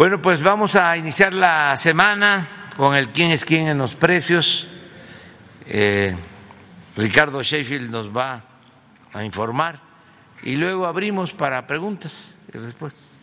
Bueno, pues vamos a iniciar la semana con el quién es quién en los precios. Eh, Ricardo Sheffield nos va a informar y luego abrimos para preguntas y respuestas.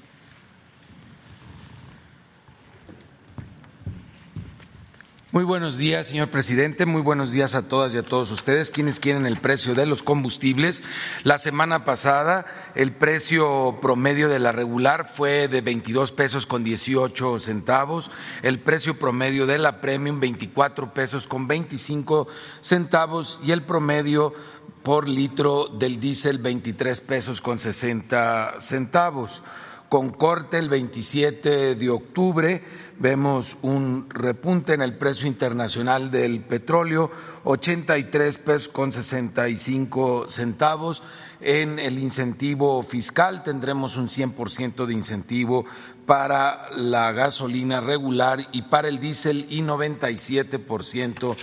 Muy buenos días, señor presidente. Muy buenos días a todas y a todos ustedes. Quienes quieren el precio de los combustibles. La semana pasada el precio promedio de la regular fue de 22 pesos con 18 centavos. El precio promedio de la premium 24 pesos con 25 centavos y el promedio por litro del diésel 23 pesos con 60 centavos con corte el 27 de octubre vemos un repunte en el precio internacional del petróleo, 83 pesos con 65 centavos. En el incentivo fiscal tendremos un 100% de incentivo para la gasolina regular y para el diésel y 97%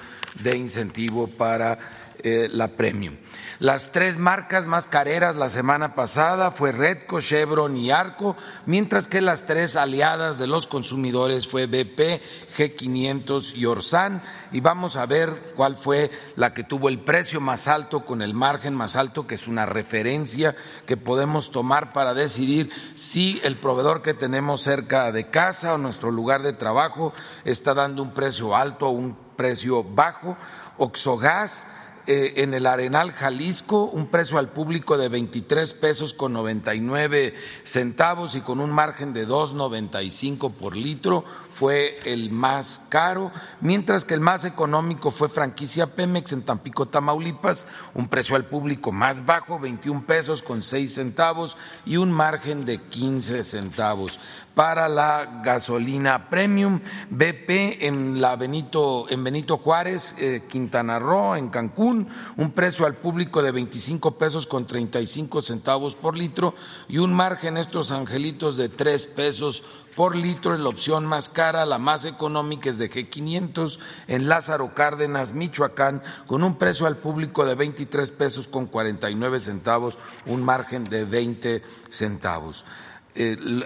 de incentivo para eh, la premium. Las tres marcas más careras la semana pasada fue Redco, Chevron y Arco, mientras que las tres aliadas de los consumidores fue BP, G500 y Orsan. Y vamos a ver cuál fue la que tuvo el precio más alto con el margen más alto, que es una referencia que podemos tomar para decidir si el proveedor que tenemos cerca de casa o nuestro lugar de trabajo está dando un precio alto o un precio bajo. Oxogas en el Arenal Jalisco, un precio al público de 23 pesos con 99 centavos y con un margen de 2.95 por litro, fue el más caro, mientras que el más económico fue franquicia Pemex en Tampico, Tamaulipas, un precio al público más bajo, 21 pesos con 6 centavos y un margen de 15 centavos. Para la gasolina premium BP en la Benito en Benito Juárez, eh, Quintana Roo, en Cancún, un precio al público de 25 pesos con 35 centavos por litro y un margen estos angelitos de 3 pesos por litro es la opción más cara, la más económica es de G500 en Lázaro Cárdenas, Michoacán, con un precio al público de 23 pesos con 49 centavos, un margen de 20 centavos.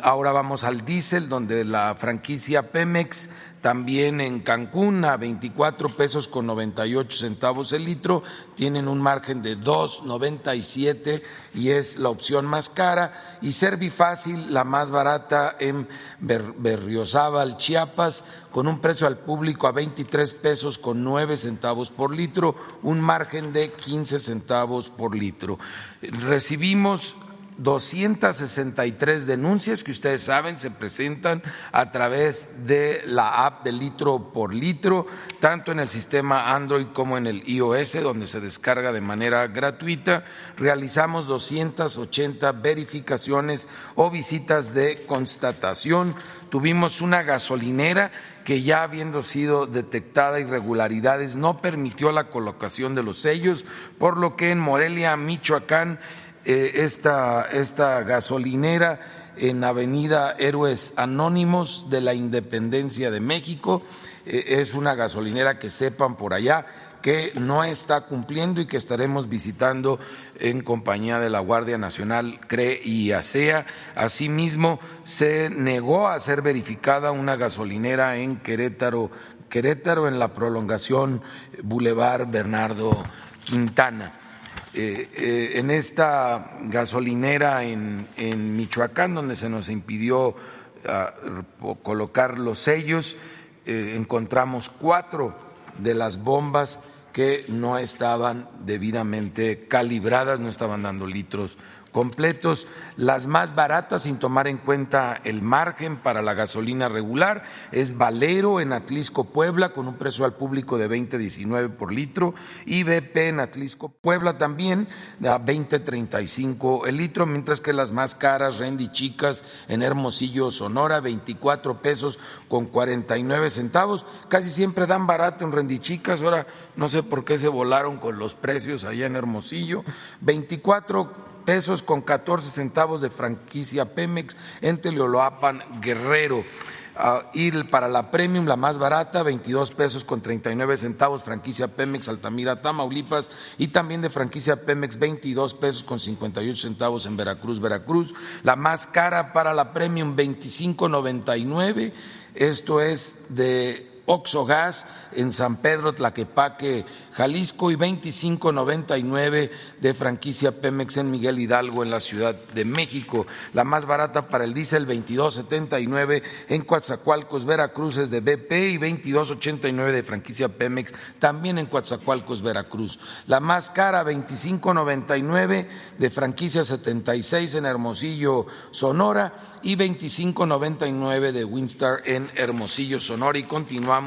Ahora vamos al diésel, donde la franquicia Pemex también en Cancún a 24 pesos con 98 centavos el litro, tienen un margen de 2.97 y es la opción más cara y Servifácil la más barata en Berriozábal, Chiapas, con un precio al público a 23 pesos con 9 centavos por litro, un margen de 15 centavos por litro. Recibimos 263 denuncias que ustedes saben se presentan a través de la app de litro por litro, tanto en el sistema Android como en el iOS, donde se descarga de manera gratuita. Realizamos 280 verificaciones o visitas de constatación. Tuvimos una gasolinera que ya habiendo sido detectada irregularidades no permitió la colocación de los sellos, por lo que en Morelia, Michoacán, esta, esta gasolinera en Avenida Héroes Anónimos de la Independencia de México. Eh, es una gasolinera que sepan por allá que no está cumpliendo y que estaremos visitando en compañía de la Guardia Nacional, CRE y ASEA. Asimismo, se negó a ser verificada una gasolinera en Querétaro, Querétaro en la prolongación Boulevard Bernardo Quintana. Eh, eh, en esta gasolinera en, Michoacán, donde se nos impidió ah, colocar los sellos, eh, encontramos cuatro de las bombas que no estaban debidamente calibradas, no estaban dando litros completos, las más baratas sin tomar en cuenta el margen para la gasolina regular es Valero en Atlisco, Puebla, con un precio al público de 20.19 por litro, y BP en Atlisco, Puebla también a 20.35 el litro, mientras que las más caras, Rendi Chicas en Hermosillo, Sonora, 24 pesos con 49 centavos, casi siempre dan barato en Rendi Chicas, ahora no sé por qué se volaron con los precios allá en Hermosillo, 24 pesos con 14 centavos de franquicia Pemex en Teleoloapan, Guerrero. y para la premium, la más barata, 22 pesos con 39 centavos, franquicia Pemex Altamira, Tamaulipas, y también de franquicia Pemex, 22 pesos con 58 centavos en Veracruz, Veracruz. La más cara para la premium, 25.99, esto es de Oxogas en San Pedro, Tlaquepaque, Jalisco y 25.99 de franquicia Pemex en Miguel Hidalgo en la Ciudad de México. La más barata para el diésel 22.79 en Coatzacoalcos, Veracruz es de BP y 22.89 de franquicia Pemex también en Coatzacoalcos, Veracruz. La más cara 25.99 de franquicia 76 en Hermosillo, Sonora y 25.99 de Winstar en Hermosillo, Sonora y continuamos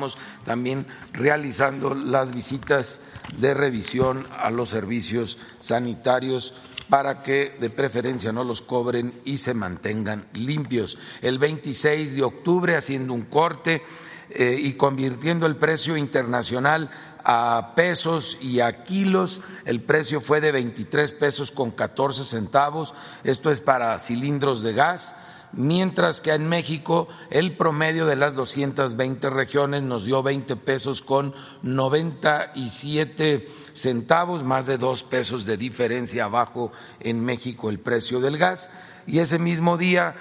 también realizando las visitas de revisión a los servicios sanitarios para que de preferencia no los cobren y se mantengan limpios. El 26 de octubre, haciendo un corte eh, y convirtiendo el precio internacional a pesos y a kilos, el precio fue de 23 pesos con 14 centavos, esto es para cilindros de gas mientras que en México el promedio de las 220 regiones nos dio 20 pesos con 97 centavos, más de dos pesos de diferencia abajo en México el precio del gas. Y ese mismo día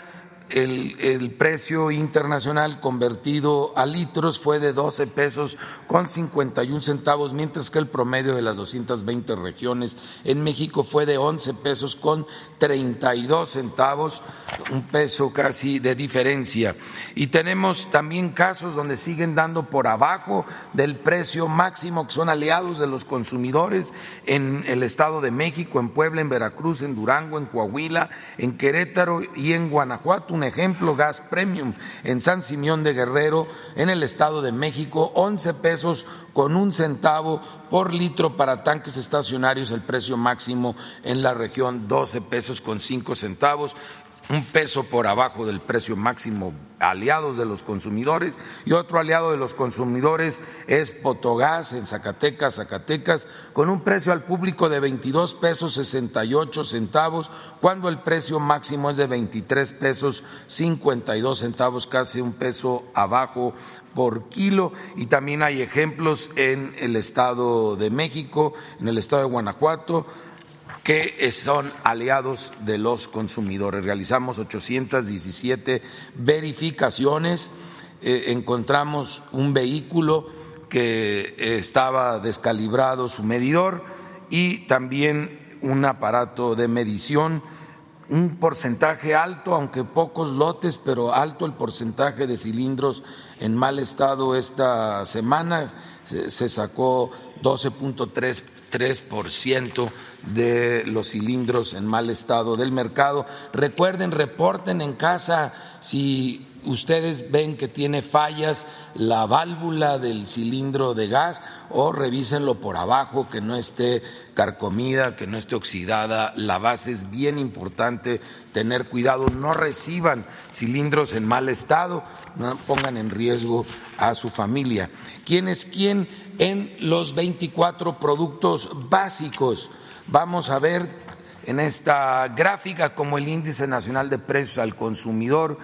el, precio internacional convertido a litros fue de 12 pesos con 51 centavos, mientras que el promedio de las 220 regiones en México fue de 11 pesos con 32 centavos, un peso casi de diferencia. Y tenemos también casos donde siguen dando por abajo del precio máximo, que son aliados de los consumidores en el Estado de México, en Puebla, en Veracruz, en Durango, en Coahuila, en Querétaro y en Guanajuato un ejemplo, gas premium en San Simeón de Guerrero, en el Estado de México, 11 pesos con un centavo por litro para tanques estacionarios, el precio máximo en la región 12 pesos con cinco centavos un peso por abajo del precio máximo aliados de los consumidores y otro aliado de los consumidores es Potogás en Zacatecas, Zacatecas, con un precio al público de 22 pesos 68 centavos, cuando el precio máximo es de 23 pesos 52 centavos, casi un peso abajo por kilo. Y también hay ejemplos en el Estado de México, en el Estado de Guanajuato, que son aliados de los consumidores. Realizamos 817 verificaciones, eh, encontramos un vehículo que estaba descalibrado su medidor y también un aparato de medición, un porcentaje alto, aunque pocos lotes, pero alto el porcentaje de cilindros en mal estado esta semana, se, sacó 12.3 ciento de los cilindros en mal estado del mercado. Recuerden, reporten en casa si ustedes ven que tiene fallas la válvula del cilindro de gas o revísenlo por abajo, que no esté carcomida, que no esté oxidada. La base es bien importante tener cuidado, no reciban cilindros en mal estado, no pongan en riesgo a su familia. ¿Quién es quién en los 24 productos básicos? Vamos a ver en esta gráfica como el índice nacional de precios al consumidor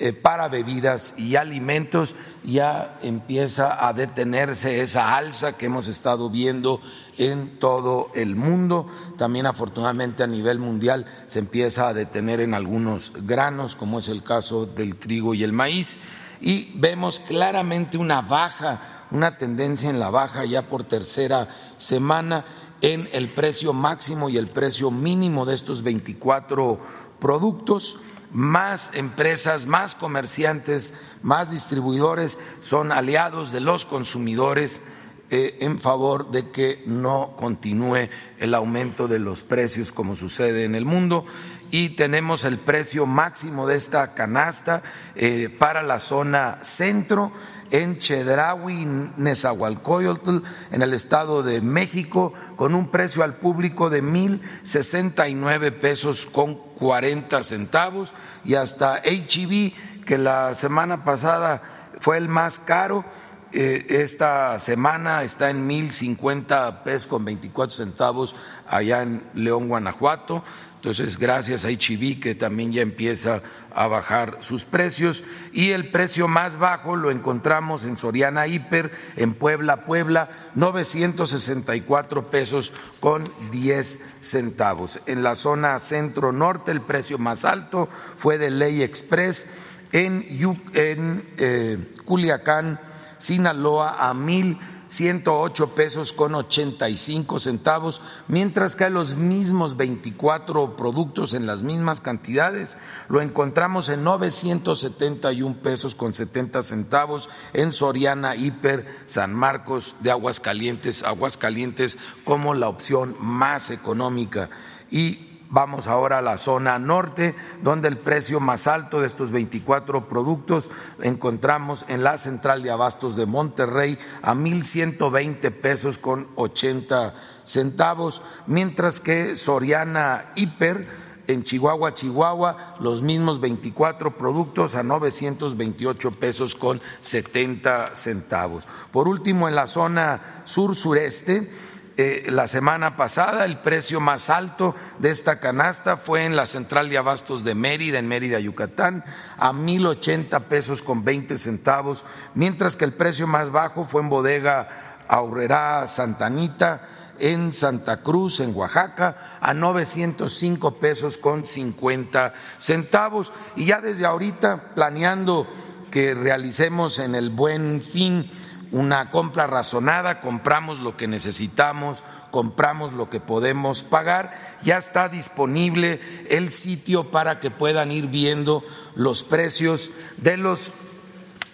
eh, para bebidas y alimentos ya empieza a detenerse esa alza que hemos estado viendo en todo el mundo. También afortunadamente a nivel mundial se empieza a detener en algunos granos, como es el caso del trigo y el maíz. Y vemos claramente una baja, una tendencia en la baja ya por tercera semana en el precio máximo y el precio mínimo de estos 24 productos. Más empresas, más comerciantes, más distribuidores son aliados de los consumidores eh, en favor de que no continúe el aumento de los precios como sucede en el mundo y tenemos el precio máximo de esta canasta eh, para la zona centro en Chedraui, Nezahualcóyotl, en el Estado de México, con un precio al público de mil sesenta y nueve pesos con cuarenta centavos. Y hasta HEB, que la semana pasada fue el más caro, esta semana está en 1.050 pesos con 24 centavos allá en León, Guanajuato. Entonces, gracias a Ichibi que también ya empieza a bajar sus precios y el precio más bajo lo encontramos en Soriana Hiper, en Puebla, Puebla, 964 pesos con 10 centavos. En la zona centro norte el precio más alto fue de Ley Express en, en eh, Culiacán, Sinaloa a mil 108 pesos con 85 centavos, mientras que los mismos 24 productos en las mismas cantidades lo encontramos en 971 pesos con 70 centavos en Soriana Hiper San Marcos de Aguascalientes, Aguascalientes como la opción más económica. Y Vamos ahora a la zona norte, donde el precio más alto de estos 24 productos encontramos en la central de abastos de Monterrey a 1.120 pesos con 80 centavos, mientras que Soriana Hiper en Chihuahua, Chihuahua, los mismos 24 productos a 928 pesos con 70 centavos. Por último, en la zona sur-sureste, eh, la semana pasada el precio más alto de esta canasta fue en la central de abastos de Mérida, en Mérida, Yucatán, a mil ochenta pesos con veinte centavos, mientras que el precio más bajo fue en bodega Aurrera Santanita, en Santa Cruz, en Oaxaca, a 905 pesos con 50 centavos. Y ya desde ahorita, planeando que realicemos en el buen fin una compra razonada, compramos lo que necesitamos, compramos lo que podemos pagar, ya está disponible el sitio para que puedan ir viendo los precios de los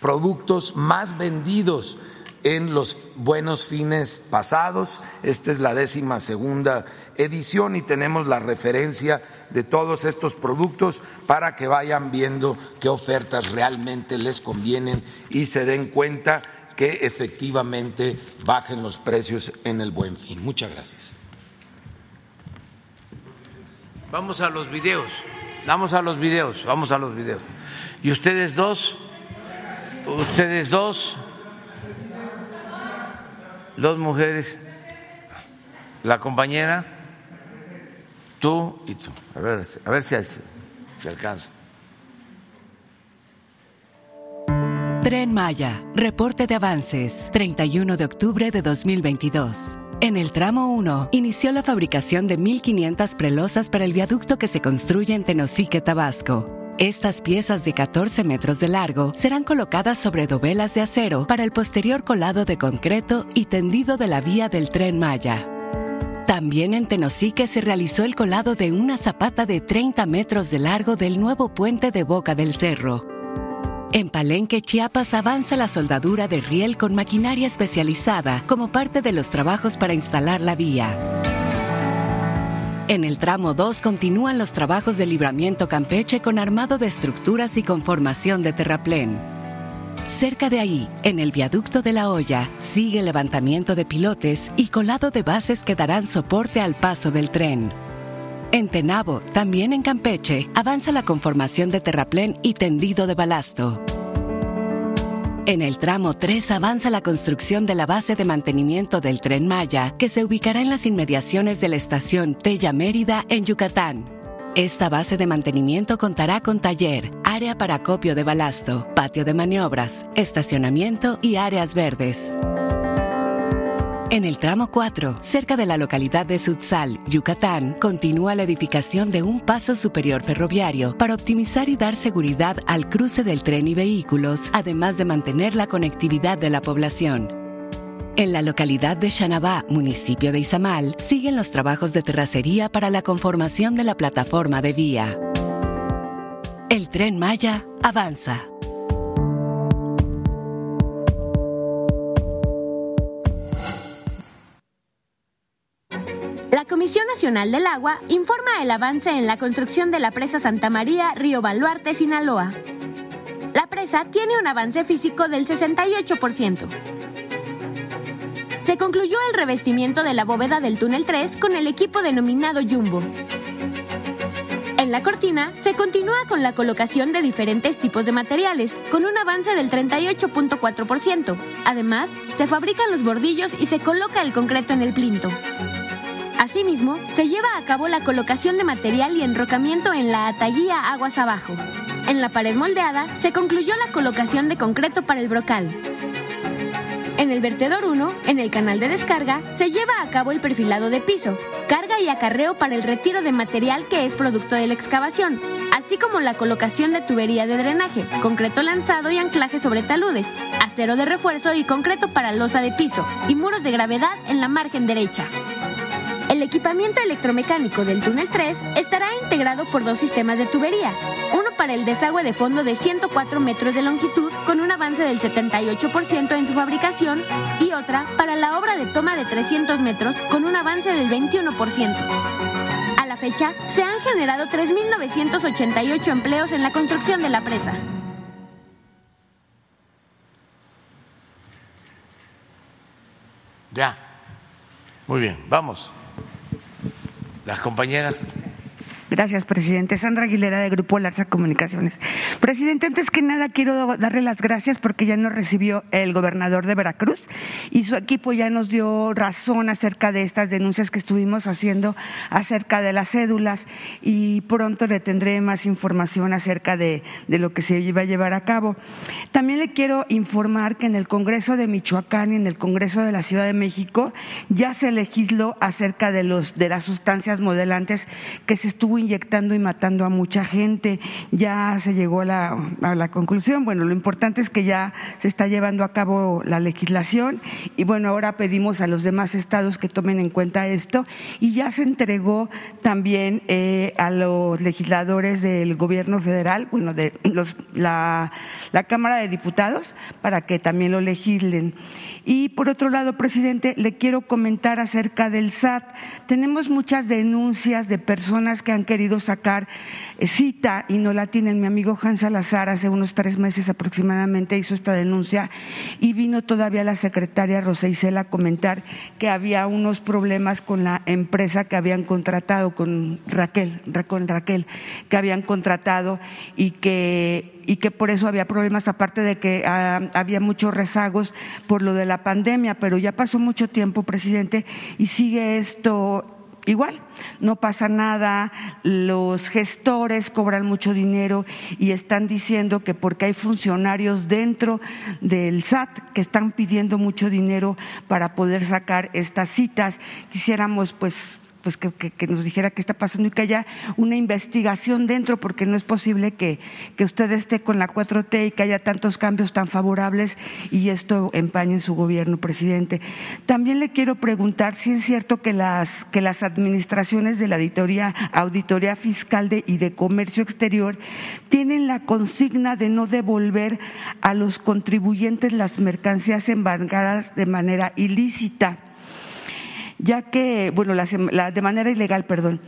productos más vendidos en los buenos fines pasados. Esta es la décima segunda edición y tenemos la referencia de todos estos productos para que vayan viendo qué ofertas realmente les convienen y se den cuenta que efectivamente bajen los precios en el buen fin. Muchas gracias. Vamos a los videos, vamos a los videos, vamos a los videos. Y ustedes dos, ustedes dos, dos mujeres, la compañera, tú y tú. A ver, a ver si, si alcanza. Tren Maya, reporte de avances, 31 de octubre de 2022. En el tramo 1, inició la fabricación de 1.500 prelosas para el viaducto que se construye en Tenosique, Tabasco. Estas piezas de 14 metros de largo serán colocadas sobre dovelas de acero para el posterior colado de concreto y tendido de la vía del tren Maya. También en Tenosique se realizó el colado de una zapata de 30 metros de largo del nuevo puente de Boca del Cerro. En Palenque, Chiapas, avanza la soldadura de riel con maquinaria especializada como parte de los trabajos para instalar la vía. En el tramo 2 continúan los trabajos de libramiento Campeche con armado de estructuras y conformación de terraplén. Cerca de ahí, en el viaducto de la olla, sigue levantamiento de pilotes y colado de bases que darán soporte al paso del tren. En Tenabo, también en Campeche, avanza la conformación de terraplén y tendido de balasto. En el tramo 3 avanza la construcción de la base de mantenimiento del tren Maya, que se ubicará en las inmediaciones de la estación Tella Mérida en Yucatán. Esta base de mantenimiento contará con taller, área para acopio de balasto, patio de maniobras, estacionamiento y áreas verdes. En el tramo 4, cerca de la localidad de Sutzal, Yucatán, continúa la edificación de un paso superior ferroviario para optimizar y dar seguridad al cruce del tren y vehículos, además de mantener la conectividad de la población. En la localidad de Xanabá, municipio de Izamal, siguen los trabajos de terracería para la conformación de la plataforma de vía. El tren Maya avanza. La Comisión Nacional del Agua informa el avance en la construcción de la presa Santa María Río Baluarte, Sinaloa. La presa tiene un avance físico del 68%. Se concluyó el revestimiento de la bóveda del túnel 3 con el equipo denominado Jumbo. En la cortina se continúa con la colocación de diferentes tipos de materiales, con un avance del 38.4%. Además, se fabrican los bordillos y se coloca el concreto en el plinto. Asimismo, se lleva a cabo la colocación de material y enrocamiento en la ataguía aguas abajo. En la pared moldeada se concluyó la colocación de concreto para el brocal. En el vertedor 1, en el canal de descarga, se lleva a cabo el perfilado de piso, carga y acarreo para el retiro de material que es producto de la excavación, así como la colocación de tubería de drenaje, concreto lanzado y anclaje sobre taludes, acero de refuerzo y concreto para losa de piso, y muros de gravedad en la margen derecha. El equipamiento electromecánico del túnel 3 estará integrado por dos sistemas de tubería, uno para el desagüe de fondo de 104 metros de longitud con un avance del 78% en su fabricación y otra para la obra de toma de 300 metros con un avance del 21%. A la fecha, se han generado 3.988 empleos en la construcción de la presa. Ya. Muy bien, vamos. Las compañeras. Gracias, presidente. Sandra Aguilera, de Grupo Larsa Comunicaciones. Presidente, antes que nada quiero darle las gracias porque ya nos recibió el gobernador de Veracruz y su equipo ya nos dio razón acerca de estas denuncias que estuvimos haciendo acerca de las cédulas y pronto le tendré más información acerca de, de lo que se iba a llevar a cabo. También le quiero informar que en el Congreso de Michoacán y en el Congreso de la Ciudad de México ya se legisló acerca de, los, de las sustancias modelantes que se estuvo inyectando y matando a mucha gente. Ya se llegó a la, a la, conclusión. Bueno, lo importante es que ya se está llevando a cabo la legislación y bueno, ahora pedimos a los demás estados que tomen en cuenta esto y ya se entregó también eh, a los legisladores del gobierno federal, bueno, de los, la, la Cámara de Diputados, para que también lo legislen. Y por otro lado, presidente, le quiero comentar acerca del SAT. Tenemos muchas denuncias de personas que han querido sacar cita y no la tienen. Mi amigo Hans Salazar hace unos tres meses aproximadamente hizo esta denuncia y vino todavía la secretaria Rosa Isela a comentar que había unos problemas con la empresa que habían contratado, con Raquel, con Raquel, que habían contratado y que y que por eso había problemas, aparte de que ah, había muchos rezagos por lo de la pandemia, pero ya pasó mucho tiempo, presidente, y sigue esto igual, no pasa nada, los gestores cobran mucho dinero y están diciendo que porque hay funcionarios dentro del SAT que están pidiendo mucho dinero para poder sacar estas citas, quisiéramos pues pues que, que, nos dijera qué está pasando y que haya una investigación dentro, porque no es posible que, que usted esté con la 4T y que haya tantos cambios tan favorables y esto empañe su gobierno, presidente. También le quiero preguntar si es cierto que las, que las administraciones de la auditoría, auditoría fiscal de, y de comercio exterior tienen la consigna de no devolver a los contribuyentes las mercancías embargadas de manera ilícita ya que, bueno, la, la, de manera ilegal, perdón,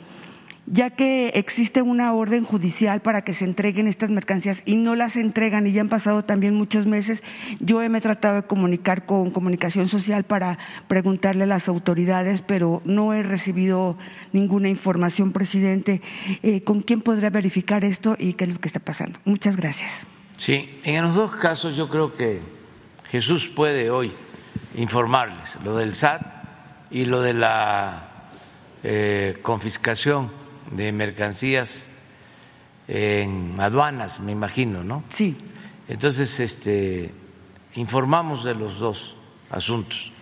ya que existe una orden judicial para que se entreguen estas mercancías y no las entregan y ya han pasado también muchos meses, yo me he tratado de comunicar con comunicación social para preguntarle a las autoridades, pero no he recibido ninguna información, presidente. Eh, ¿Con quién podría verificar esto y qué es lo que está pasando? Muchas gracias. Sí, en los dos casos yo creo que Jesús puede hoy informarles, lo del SAT y lo de la eh, confiscación de mercancías en aduanas, me imagino, ¿no? Sí. Entonces, este, informamos de los dos asuntos.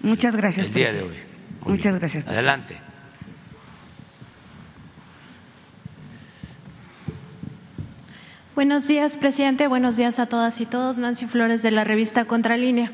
Muchas gracias. El día de hoy. Muy Muchas bien. gracias. Adelante. Buenos días, presidente. Buenos días a todas y todos. Nancy Flores de la revista Contralínea.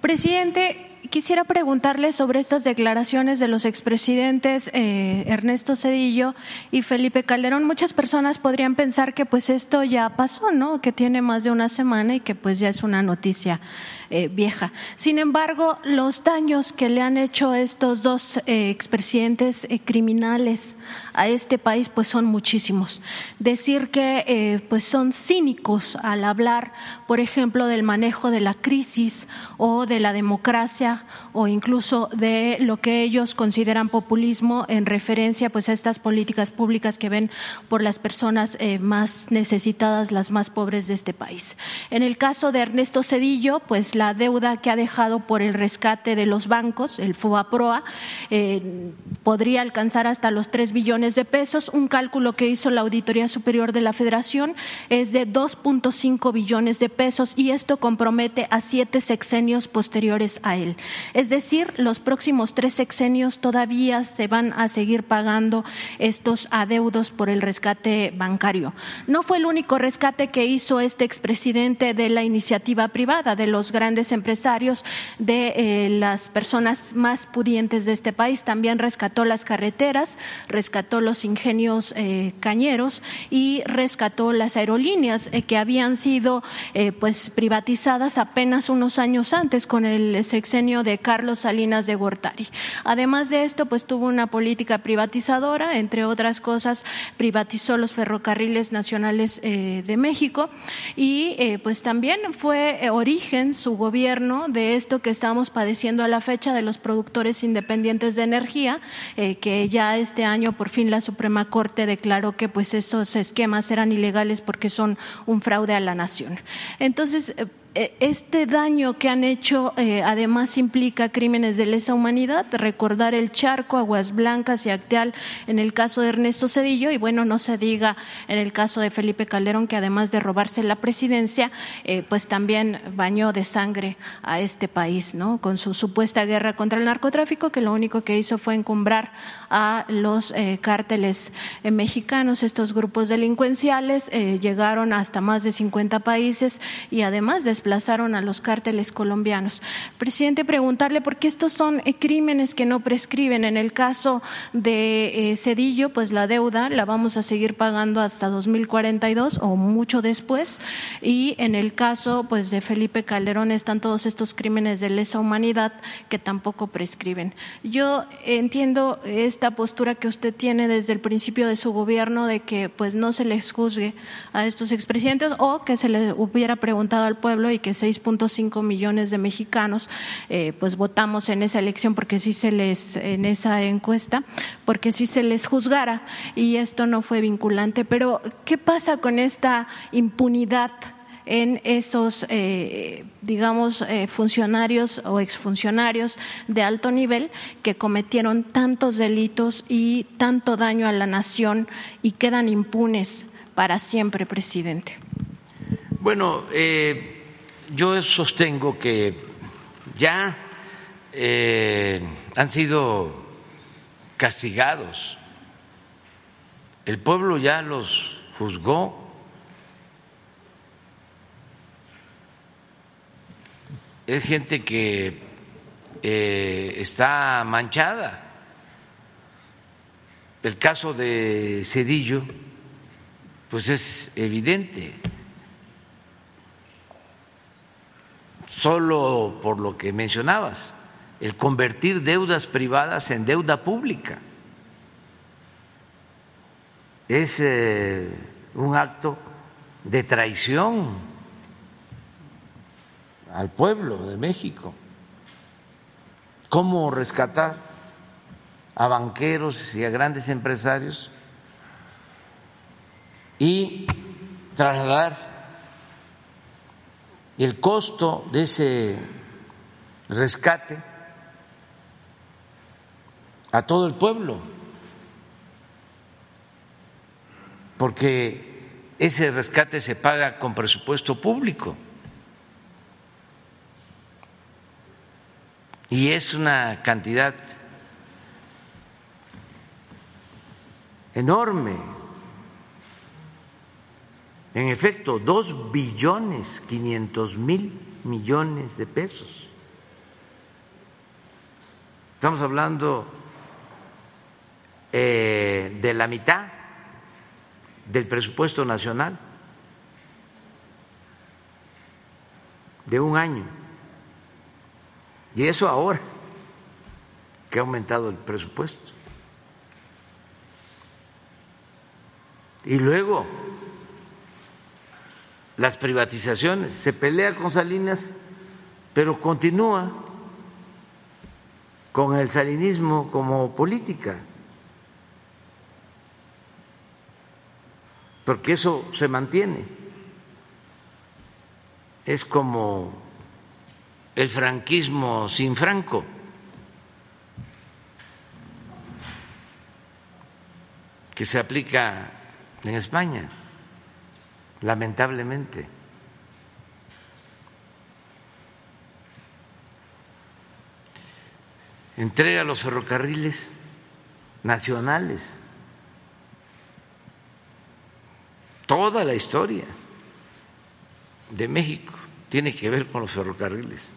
Presidente, quisiera preguntarle sobre estas declaraciones de los expresidentes eh, Ernesto Cedillo y Felipe Calderón. Muchas personas podrían pensar que pues esto ya pasó, ¿no? Que tiene más de una semana y que pues ya es una noticia eh, vieja. Sin embargo, los daños que le han hecho estos dos eh, expresidentes criminales a este país pues son muchísimos. Decir que pues son cínicos al hablar, por ejemplo, del manejo de la crisis o de la democracia o incluso de lo que ellos consideran populismo en referencia pues a estas políticas públicas que ven por las personas eh, más necesitadas, las más pobres de este país. En el caso de Ernesto Cedillo, pues la deuda que ha dejado por el rescate de los bancos, el FOBAPROA, eh, podría alcanzar hasta los tres billones de pesos. Un cálculo que hizo la Auditoría Superior de la Federación es de 2.5 billones de pesos y esto compromete a siete sexenios posteriores a él. Es decir, los próximos tres sexenios todavía se van a seguir pagando estos adeudos por el rescate bancario. No fue el único rescate que hizo este expresidente de la iniciativa privada, de los grandes empresarios, de eh, las personas más pudientes de este país. También rescató las carreteras, rescató los ingenios eh, cañeros y rescató las aerolíneas eh, que habían sido pues privatizadas apenas unos años antes con el sexenio de Carlos Salinas de Gortari. Además de esto, pues tuvo una política privatizadora, entre otras cosas, privatizó los ferrocarriles nacionales eh, de México y eh, pues también fue eh, origen su gobierno de esto que estamos padeciendo a la fecha de los productores independientes de energía, que ya este año por fin la Suprema Corte declaró que pues esos esquemas eran ilegales porque son un fraude a la nación. Entonces, este daño que han hecho eh, además implica crímenes de lesa humanidad, recordar el charco, Aguas Blancas y Acteal en el caso de Ernesto Cedillo y bueno, no se diga en el caso de Felipe Calderón que además de robarse la presidencia, eh, pues también bañó de sangre a este país, ¿no? Con su supuesta guerra contra el narcotráfico que lo único que hizo fue encumbrar a los cárteles mexicanos, estos grupos delincuenciales llegaron hasta más de 50 países y además de desplazaron a los cárteles colombianos. Presidente, preguntarle por qué estos son eh, crímenes que no prescriben. En el caso de eh, Cedillo, pues la deuda la vamos a seguir pagando hasta 2042 o mucho después. Y en el caso pues de Felipe Calderón están todos estos crímenes de lesa humanidad que tampoco prescriben. Yo entiendo esta postura que usted tiene desde el principio de su gobierno de que pues no se les juzgue a estos expresidentes o que se le hubiera preguntado al pueblo y que 6.5 millones de mexicanos eh, pues votamos en esa elección porque sí se les, en esa encuesta, porque sí se les juzgara y esto no fue vinculante. Pero, ¿qué pasa con esta impunidad? En esos, eh, digamos, eh, funcionarios o exfuncionarios de alto nivel que cometieron tantos delitos y tanto daño a la nación y quedan impunes para siempre, presidente. Bueno, eh, yo sostengo que ya han sido castigados, el pueblo ya los juzgó. Es gente que eh, está manchada. El caso de Cedillo, pues es evidente. solo por lo que mencionabas, el convertir deudas privadas en deuda pública. Es eh, un acto de traición al pueblo de México. ¿Cómo rescatar a banqueros y a grandes empresarios y trasladar el costo de ese rescate a todo el pueblo, porque ese rescate se paga con presupuesto público y es una cantidad enorme en efecto, dos billones quinientos mil millones de pesos. Estamos hablando eh, de la mitad del presupuesto nacional de un año. Y eso ahora que ha aumentado el presupuesto. Y luego las privatizaciones, se pelea con Salinas, pero continúa con el salinismo como política, porque eso se mantiene. Es como el franquismo sin Franco. que se aplica en España, lamentablemente. entrega los ferrocarriles nacionales, toda la historia de México tiene que ver con los ferrocarriles.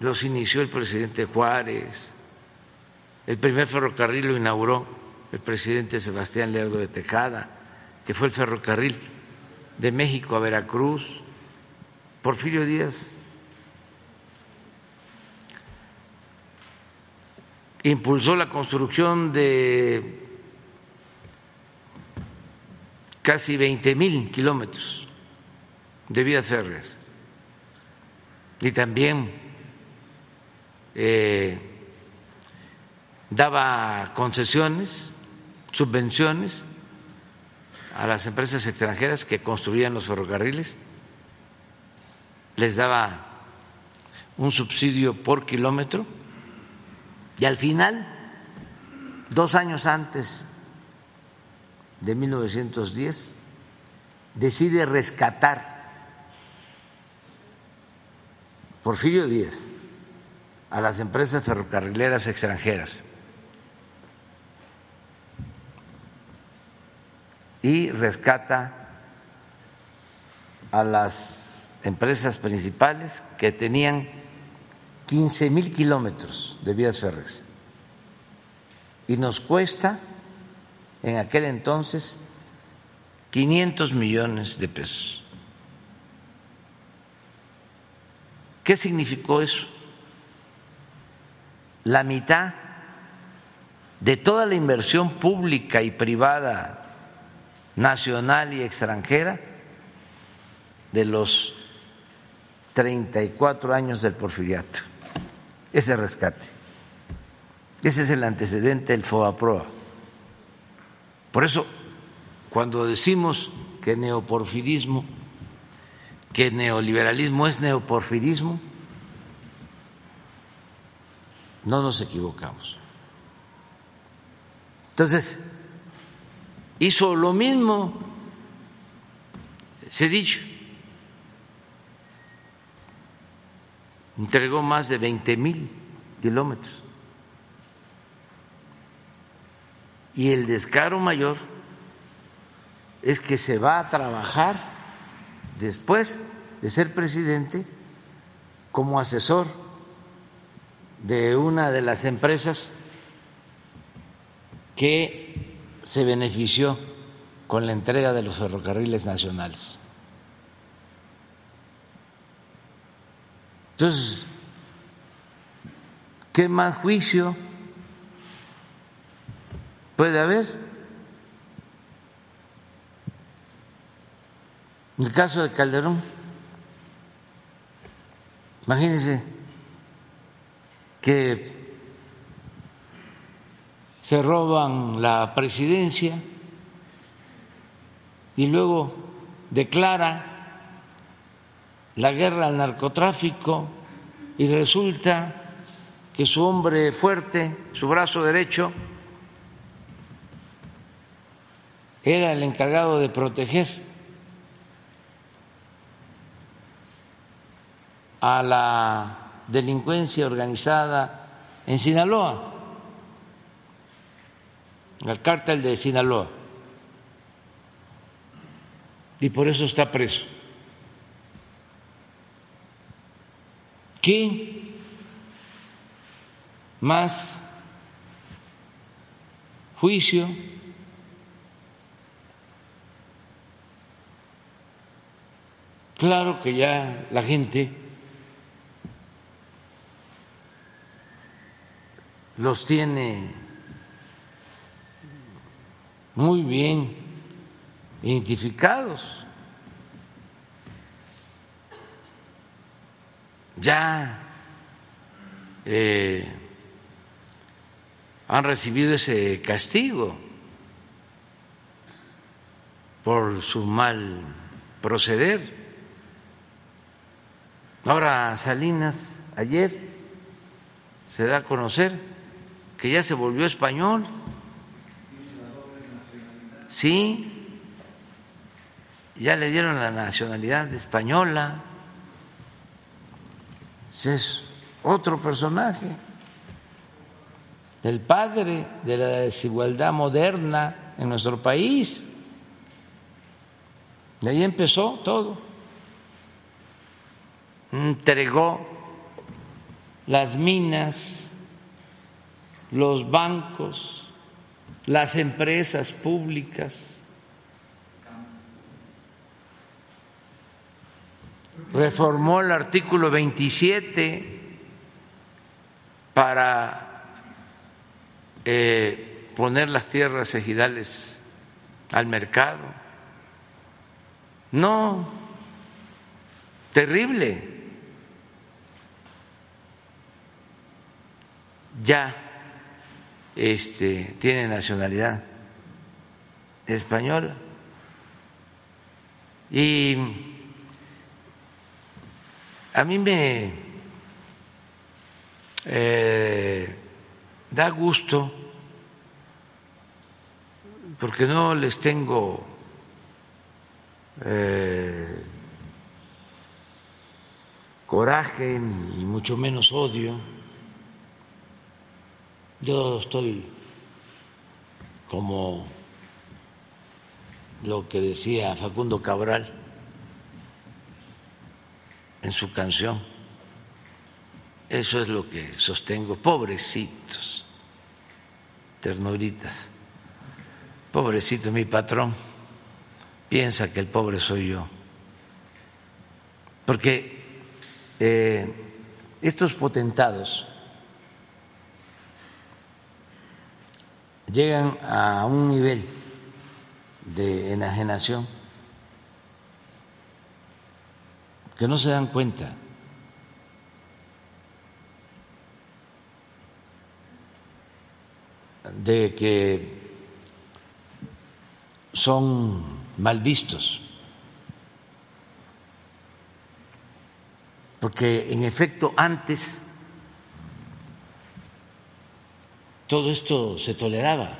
Los inició el presidente Juárez, el primer ferrocarril lo inauguró el presidente Sebastián Lerdo de Tejada, que fue el ferrocarril de México a Veracruz, Porfirio Díaz. Impulsó la construcción de casi 20 mil kilómetros de vías férreas. Y también eh, daba concesiones, subvenciones a las empresas extranjeras que construían los ferrocarriles, les daba un subsidio por kilómetro y al final, dos años antes de 1910, decide rescatar Porfirio Díaz a las empresas ferrocarrileras extranjeras y rescata a las empresas principales que tenían 15 mil kilómetros de vías férreas y nos cuesta en aquel entonces 500 millones de pesos. ¿Qué significó eso? La mitad de toda la inversión pública y privada, nacional y extranjera, de los 34 años del porfiriato ese rescate. Ese es el antecedente del FOAPROA. Por eso, cuando decimos que neoporfirismo, que neoliberalismo es neoporfirismo, no nos equivocamos. Entonces, hizo lo mismo, se dicho, entregó más de 20 mil kilómetros. Y el descaro mayor es que se va a trabajar después de ser presidente como asesor de una de las empresas que se benefició con la entrega de los ferrocarriles nacionales. Entonces, ¿qué más juicio puede haber? En el caso de Calderón, imagínense que se roban la presidencia y luego declara la guerra al narcotráfico y resulta que su hombre fuerte, su brazo derecho, era el encargado de proteger a la delincuencia organizada en Sinaloa, al cártel de Sinaloa, y por eso está preso. ¿Qué más juicio? Claro que ya la gente los tiene muy bien identificados. ya eh, han recibido ese castigo por su mal proceder. Ahora Salinas, ayer se da a conocer que ya se volvió español. Sí, ya le dieron la nacionalidad española. es otro personaje, el padre de la desigualdad moderna en nuestro país. De ahí empezó todo. Entregó las minas, los bancos, las empresas públicas. Reformó el artículo 27 para eh, poner las tierras ejidales al mercado. No, terrible. Ya este, tiene nacionalidad española. Y a mí me eh, da gusto porque no les tengo eh, coraje ni mucho menos odio. Yo estoy como lo que decía Facundo Cabral en su canción eso es lo que sostengo. Pobrecitos, ternuritas. Pobrecito mi patrón. Piensa que el pobre soy yo. Porque eh, estos potentados llegan a un nivel de enajenación que no se dan cuenta. De que son mal vistos, porque en efecto antes todo esto se toleraba.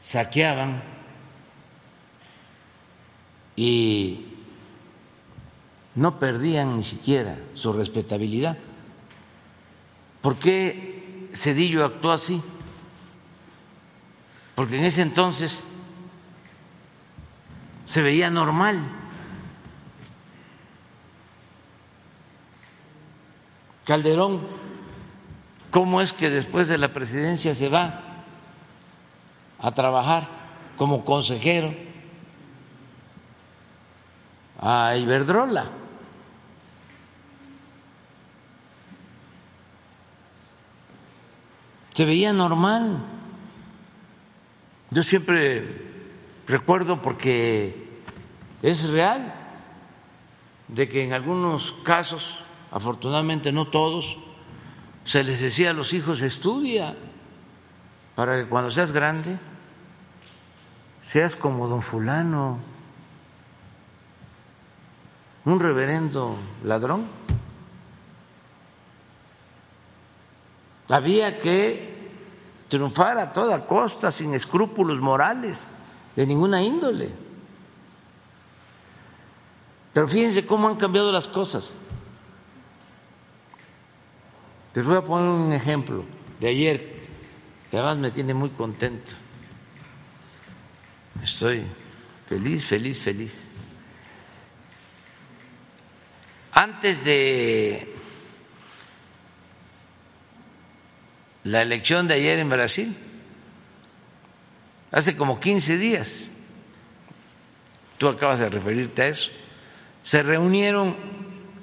Saqueaban y no perdían ni siquiera su respetabilidad. ¿Por qué Cedillo actuó así? Porque en ese entonces se veía normal. Calderón, ¿cómo es que después de la presidencia se va a trabajar como consejero a Iberdrola? se veía normal. Yo siempre recuerdo porque es real de que en algunos casos, afortunadamente no todos, se les decía a los hijos estudia para que cuando seas grande seas como don fulano, un reverendo ladrón. Había que triunfar a toda costa, sin escrúpulos morales de ninguna índole. Pero fíjense cómo han cambiado las cosas. Les voy a poner un ejemplo de ayer, que además me tiene muy contento. Estoy feliz, feliz, feliz. Antes de la elección de ayer en Brasil, hace como 15 días, tú acabas de referirte a eso, se reunieron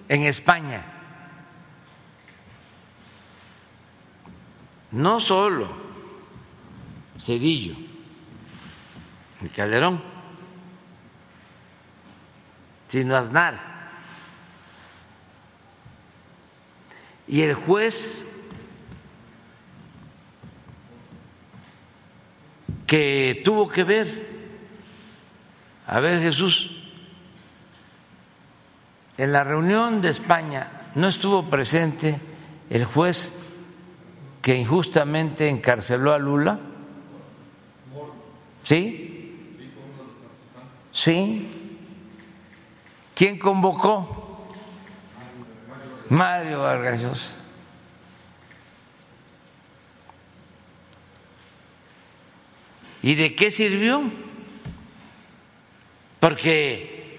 en España, no solo Cedillo y Calderón, sino Aznar. Y el juez que tuvo que ver, a ver Jesús, en la reunión de España no estuvo presente el juez que injustamente encarceló a Lula. ¿Sí? Sí. ¿Quién convocó? Mario Vargas. ¿Y de qué sirvió? Porque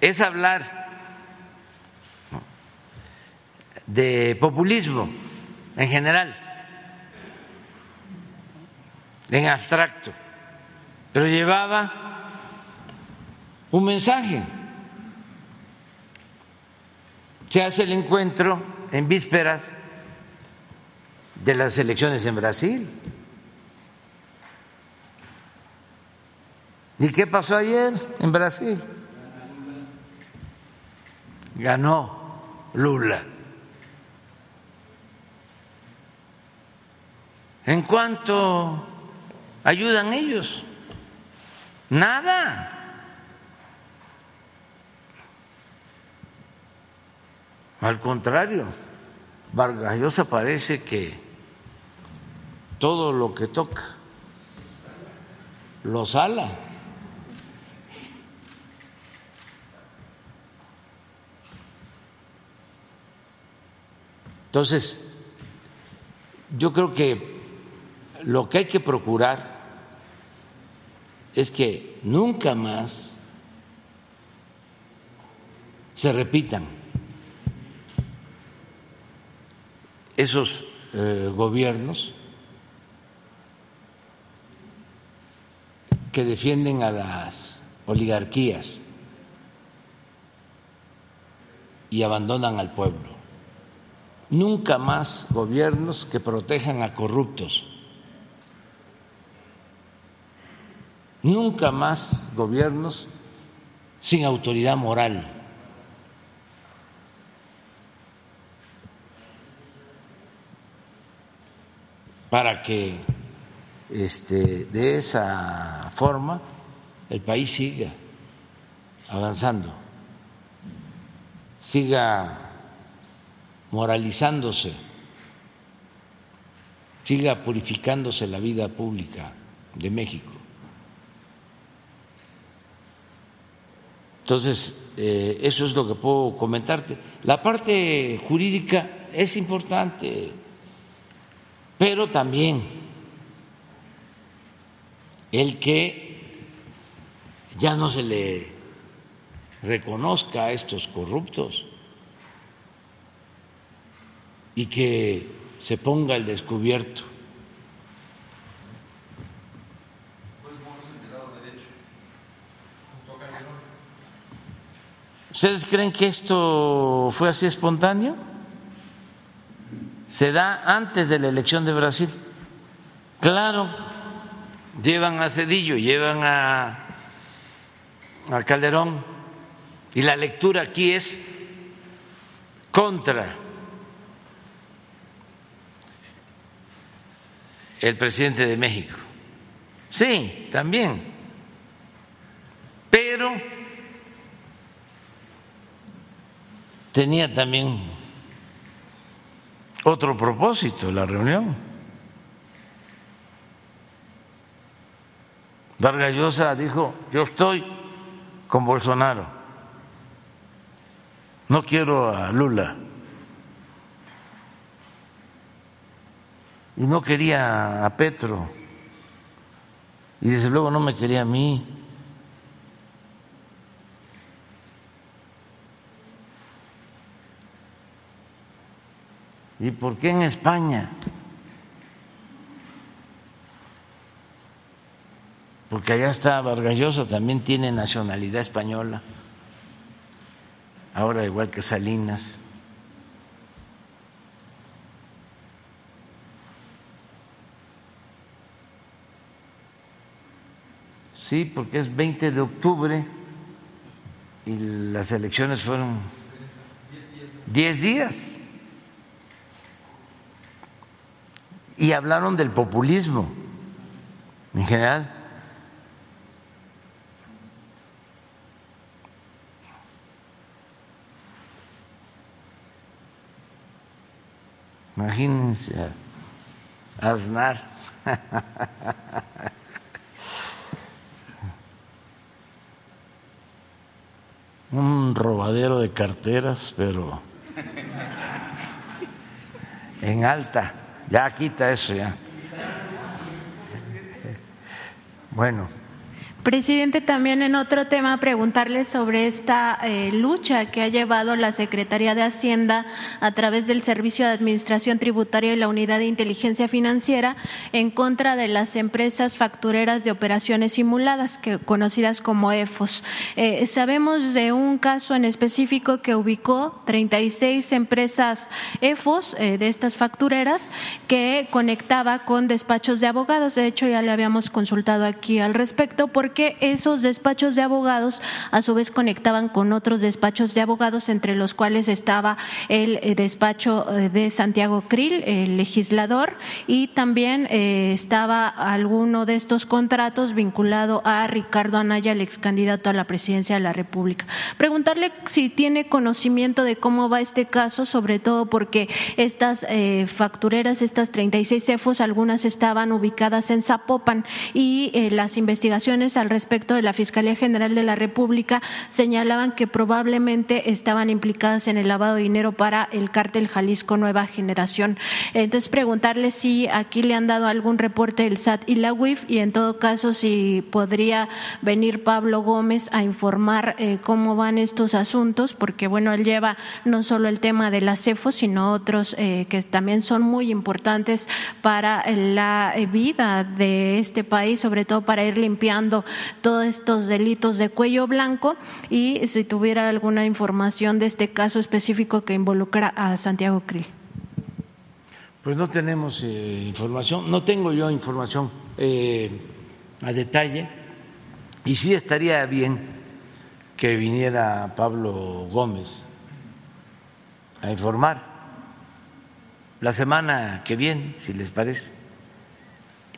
es hablar de populismo en general, en abstracto, pero llevaba un mensaje. Se hace el encuentro en vísperas de las elecciones en Brasil. ¿Y qué pasó ayer en Brasil? Ganó Lula. ¿En cuánto ayudan ellos? Nada. Al contrario, Vargas Llosa parece que todo lo que toca lo sala. Entonces, yo creo que lo que hay que procurar es que nunca más se repitan esos eh, gobiernos que defienden a las oligarquías y abandonan al pueblo. Nunca más gobiernos que protejan a corruptos, nunca más gobiernos sin autoridad moral. para que este, de esa forma el país siga avanzando, siga moralizándose, siga purificándose la vida pública de México. Entonces, eh, eso es lo que puedo comentarte. La parte jurídica es importante, pero también el que ya no se le reconozca a estos corruptos y que se ponga el descubierto. ¿Ustedes creen que esto fue así espontáneo? Se da antes de la elección de Brasil. Claro, llevan a Cedillo, llevan a, a Calderón, y la lectura aquí es contra el presidente de México. Sí, también. Pero tenía también otro propósito la reunión. Vargas Llosa dijo, yo estoy con Bolsonaro, no quiero a Lula. y no quería a Petro y desde luego no me quería a mí. ¿Y por qué en España? Porque allá está Vargallosa, también tiene nacionalidad española, ahora igual que Salinas. Sí, porque es 20 de octubre y las elecciones fueron diez días. Y hablaron del populismo en general. Imagínense a. Un robadero de carteras, pero en alta. Ya quita eso ya. Bueno. Presidente, también en otro tema preguntarle sobre esta eh, lucha que ha llevado la Secretaría de Hacienda a través del Servicio de Administración Tributaria y la Unidad de Inteligencia Financiera en contra de las empresas factureras de operaciones simuladas, que, conocidas como EFOS. Eh, sabemos de un caso en específico que ubicó 36 empresas EFOS eh, de estas factureras que conectaba con despachos de abogados. De hecho, ya le habíamos consultado aquí al respecto porque que esos despachos de abogados a su vez conectaban con otros despachos de abogados, entre los cuales estaba el eh, despacho eh, de Santiago Krill, el legislador, y también eh, estaba alguno de estos contratos vinculado a Ricardo Anaya, el ex candidato a la presidencia de la República. Preguntarle si tiene conocimiento de cómo va este caso, sobre todo porque estas factureras, estas 36 cefos, algunas estaban ubicadas en Zapopan y las investigaciones al respecto de la Fiscalía General de la República señalaban que probablemente estaban implicadas en el lavado de dinero para el cártel Jalisco Nueva Generación. Entonces, preguntarle si aquí le han dado algún reporte del SAT y la UIF y en todo caso si podría venir Pablo Gómez a informar eh, cómo van estos asuntos, porque bueno, él lleva no solo el tema de la CEFO, sino otros eh, que también son muy importantes para la vida de este país, sobre todo para ir limpiando todos estos delitos de cuello blanco y si tuviera alguna información de este caso específico que involucra a Santiago Krill. Pues no tenemos eh, información, no tengo yo información eh, a detalle y sí estaría bien que viniera Pablo Gómez a informar la semana que viene, si les parece.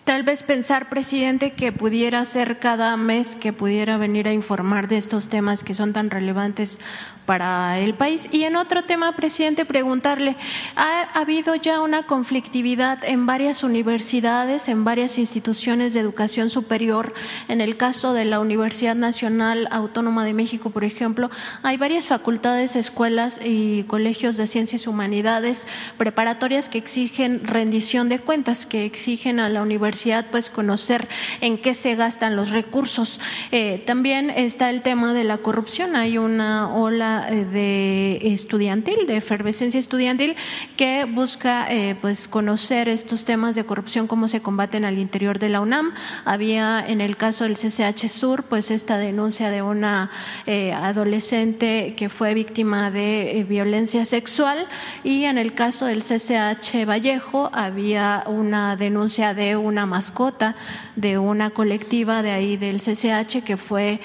Tal vez pensar, presidente, que pudiera ser cada mes que pudiera venir a informar de estos temas que son tan relevantes para el país. Y en otro tema, presidente, preguntarle, ¿ha habido ya una conflictividad en varias universidades, en varias instituciones de educación superior? En el caso de la Universidad Nacional Autónoma de México, por ejemplo, hay varias facultades, escuelas y colegios de ciencias y humanidades preparatorias que exigen rendición de cuentas, que exigen a la universidad pues conocer en qué se gastan los recursos. Eh, también está el tema de la corrupción. Hay una ola eh, de estudiantil, de efervescencia estudiantil, que busca eh, pues conocer estos temas de corrupción, cómo se combaten al interior de la UNAM. Había en el caso del CCH Sur, pues esta denuncia de una eh, adolescente que fue víctima de violencia sexual y en el caso del CCH Vallejo había una denuncia de una mascota de una colectiva de ahí del CCH que fue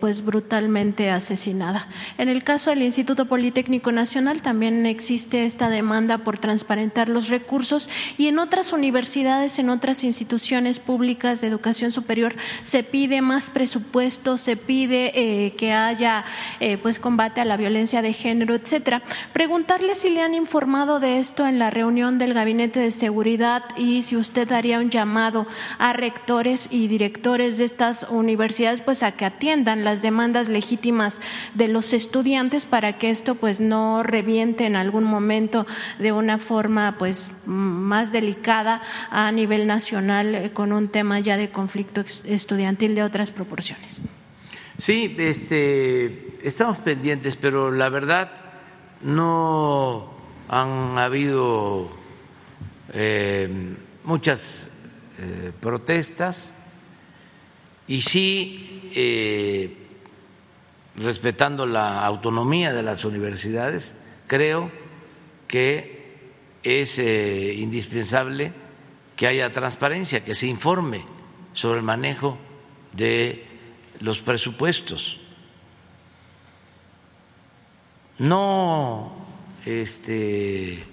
pues brutalmente asesinada. En el caso del Instituto Politécnico Nacional también existe esta demanda por transparentar los recursos y en otras universidades, en otras instituciones públicas de educación superior se pide más presupuesto, se pide eh, que haya eh, pues combate a la violencia de género, etcétera. Preguntarle si le han informado de esto en la reunión del Gabinete de Seguridad y si usted daría un llamado a rectores y directores de estas universidades pues a que atiendan las demandas legítimas de los estudiantes estudiantes para que esto pues no reviente en algún momento de una forma pues más delicada a nivel nacional eh, con un tema ya de conflicto estudiantil de otras proporciones. Sí, este, estamos pendientes, pero la verdad no han habido eh, muchas eh, protestas y sí respetando la autonomía de las universidades, creo que es eh, indispensable que haya transparencia, que se informe sobre el manejo de los presupuestos. no este,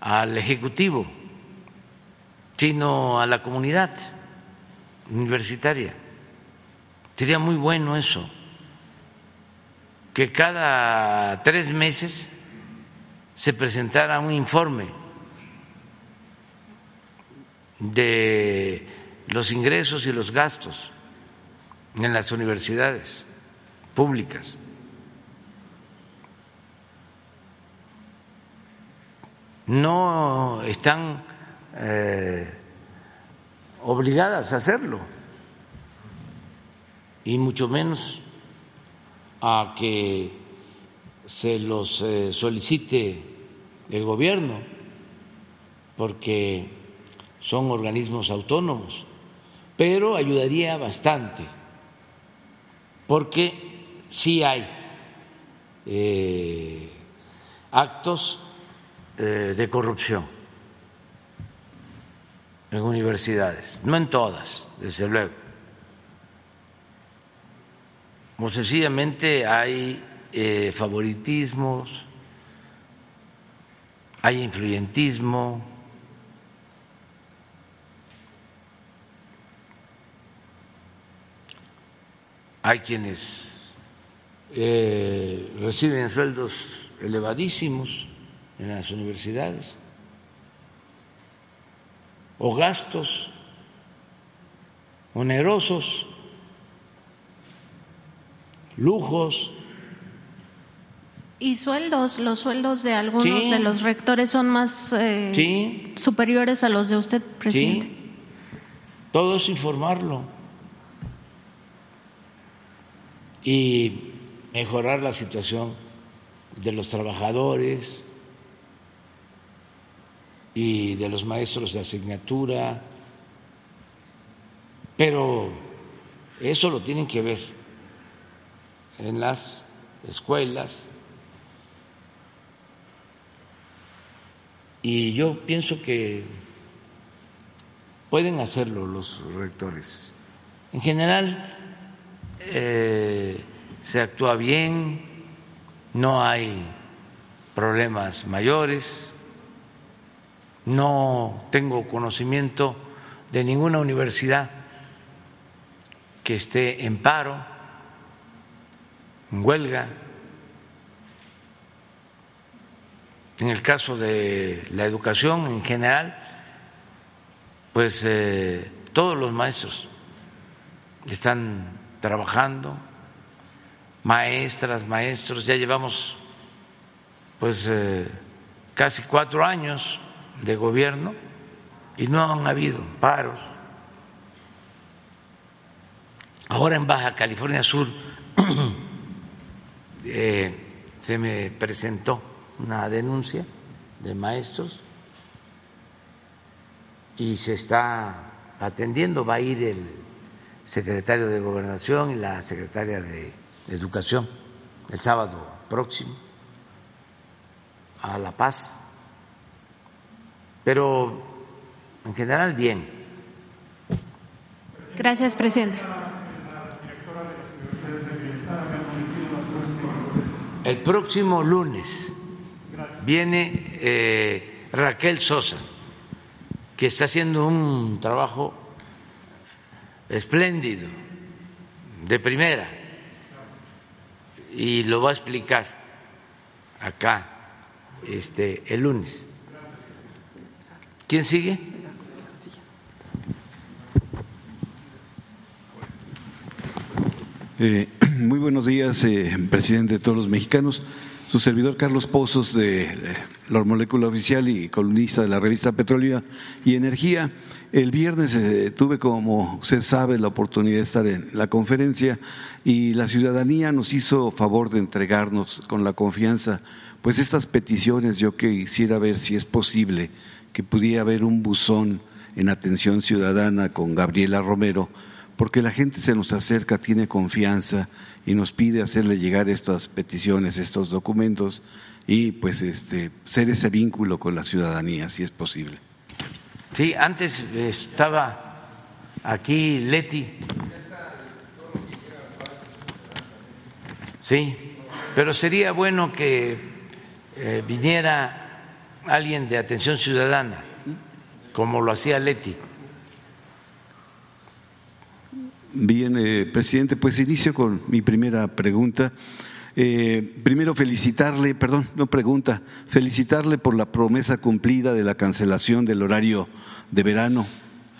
al Ejecutivo, sino a la comunidad universitaria. Sería muy bueno eso, que cada tres meses se presentara un informe de los ingresos y los gastos en las universidades públicas. No están eh, obligadas a hacerlo, y mucho menos a que se los eh, solicite el gobierno, porque son organismos autónomos, pero ayudaría bastante, porque sí hay eh, actos eh, de corrupción en universidades, no en todas, desde luego. O sencillamente hay eh, favoritismos, hay influyentismo, hay quienes eh, reciben sueldos elevadísimos en las universidades o gastos onerosos, lujos. ¿Y sueldos? ¿Los sueldos de algunos de los rectores son más eh, superiores a los de usted, presidente? Sí. Todo es informarlo y mejorar la situación de los trabajadores y de los maestros de asignatura, pero eso lo tienen que ver en las escuelas y yo pienso que pueden hacerlo los rectores. En general, eh, se actúa bien, no hay problemas mayores, no tengo conocimiento de ninguna universidad que esté en paro, en huelga. En el caso de la educación en general, pues eh, todos los maestros están trabajando, maestras, maestros, ya llevamos pues eh, casi cuatro años de gobierno y no han habido paros. Ahora en Baja California Sur eh, se me presentó una denuncia de maestros y se está atendiendo, va a ir el secretario de Gobernación y la secretaria de Educación el sábado próximo a La Paz. Pero en general bien. Gracias, presidente. El próximo lunes viene eh, Raquel Sosa, que está haciendo un trabajo espléndido, de primera, y lo va a explicar acá este, el lunes. ¿Quién sigue? Eh, muy buenos días, eh, presidente de todos los mexicanos. Su servidor Carlos Pozos de la molécula oficial y columnista de la revista Petróleo y Energía. El viernes eh, tuve, como usted sabe, la oportunidad de estar en la conferencia y la ciudadanía nos hizo favor de entregarnos con la confianza, pues estas peticiones yo quisiera ver si es posible que pudiera haber un buzón en atención ciudadana con Gabriela Romero, porque la gente se nos acerca, tiene confianza y nos pide hacerle llegar estas peticiones, estos documentos y pues este ser ese vínculo con la ciudadanía, si es posible. Sí, antes estaba aquí Leti. Sí, pero sería bueno que eh, viniera alguien de atención ciudadana, como lo hacía Leti. Bien, eh, presidente, pues inicio con mi primera pregunta. Eh, primero felicitarle, perdón, no pregunta, felicitarle por la promesa cumplida de la cancelación del horario de verano.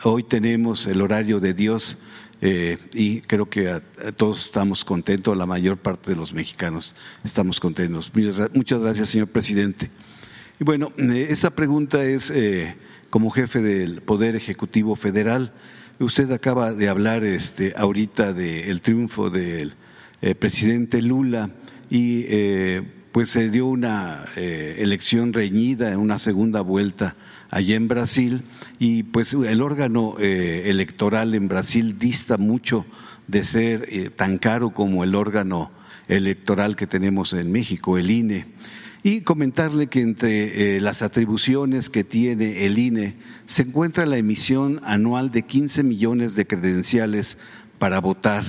Hoy tenemos el horario de Dios eh, y creo que todos estamos contentos, la mayor parte de los mexicanos estamos contentos. Muchas gracias, señor presidente. Y bueno, eh, esa pregunta es eh, como jefe del Poder Ejecutivo Federal. Usted acaba de hablar este, ahorita del triunfo del presidente Lula y pues se dio una elección reñida en una segunda vuelta allá en Brasil y pues el órgano eh, electoral en Brasil dista mucho de ser eh, tan caro como el órgano electoral que tenemos en México, el INE. Y comentarle que entre eh, las atribuciones que tiene el INE se encuentra la emisión anual de 15 millones de credenciales para votar,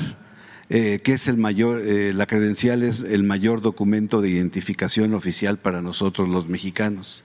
que es el mayor, la credencial es el mayor documento de identificación oficial para nosotros los mexicanos.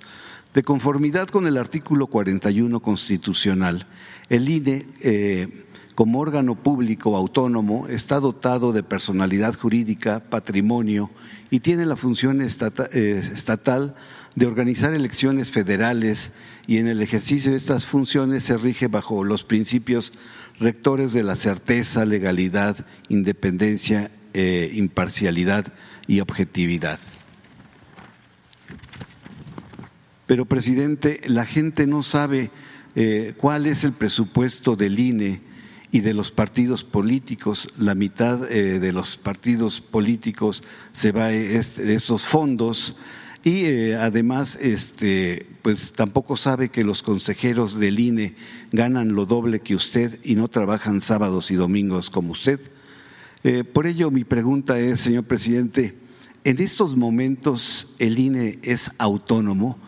De conformidad con el artículo 41 constitucional, el INE, eh, como órgano público autónomo, está dotado de personalidad jurídica, patrimonio y tiene la función eh, estatal de organizar elecciones federales y en el ejercicio de estas funciones se rige bajo los principios rectores de la certeza, legalidad, independencia, eh, imparcialidad y objetividad. Pero, presidente, la gente no sabe eh, cuál es el presupuesto del INE y de los partidos políticos. La mitad eh, de los partidos políticos se va de estos fondos y eh, además, este, pues tampoco sabe que los consejeros del INE ganan lo doble que usted y no trabajan sábados y domingos como usted. por ello, mi pregunta es, señor presidente, ¿en estos momentos el INE es autónomo?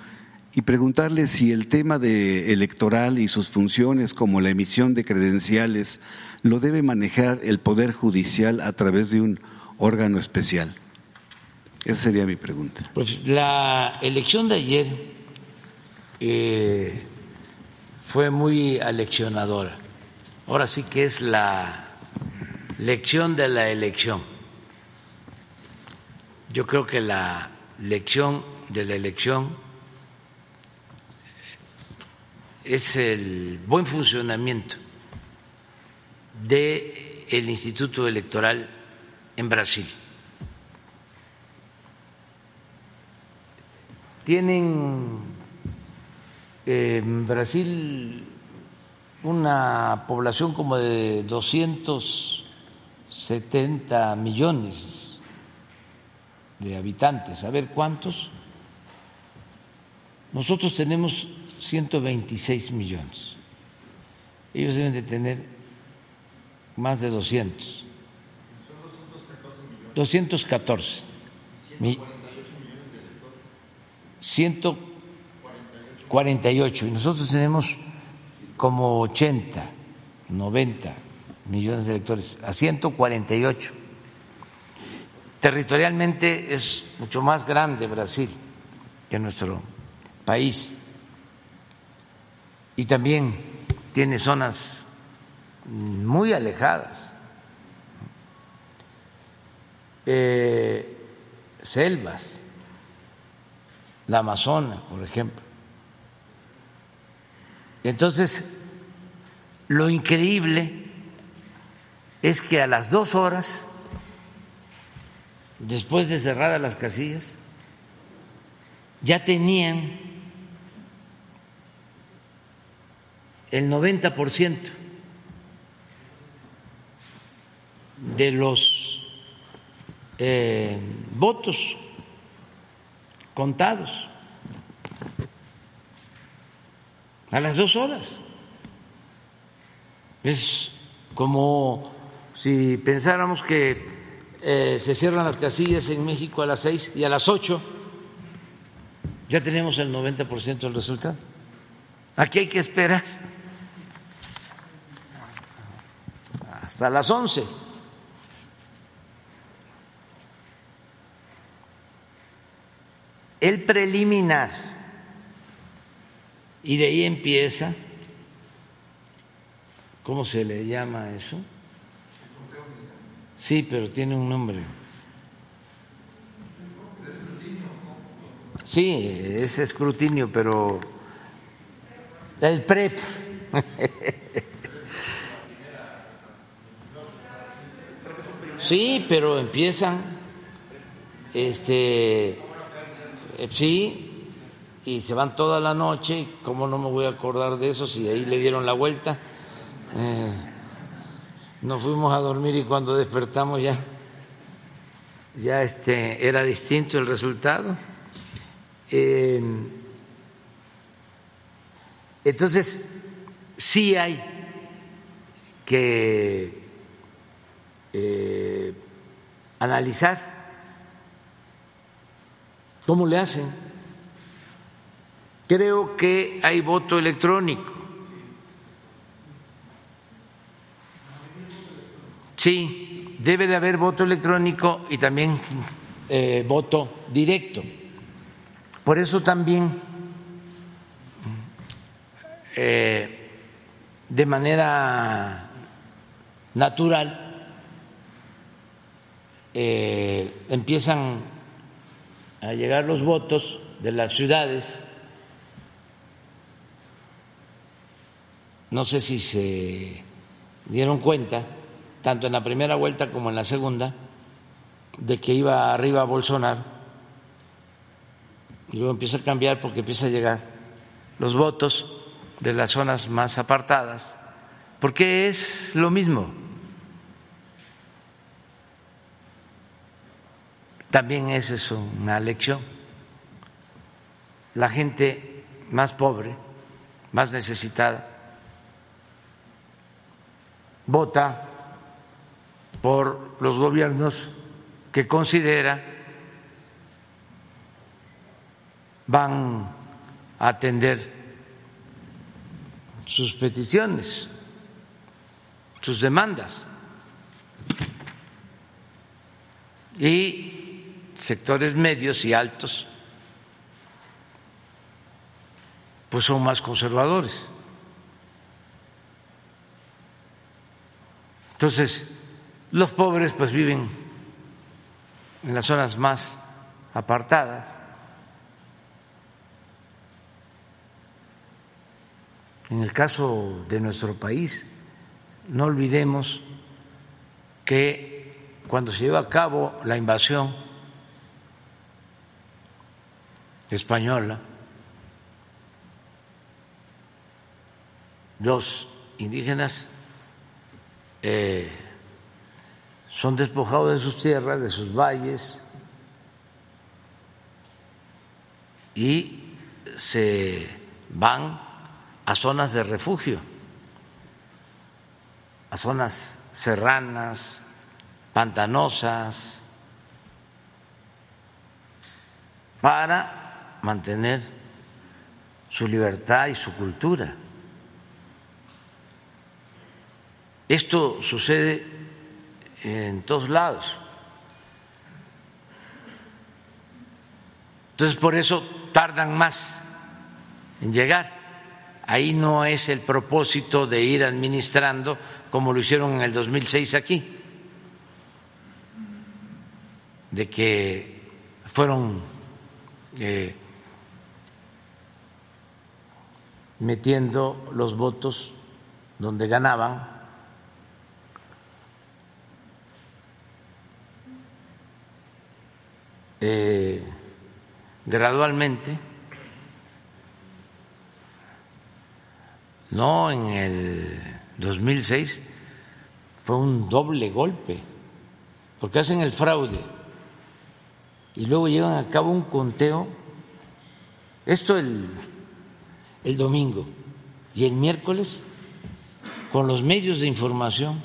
Y preguntarle si el tema de electoral y sus funciones como la emisión de credenciales lo debe manejar el Poder Judicial a través de un órgano especial. Esa sería mi pregunta. Pues la elección de ayer eh, fue muy aleccionadora. Ahora sí que es la lección de la elección. Yo creo que la lección de la elección es el buen funcionamiento del Instituto Electoral en Brasil. Tienen en Brasil una población como de 270 millones de habitantes. A ver cuántos. Nosotros tenemos 126 millones. Ellos deben de tener más de 200. 214 millones. 148 y nosotros tenemos como 80, 90 millones de electores, a 148. Territorialmente es mucho más grande Brasil que nuestro país y también tiene zonas muy alejadas, eh, selvas, la Amazona, por ejemplo. Entonces, lo increíble es que a las dos horas, después de cerradas las casillas, ya tenían el 90% de los eh, votos contados a las dos horas. Es como si pensáramos que eh, se cierran las casillas en México a las seis y a las ocho ya tenemos el 90% del resultado. Aquí hay que esperar hasta las 11. el preliminar. Y de ahí empieza, ¿cómo se le llama eso? Sí, pero tiene un nombre. Sí, es escrutinio, pero el PREP. Sí, pero empiezan, este, eh, sí, y se van toda la noche. ¿Cómo no me voy a acordar de eso si ahí le dieron la vuelta? Eh, nos fuimos a dormir y cuando despertamos ya, ya este, era distinto el resultado. Eh, entonces, sí hay que eh, analizar cómo le hacen. Creo que hay voto electrónico. Sí, debe de haber voto electrónico y también eh, voto directo. Por eso también eh, de manera natural eh, empiezan a llegar los votos de las ciudades. No sé si se dieron cuenta, tanto en la primera vuelta como en la segunda, de que iba arriba Bolsonaro y luego empieza a cambiar porque empieza a llegar los votos de las zonas más apartadas, porque es lo mismo. También es eso una lección. La gente más pobre, más necesitada, vota por los gobiernos que considera van a atender sus peticiones, sus demandas. Y sectores medios y altos pues son más conservadores. Entonces, los pobres pues viven en las zonas más apartadas En el caso de nuestro país, no olvidemos que cuando se llevó a cabo la invasión española, los indígenas eh, son despojados de sus tierras, de sus valles, y se van a zonas de refugio, a zonas serranas, pantanosas, para mantener su libertad y su cultura. Esto sucede en todos lados. Entonces, por eso tardan más en llegar. Ahí no es el propósito de ir administrando como lo hicieron en el 2006 aquí, de que fueron eh, metiendo los votos donde ganaban. Eh, gradualmente No, en el 2006 fue un doble golpe, porque hacen el fraude y luego llevan a cabo un conteo, esto el, el domingo y el miércoles con los medios de información,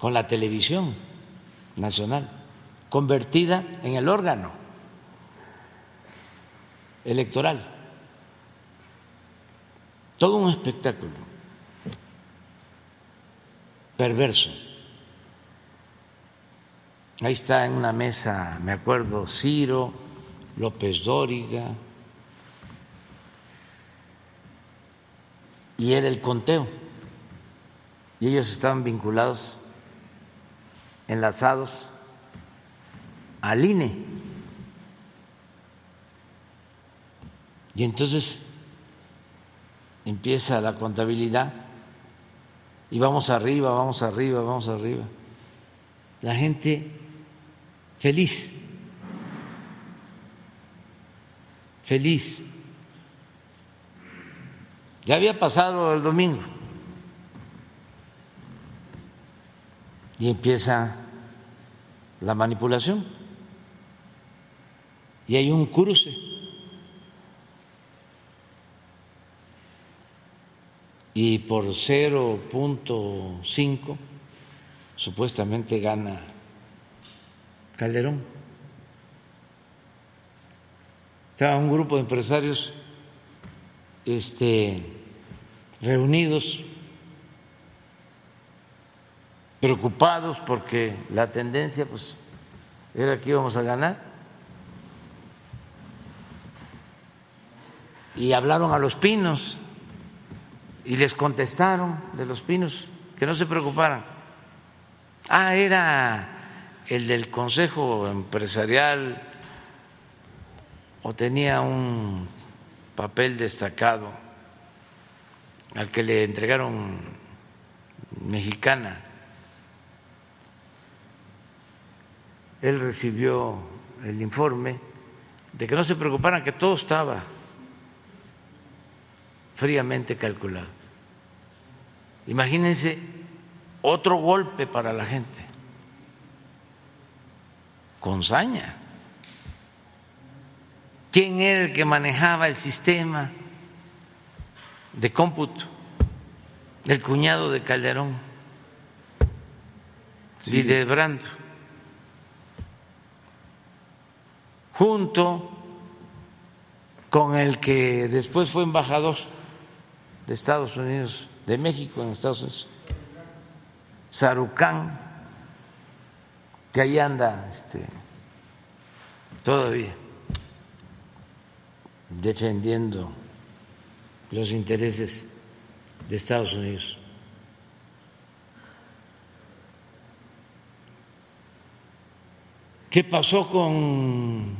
con la televisión nacional, convertida en el órgano electoral todo un espectáculo perverso. Ahí está en una mesa, me acuerdo, Ciro, López Dóriga, y era el conteo. Y ellos estaban vinculados, enlazados al INE. Y entonces empieza la contabilidad y vamos arriba, vamos arriba, vamos arriba. La gente feliz, feliz. Ya había pasado el domingo y empieza la manipulación y hay un cruce. Y por 0.5 supuestamente gana Calderón. Estaba un grupo de empresarios este, reunidos, preocupados porque la tendencia pues, era que íbamos a ganar. Y hablaron a los pinos y les contestaron de los pinos que no se preocuparan. Ah, era el del Consejo Empresarial o tenía un papel destacado al que le entregaron mexicana. Él recibió el informe de que no se preocuparan, que todo estaba fríamente calculado. Imagínense otro golpe para la gente con saña. ¿Quién era el que manejaba el sistema de cómputo? El cuñado de Calderón y de Brando. Junto con el que después fue embajador de Estados Unidos, de México en Estados Unidos, Sarucán que ahí anda este, todavía defendiendo los intereses de Estados Unidos. ¿Qué pasó con...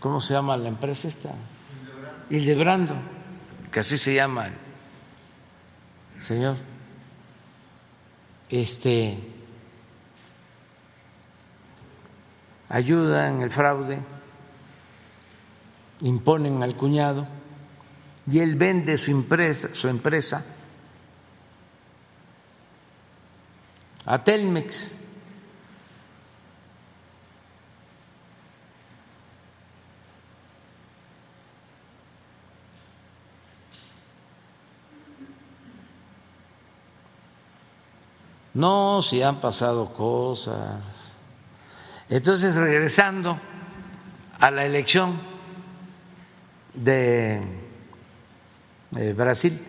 ¿Cómo se llama la empresa esta? Hildebrando, que así se llama señor este, ayudan el fraude, imponen al cuñado y él vende su empresa, su empresa a Telmex. No, si han pasado cosas. Entonces, regresando a la elección de Brasil,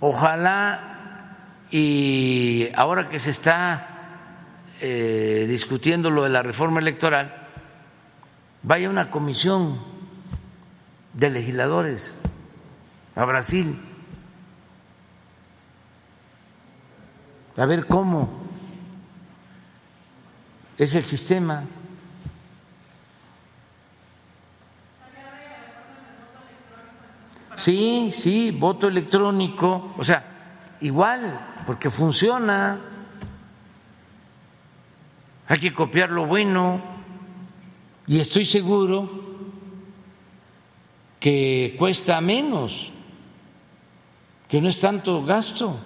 ojalá y ahora que se está eh, discutiendo lo de la reforma electoral, vaya una comisión de legisladores a Brasil a ver cómo es el sistema. Sí, sí, voto electrónico, o sea, igual, porque funciona. Hay que copiar lo bueno y estoy seguro que cuesta menos, que no es tanto gasto.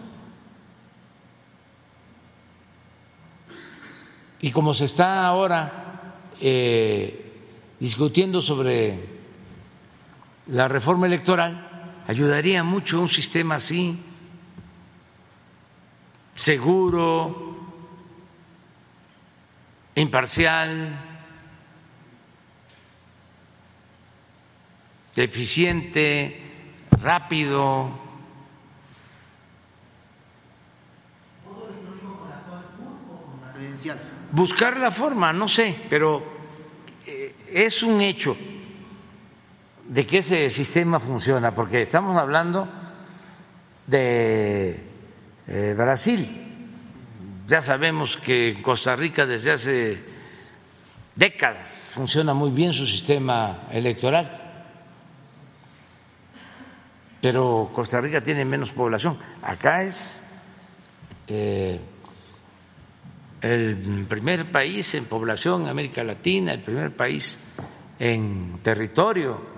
Y como se está ahora eh, discutiendo sobre la reforma electoral, ayudaría mucho un sistema así, seguro, imparcial, eficiente, rápido. Buscar la forma, no sé, pero eh, es un hecho de que ese sistema funciona, porque estamos hablando de eh, Brasil. Ya sabemos que en Costa Rica desde hace décadas funciona muy bien su sistema electoral, pero Costa Rica tiene menos población. Acá es eh, el primer país en población en América Latina, el primer país en territorio.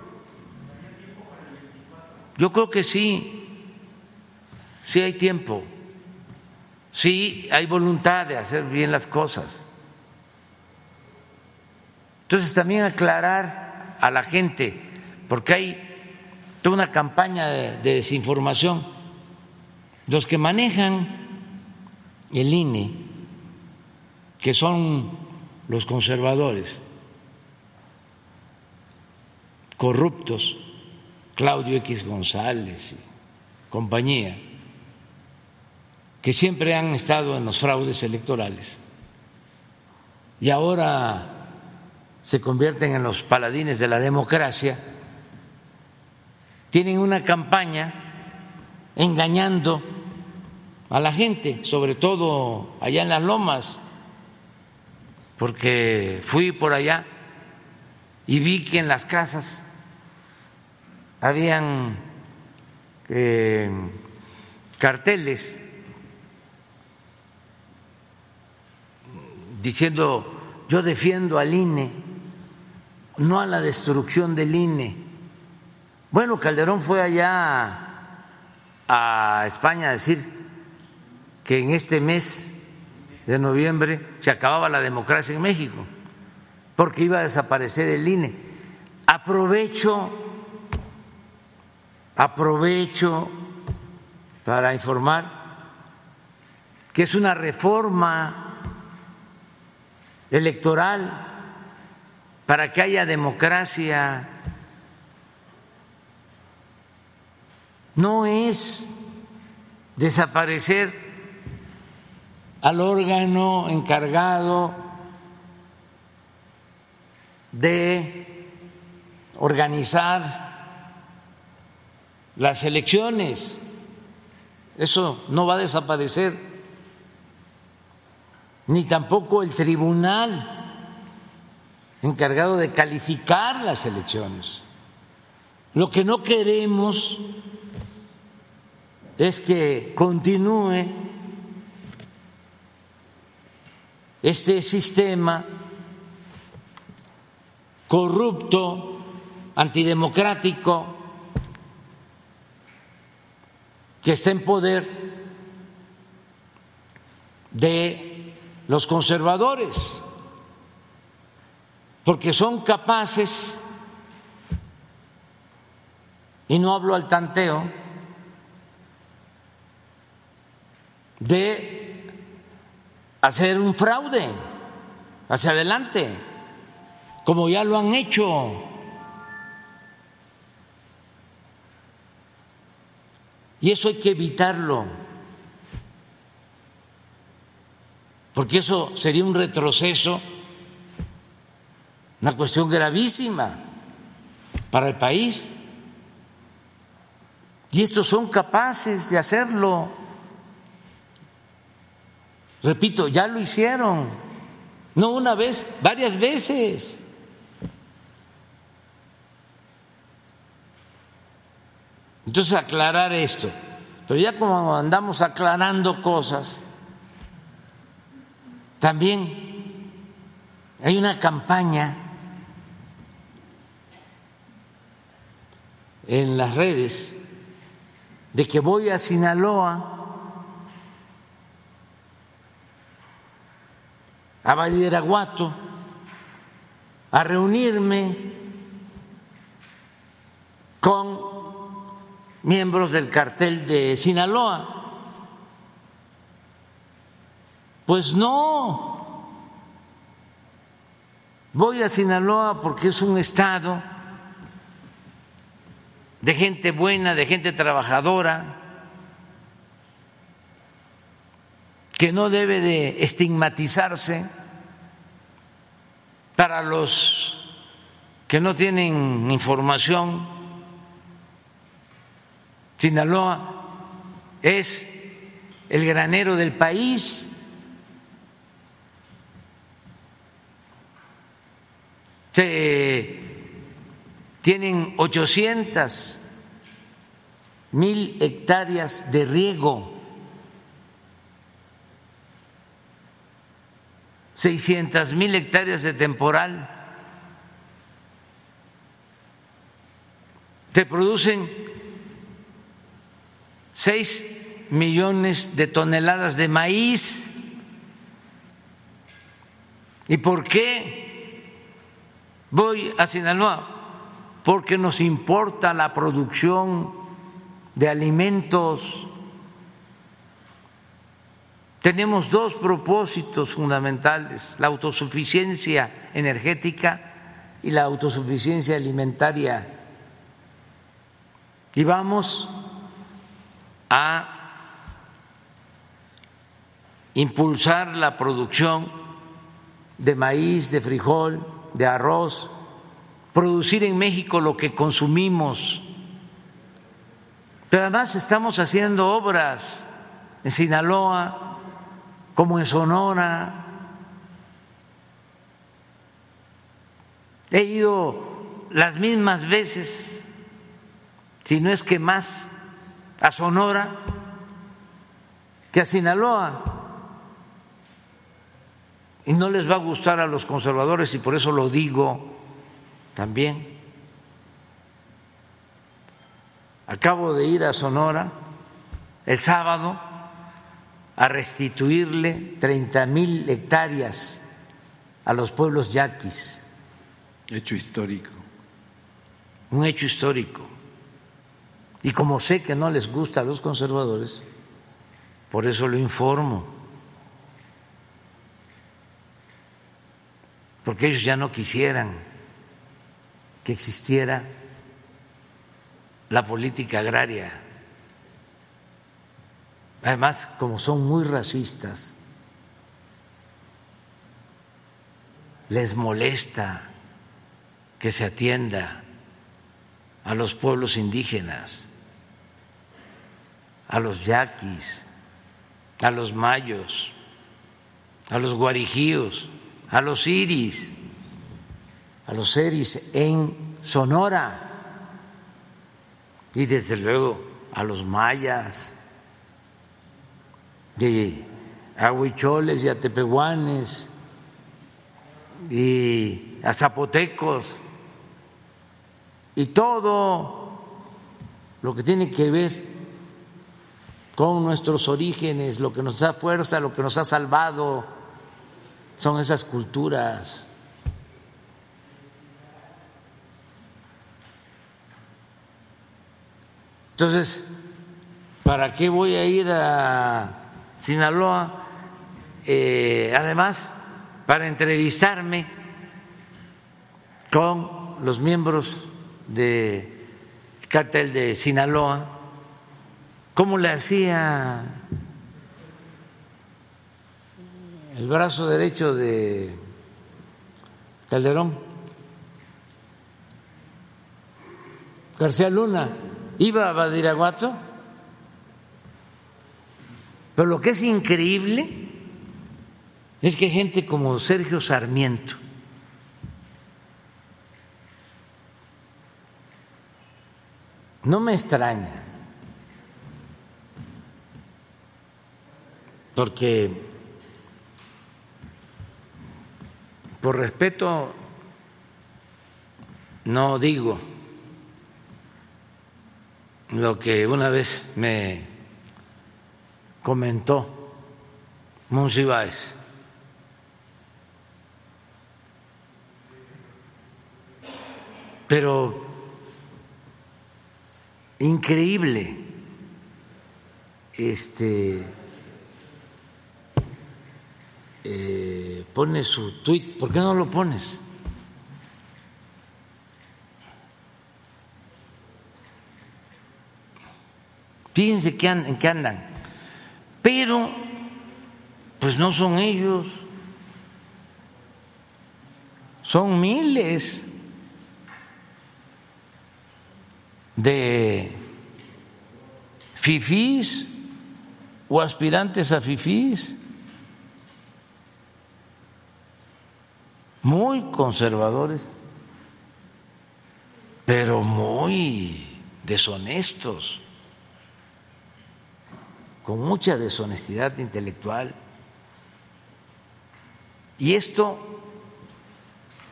Yo creo que sí, sí hay tiempo, sí hay voluntad de hacer bien las cosas. Entonces también aclarar a la gente, porque hay toda una campaña de, de desinformación. Los que manejan el INE, que son los conservadores, corruptos, Claudio X González y compañía, que siempre han estado en los fraudes electorales y ahora se convierten en los paladines de la democracia, tienen una campaña engañando a la gente, sobre todo allá en las lomas, porque fui por allá y vi que en las casas habían eh, carteles diciendo yo defiendo al INE, no a la destrucción del INE. Bueno, Calderón fue allá a España a decir que en este mes de noviembre se acababa la democracia en México, porque iba a desaparecer el INE. Aprovecho, aprovecho para informar que es una reforma electoral para que haya democracia. No es desaparecer al órgano encargado de organizar las elecciones. Eso no va a desaparecer, ni tampoco el tribunal encargado de calificar las elecciones. Lo que no queremos es que continúe este sistema corrupto, antidemocrático, que está en poder de los conservadores, porque son capaces, y no hablo al tanteo, de hacer un fraude hacia adelante, como ya lo han hecho. Y eso hay que evitarlo, porque eso sería un retroceso, una cuestión gravísima para el país. Y estos son capaces de hacerlo. Repito, ya lo hicieron, no una vez, varias veces. Entonces, aclarar esto. Pero ya como andamos aclarando cosas, también hay una campaña en las redes de que voy a Sinaloa a Badiraguato a reunirme con miembros del cartel de Sinaloa. Pues no, voy a Sinaloa porque es un estado de gente buena, de gente trabajadora, que no debe de estigmatizarse para los que no tienen información. Sinaloa es el granero del país. Se tienen 800 mil hectáreas de riego, 600 mil hectáreas de temporal. Se producen 6 millones de toneladas de maíz. ¿Y por qué voy a Sinaloa? Porque nos importa la producción de alimentos. Tenemos dos propósitos fundamentales, la autosuficiencia energética y la autosuficiencia alimentaria. Y vamos a impulsar la producción de maíz, de frijol, de arroz, producir en México lo que consumimos pero además estamos haciendo obras en Sinaloa, como en Sonora. He ido las mismas veces, si no es que más, a Sonora que a Sinaloa. Y no les va a gustar a los conservadores y por eso lo digo también. Acabo de ir a Sonora el sábado a restituirle 30 mil hectáreas a los pueblos yaquis. Hecho histórico. Un hecho histórico. Y como sé que no les gusta a los conservadores, por eso lo informo. Porque ellos ya no quisieran que existiera la política agraria. Además, como son muy racistas, les molesta que se atienda a los pueblos indígenas, a los yaquis, a los mayos, a los guarijíos, a los iris, a los seris en Sonora y desde luego a los mayas, y a huicholes y a tepehuanes y a zapotecos y todo lo que tiene que ver con nuestros orígenes, lo que nos da fuerza, lo que nos ha salvado, son esas culturas. Entonces, ¿para qué voy a ir a Sinaloa? Eh, además, para entrevistarme con los miembros del cártel de Sinaloa, ¿cómo le hacía el brazo derecho de Calderón? García Luna. Iba a Badiraguato, pero lo que es increíble es que gente como Sergio Sarmiento, no me extraña, porque por respeto no digo lo que una vez me comentó Monsiváis. Pero increíble este eh, pone su tweet, ¿por qué no lo pones? Fíjense en qué andan. Pero pues no son ellos, son miles de fifís o aspirantes a fifís muy conservadores, pero muy deshonestos, con mucha deshonestidad intelectual. Y esto,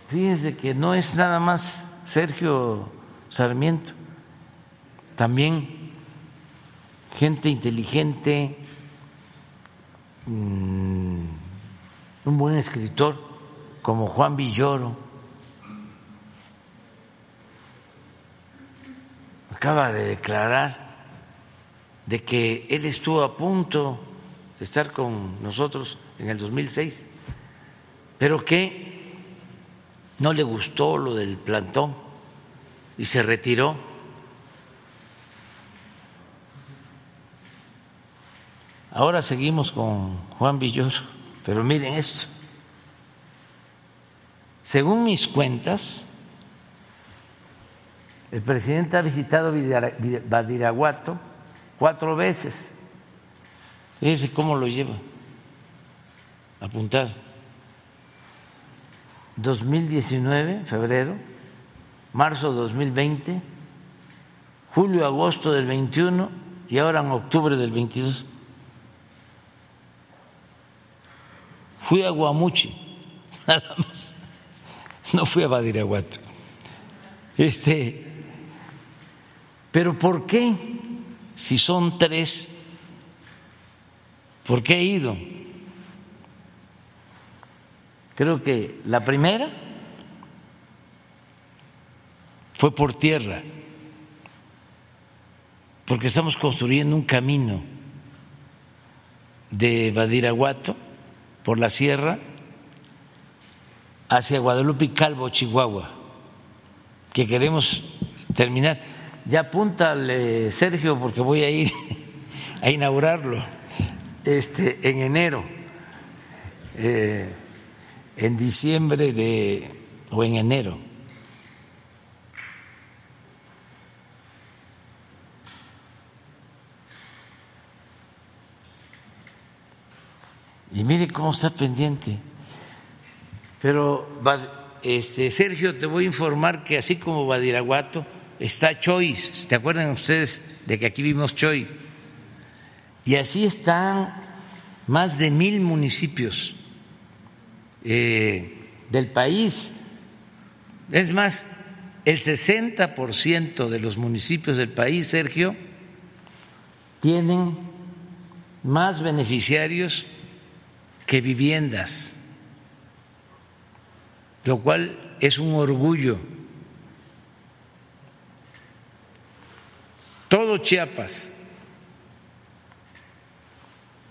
fíjense que no es nada más Sergio Sarmiento, también gente inteligente, mm, un buen escritor como Juan Villoro, acaba de declarar de que él estuvo a punto de estar con nosotros en el 2006, pero que no le gustó lo del plantón y se retiró. Ahora seguimos con Juan Villoro, pero miren esto. Según mis cuentas, el presidente ha visitado Badiraguato cuatro veces. Fíjense cómo lo lleva. Apuntado. 2019, febrero, marzo 2020, julio, agosto del 21 y ahora en octubre del 22. Fui a Guamuchi, nada más no fui a Badiraguato. Este, pero ¿por qué? Si son tres, ¿por qué he ido? Creo que la primera fue por tierra, porque estamos construyendo un camino de Badiraguato por la sierra hacia Guadalupe y Calvo, Chihuahua, que queremos terminar. Ya apúntale, Sergio, porque voy a ir a inaugurarlo este, en enero, eh, en diciembre de, o en enero. Y mire cómo está pendiente. Pero, este, Sergio, te voy a informar que así como Badiraguato está Choy, ¿te acuerdan ustedes de que aquí vimos Choy? Y así están más de mil municipios eh, del país. Es más, el 60% de los municipios del país, Sergio, tienen más beneficiarios que viviendas lo cual es un orgullo. Todo Chiapas,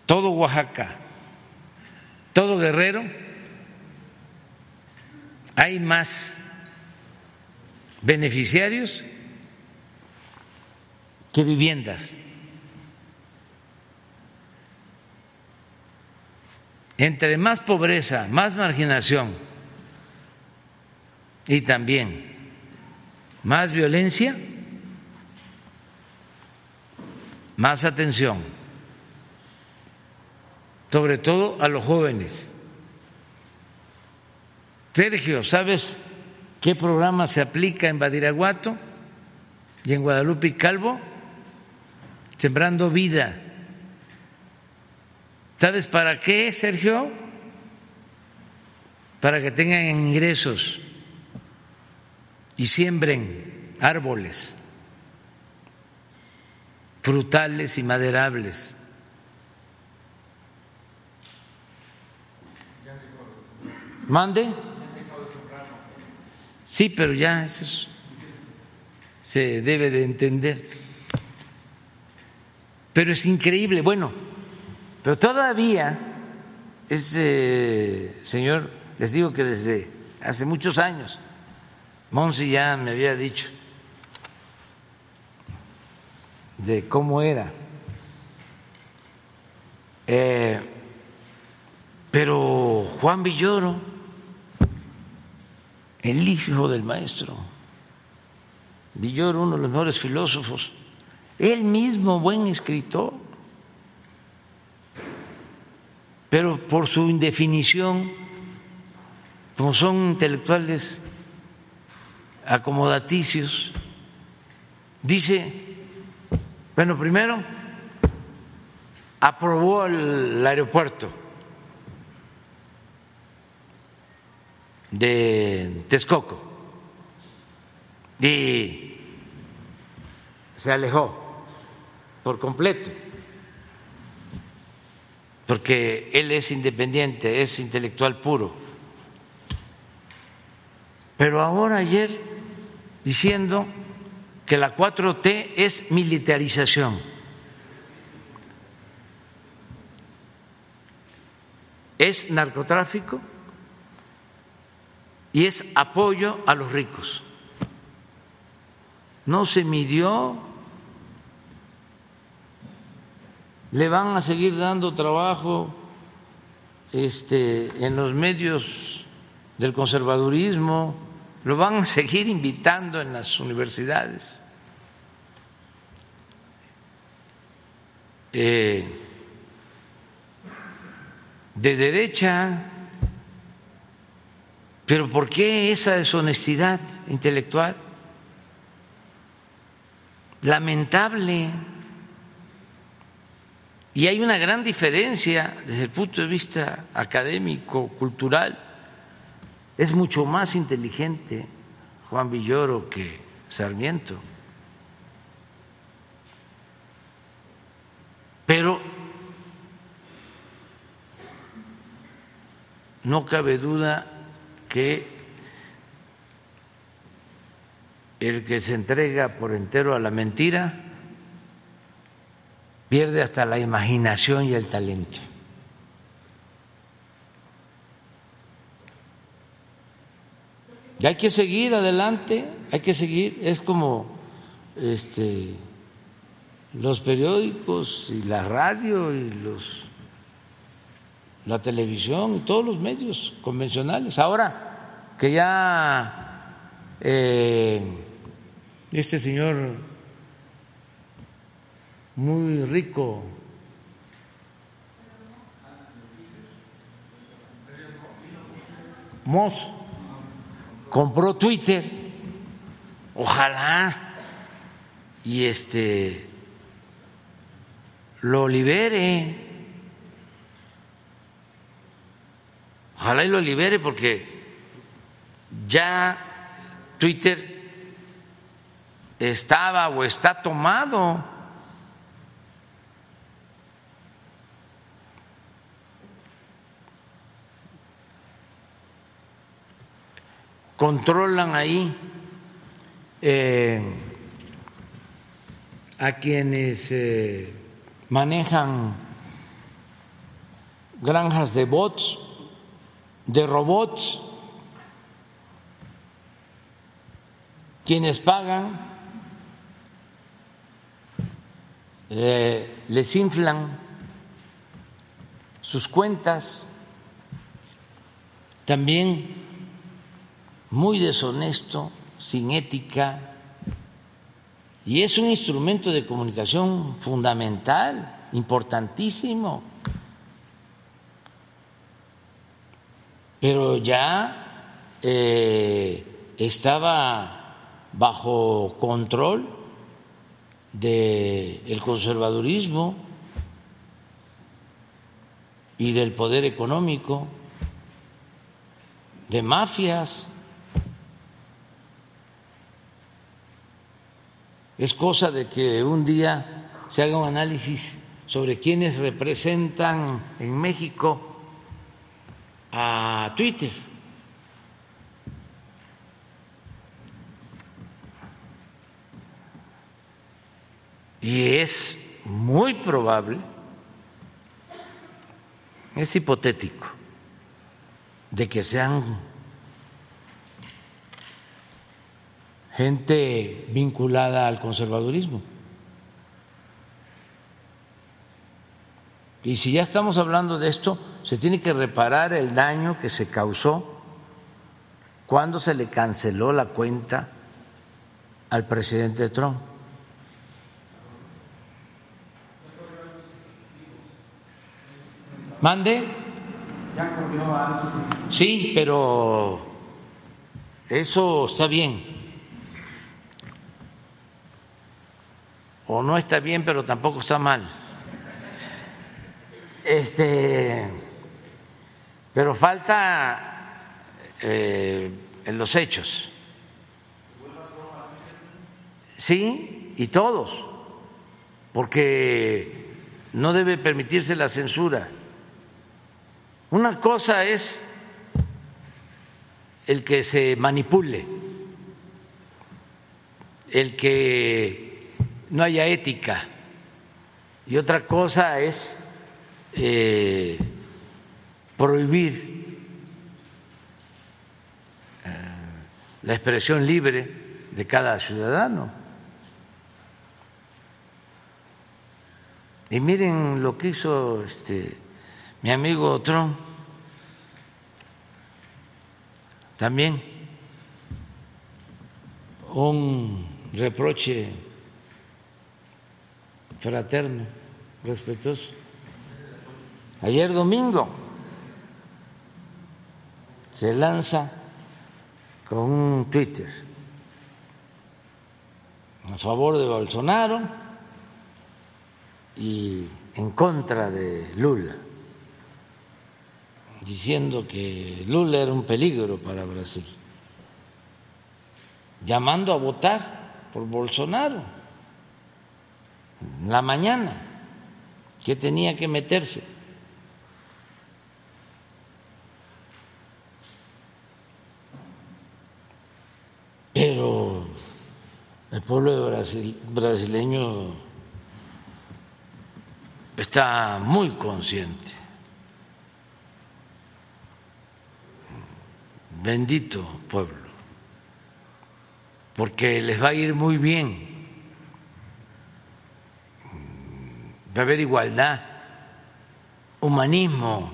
todo Oaxaca, todo Guerrero, hay más beneficiarios que viviendas. Entre más pobreza, más marginación, y también más violencia, más atención, sobre todo a los jóvenes. Sergio, ¿sabes qué programa se aplica en Badiraguato y en Guadalupe y Calvo? Sembrando vida. ¿Sabes para qué, Sergio? Para que tengan ingresos y siembren árboles frutales y maderables. ¿Mande? Sí, pero ya eso se debe de entender. Pero es increíble, bueno, pero todavía ese señor, les digo que desde hace muchos años, Monsi ya me había dicho de cómo era. Eh, Pero Juan Villoro, el hijo del maestro, Villoro, uno de los mejores filósofos, él mismo buen escritor, pero por su indefinición, como son intelectuales acomodaticios, dice, bueno, primero aprobó el aeropuerto de Texcoco y se alejó por completo, porque él es independiente, es intelectual puro. Pero ahora ayer diciendo que la 4T es militarización. Es narcotráfico y es apoyo a los ricos. No se midió, le van a seguir dando trabajo este, en los medios del conservadurismo, lo van a seguir invitando en las universidades. Eh, de derecha, pero ¿por qué esa deshonestidad intelectual? Lamentable. Y hay una gran diferencia desde el punto de vista académico, cultural es mucho más inteligente Juan Villoro que Sarmiento. Pero no cabe duda que el que se entrega por entero a la mentira pierde hasta la imaginación y el talento. Y hay que seguir adelante, hay que seguir, es como este, los periódicos y la radio y los, la televisión y todos los medios convencionales. Ahora que ya eh, este señor muy rico, Moss, compró Twitter, ojalá. Y este lo libere, ojalá y lo libere porque ya Twitter estaba o está tomado. Controlan ahí eh, a quienes eh, manejan granjas de bots, de robots, quienes pagan, eh, les inflan sus cuentas, también muy deshonesto, sin ética, y es un instrumento de comunicación fundamental, importantísimo. Pero ya eh, estaba bajo control del conservadurismo y del poder económico, de mafias. Es cosa de que un día se haga un análisis sobre quiénes representan en México a Twitter. Y es muy probable, es hipotético, de que sean gente vinculada al conservadurismo. Y si ya estamos hablando de esto, se tiene que reparar el daño que se causó cuando se le canceló la cuenta al presidente Trump. Mande. Sí, pero eso está bien. O no está bien, pero tampoco está mal. Este, pero falta eh, en los hechos. Sí, y todos, porque no debe permitirse la censura. Una cosa es el que se manipule, el que no haya ética, y otra cosa es eh, prohibir eh, la expresión libre de cada ciudadano. Y miren lo que hizo este mi amigo Trump también un reproche fraterno, respetuoso. Ayer domingo se lanza con un Twitter a favor de Bolsonaro y en contra de Lula diciendo que Lula era un peligro para Brasil, llamando a votar por Bolsonaro la mañana, que tenía que meterse. Pero el pueblo brasileño está muy consciente bendito pueblo, porque les va a ir muy bien, va a haber igualdad, humanismo,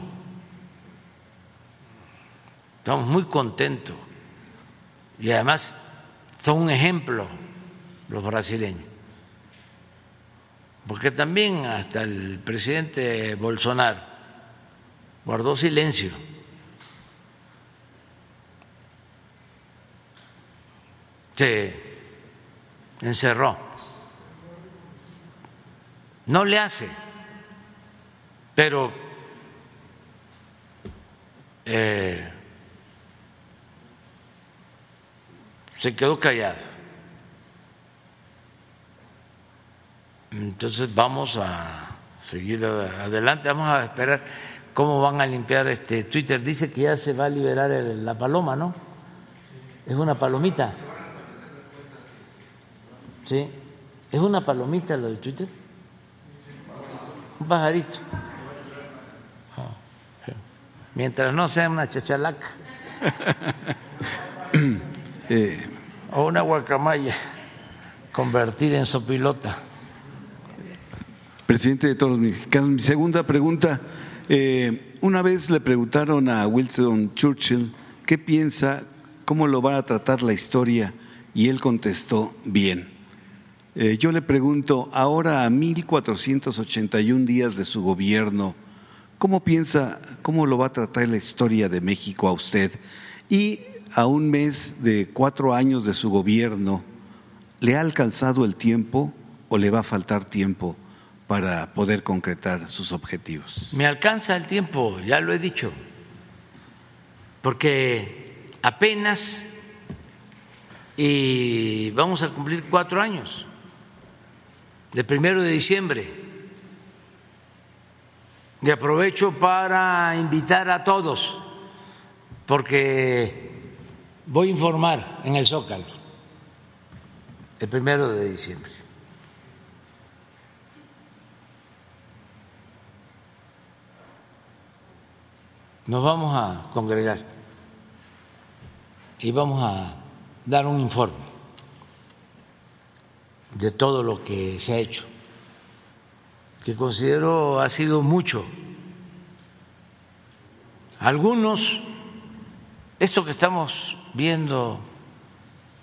estamos muy contentos. Y además son un ejemplo los brasileños, porque también hasta el presidente Bolsonaro guardó silencio. Se encerró. No le hace, pero eh, se quedó callado. Entonces vamos a seguir adelante, vamos a esperar cómo van a limpiar este Twitter. Dice que ya se va a liberar la paloma, ¿no? Es una palomita. ¿Sí? ¿Es una palomita lo de Twitter? Un pajarito. Ah, Mientras no sea una chachalaca. Eh. O una guacamaya convertida en sopilota. Presidente de todos los mexicanos, mi segunda pregunta. Eh, una vez le preguntaron a Winston Churchill qué piensa, cómo lo va a tratar la historia, y él contestó bien. Eh, yo le pregunto, ahora a 1481 días de su gobierno, ¿cómo piensa, cómo lo va a tratar la historia de México a usted? Y a un mes de cuatro años de su gobierno, ¿le ha alcanzado el tiempo o le va a faltar tiempo para poder concretar sus objetivos? Me alcanza el tiempo, ya lo he dicho, porque apenas y vamos a cumplir cuatro años del primero de diciembre. Y aprovecho para invitar a todos, porque voy a informar en el Zócalo el primero de diciembre. Nos vamos a congregar y vamos a dar un informe de todo lo que se ha hecho que considero ha sido mucho. Algunos, esto que estamos viendo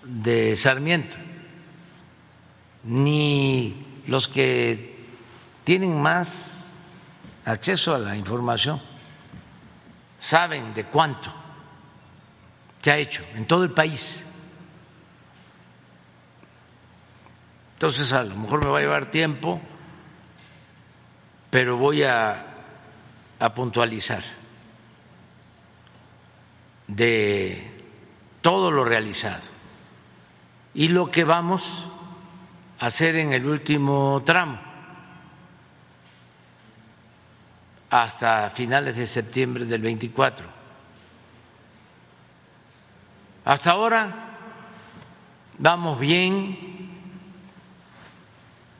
de Sarmiento, ni los que tienen más acceso a la información saben de cuánto se ha hecho en todo el país. Entonces a lo mejor me va a llevar tiempo, pero voy a, a puntualizar de todo lo realizado y lo que vamos a hacer en el último tramo hasta finales de septiembre del 24. Hasta ahora vamos bien,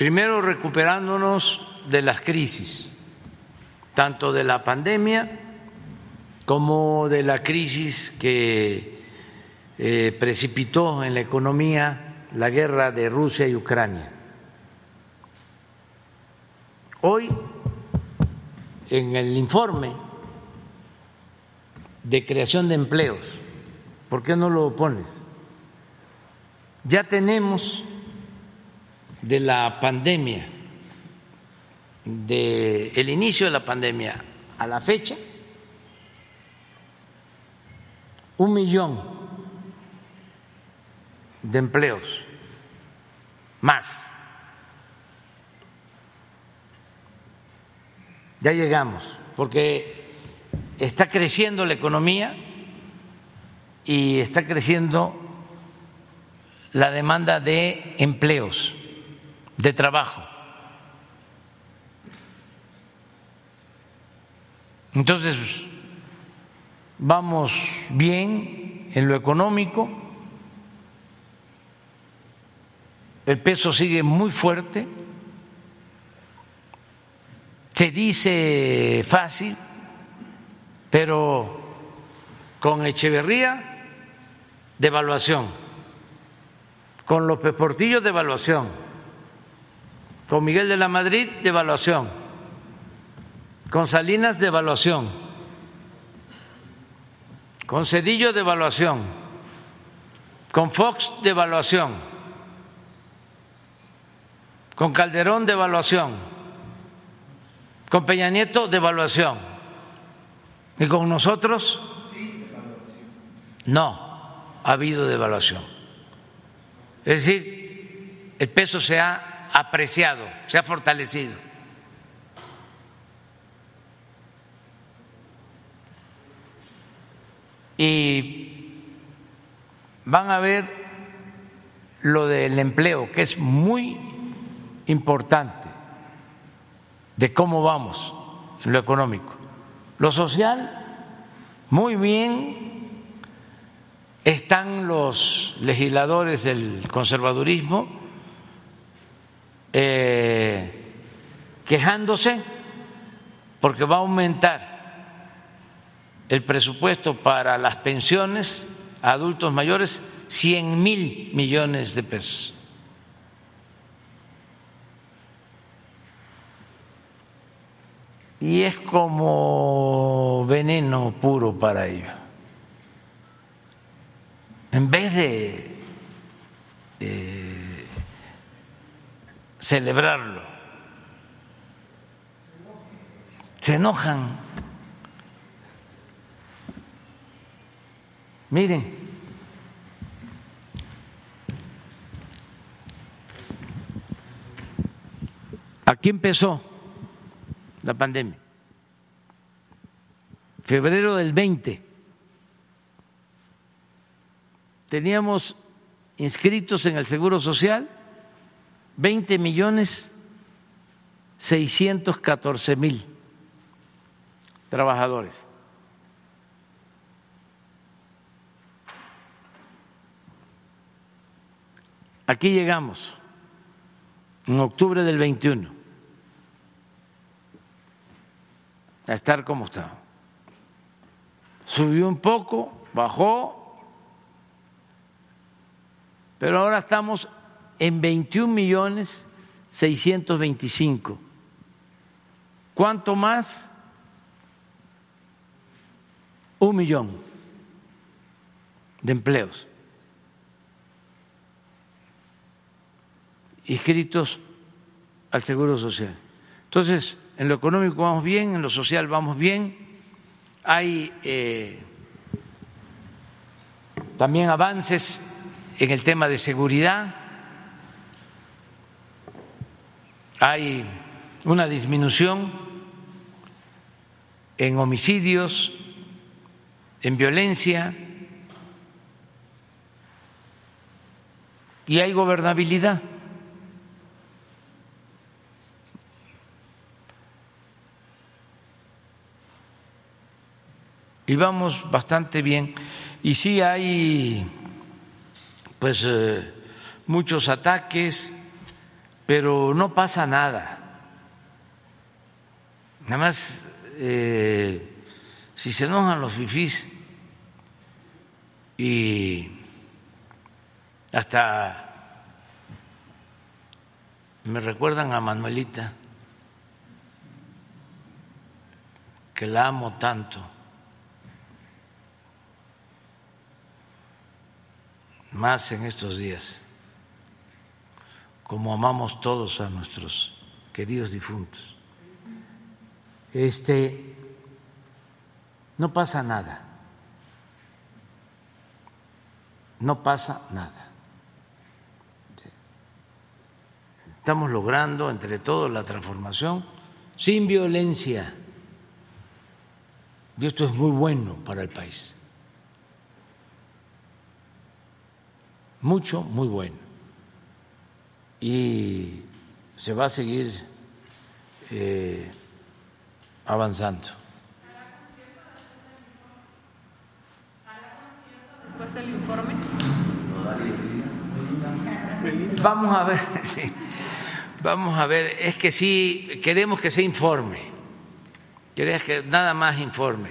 primero recuperándonos de las crisis, tanto de la pandemia como de la crisis que eh, precipitó en la economía la guerra de Rusia y Ucrania. Hoy, en el informe de creación de empleos, ¿por qué no lo pones? Ya tenemos de la pandemia, del el inicio de la pandemia a la fecha, un millón de empleos más. Ya llegamos, porque está creciendo la economía y está creciendo la demanda de empleos, de trabajo. Entonces, vamos bien en lo económico, el peso sigue muy fuerte, se dice fácil, pero con Echeverría, devaluación, con López Portillo, devaluación, con Miguel de la Madrid, devaluación, con Salinas, devaluación con Cedillo de evaluación, con Fox de evaluación, con Calderón de evaluación, con Peña Nieto de evaluación. ¿Y con nosotros? No, ha habido devaluación. Es decir, el peso se ha apreciado, se ha fortalecido. y van a ver lo del empleo, que es muy importante de cómo vamos en lo económico. Lo social, muy bien, están los legisladores del conservadurismo eh, quejándose porque va a aumentar el presupuesto para las pensiones a adultos mayores 100 mil millones de pesos. Y es como veneno puro para ellos. En vez de celebrarlo, se enojan Miren, aquí empezó la pandemia. Febrero del 20. Teníamos inscritos en el Seguro Social 20 millones 614 mil trabajadores. Aquí llegamos en octubre del 21 a estar como está. Subió un poco, bajó, pero ahora estamos en 21 millones 625 ¿Cuánto más? Un millón de empleos inscritos al Seguro Social. Entonces, en lo económico vamos bien, en lo social vamos bien, hay eh, también avances en el tema de seguridad, hay una disminución en homicidios, en violencia y hay gobernabilidad. Y vamos bastante bien. Y sí hay pues eh, muchos ataques, pero no pasa nada. Nada más eh, si se enojan los fifís y hasta me recuerdan a Manuelita, que la amo tanto. más en estos días, como amamos todos a nuestros queridos difuntos. Este no pasa nada. No pasa nada. Estamos logrando entre todos la transformación sin violencia. Y esto es muy bueno para el país. mucho, muy bueno. Y se va a seguir eh, avanzando. informe? Vamos a ver, vamos a ver, es que sí, queremos que se informe, queremos que nada más informe.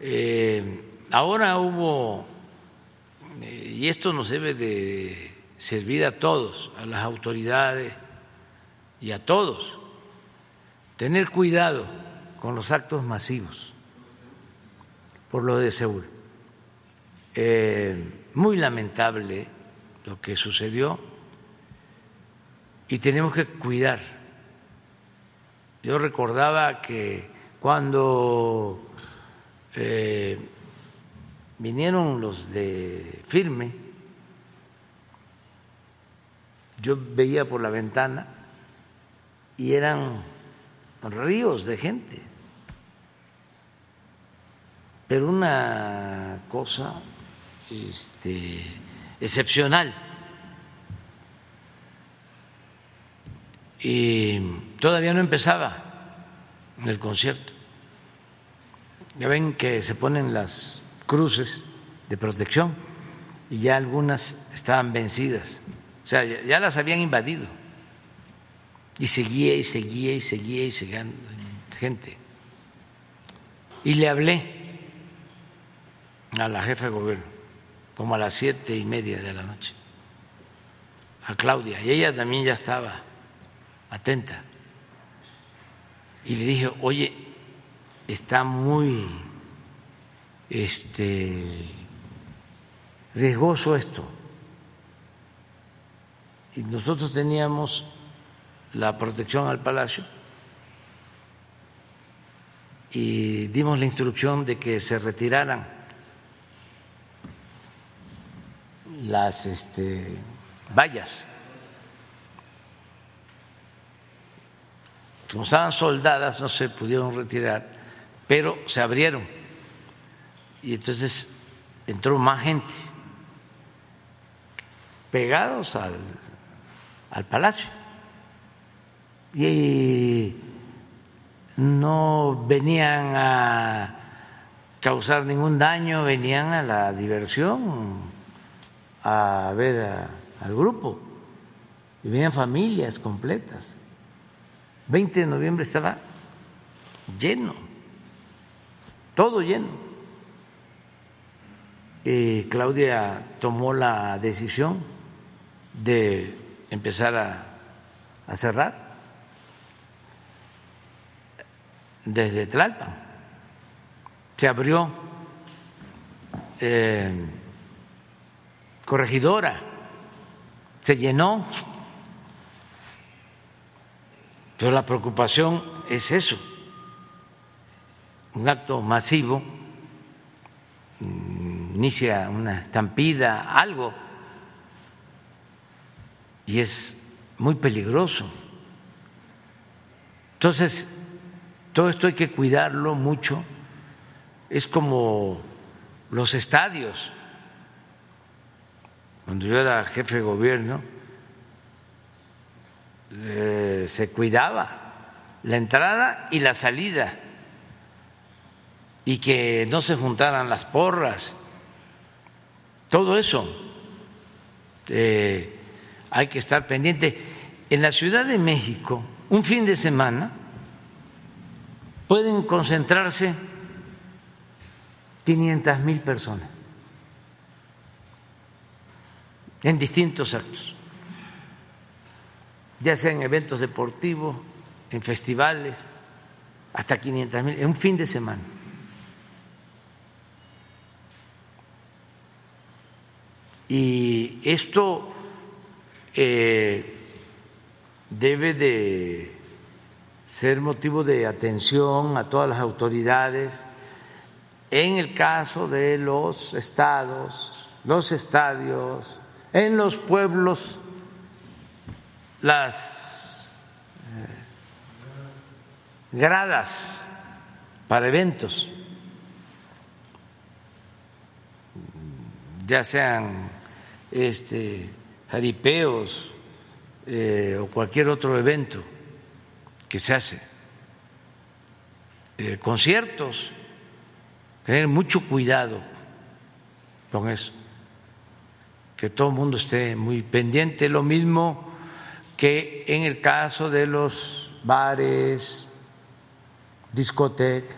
Eh, ahora hubo y esto nos debe de servir a todos, a las autoridades y a todos, tener cuidado con los actos masivos por lo de Seúl. Eh, muy lamentable lo que sucedió y tenemos que cuidar. Yo recordaba que cuando eh, vinieron los de firme, yo veía por la ventana y eran ríos de gente, pero una cosa este, excepcional. Y todavía no empezaba el concierto. Ya ven que se ponen las cruces de protección y ya algunas estaban vencidas. O sea, ya, las habían invadido. Y seguía y seguía y seguía y seguía gente. Y le hablé a la jefa de gobierno, como a las siete y media de la noche, a Claudia, y ella también ya estaba atenta. Y le dije, oye, está muy este, riesgoso esto. Y nosotros teníamos la protección al palacio y dimos la instrucción de que se retiraran las este, vallas. Como estaban soldadas, no se pudieron retirar, pero se abrieron y entonces entró más gente pegados al, al palacio y no venían a causar ningún daño, venían a la diversión, a ver al grupo, y venían familias completas. 20 de noviembre estaba lleno, todo lleno. Eh, Claudia tomó la decisión de empezar a, cerrar. desde Tlalpan. Se abrió eh, corregidora, se llenó, pero la preocupación es eso, un acto masivo, mm, inicia una estampida, algo, y es muy peligroso. Entonces, todo esto hay que cuidarlo mucho. Es como los estadios. Cuando yo era jefe de gobierno, eh, se cuidaba la entrada y la salida y que no se juntaran las porras. Todo eso eh, hay que estar pendiente. En la Ciudad de México, un fin de semana, pueden concentrarse 500 mil personas en distintos actos, ya sea en eventos deportivos, en festivales, hasta 500 mil, en un fin de semana. Y esto eh, debe de ser motivo de atención a todas las autoridades en el caso de los estados, los estadios, en los pueblos, las eh, gradas para eventos, ya sean este, jaripeos eh, o cualquier otro evento que se hace, eh, conciertos, tener mucho cuidado con eso, que todo el mundo esté muy pendiente, lo mismo que en el caso de los bares, discotecas,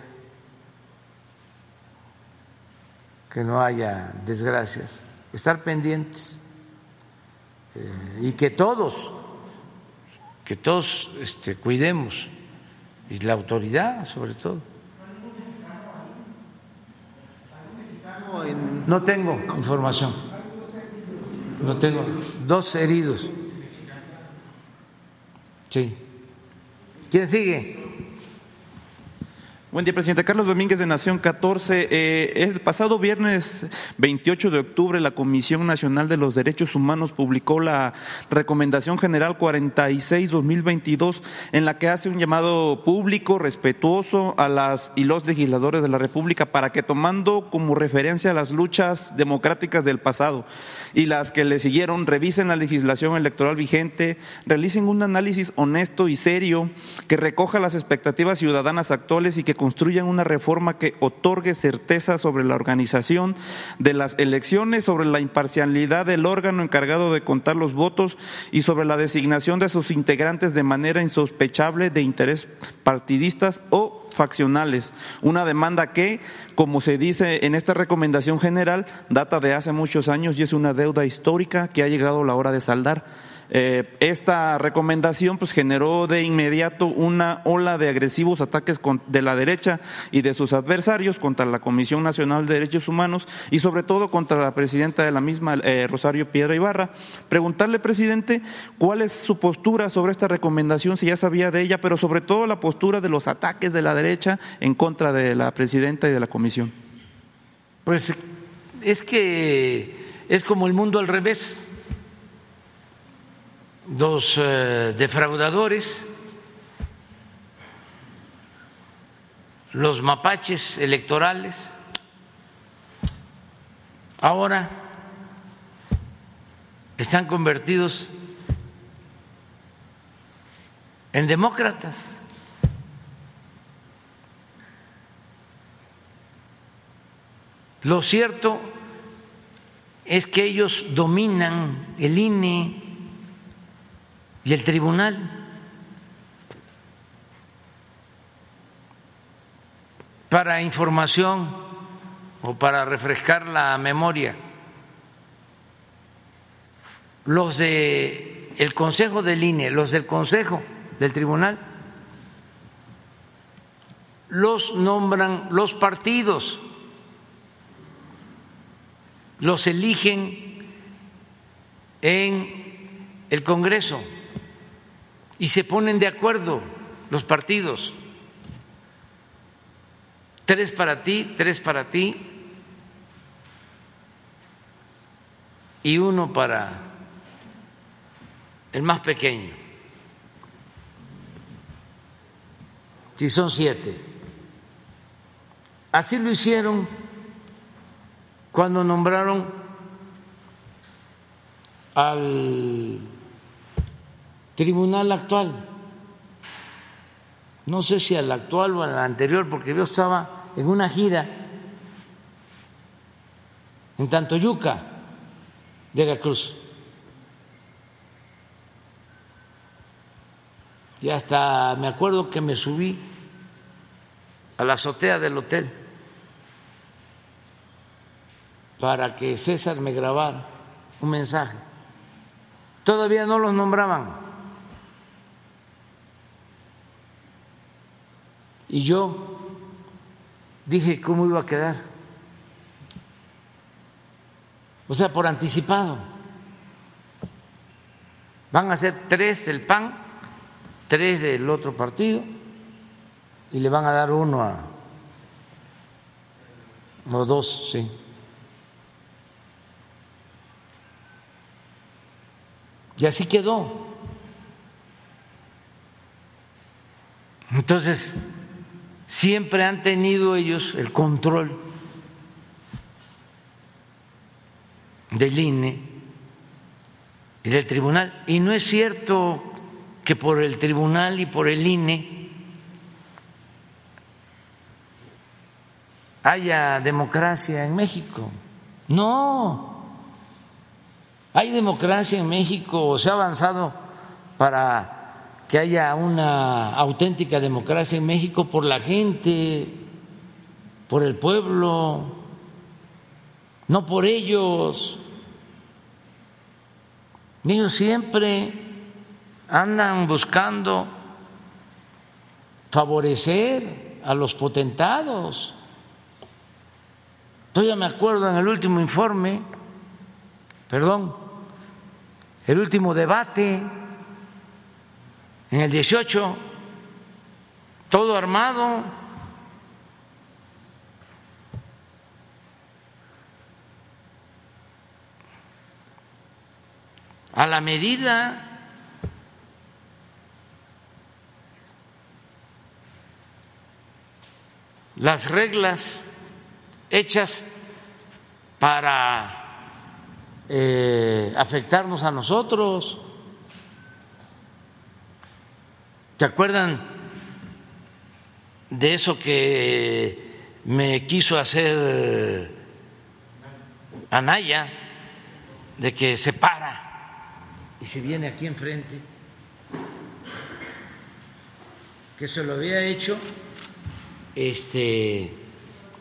que no haya desgracias, estar pendientes eh, y que todos que todos este, cuidemos y la autoridad sobre todo. No tengo información. No tengo. Dos heridos. Sí. ¿Quién sigue? Buen día, presidente. Carlos Domínguez de Nación 14. Eh, el pasado viernes 28 de octubre, la Comisión Nacional de los Derechos Humanos publicó la Recomendación General 46-2022, en la que hace un llamado público, respetuoso a las y los legisladores de la República para que, tomando como referencia las luchas democráticas del pasado y las que le siguieron, revisen la legislación electoral vigente, realicen un análisis honesto y serio que recoja las expectativas ciudadanas actuales y que construyan una reforma que otorgue certeza sobre la organización de las elecciones, sobre la imparcialidad del órgano encargado de contar los votos y sobre la designación de sus integrantes de manera insospechable de interés partidistas o faccionales. Una demanda que, como se dice en esta recomendación general, data de hace muchos años y es una deuda histórica que ha llegado la hora de saldar. Eh, esta recomendación pues, generó de inmediato una ola de agresivos ataques de la derecha y de sus adversarios contra la Comisión Nacional de Derechos Humanos y sobre todo contra la presidenta de la misma, eh, Rosario Piedra Ibarra. Preguntarle, presidente, cuál es su postura sobre esta recomendación, si ya sabía de ella, pero sobre todo la postura de los ataques de la derecha en contra de la presidenta y de la comisión. Pues es que es como el mundo al revés los eh, defraudadores, los mapaches electorales, ahora están convertidos en demócratas. Lo cierto es que ellos dominan el INE, y el tribunal. Para información o para refrescar la memoria, los de el Consejo del INE, los del Consejo del Tribunal, los nombran los partidos, los eligen en el Congreso y se ponen de acuerdo los partidos. Tres para ti, tres para ti y uno para el más pequeño. Si son siete. Así lo hicieron cuando nombraron al tribunal actual. No sé si al actual o al anterior, porque yo estaba en una gira en Tantoyuca, Veracruz. Y hasta me acuerdo que me subí a la azotea del hotel para que César me grabara un mensaje. Todavía no los nombraban. Y yo dije cómo iba a quedar. O sea, por anticipado. Van a ser tres del PAN, tres del otro partido, y le van a dar uno a. o dos, sí. Y así quedó. Entonces, siempre han tenido ellos el control del INE y del tribunal. Y no es cierto que por el tribunal y por el INE haya democracia en México. No, hay democracia en México, se ha avanzado para que haya una auténtica democracia en México por la gente, por el pueblo, no por ellos. Ellos siempre andan buscando favorecer a los potentados. Todavía me acuerdo en el último informe, perdón, el último debate en el 18, todo armado. A la medida las reglas hechas para eh, afectarnos a nosotros. ¿Se acuerdan de eso que me quiso hacer Anaya, de que se para y se viene aquí enfrente? Que se lo había hecho este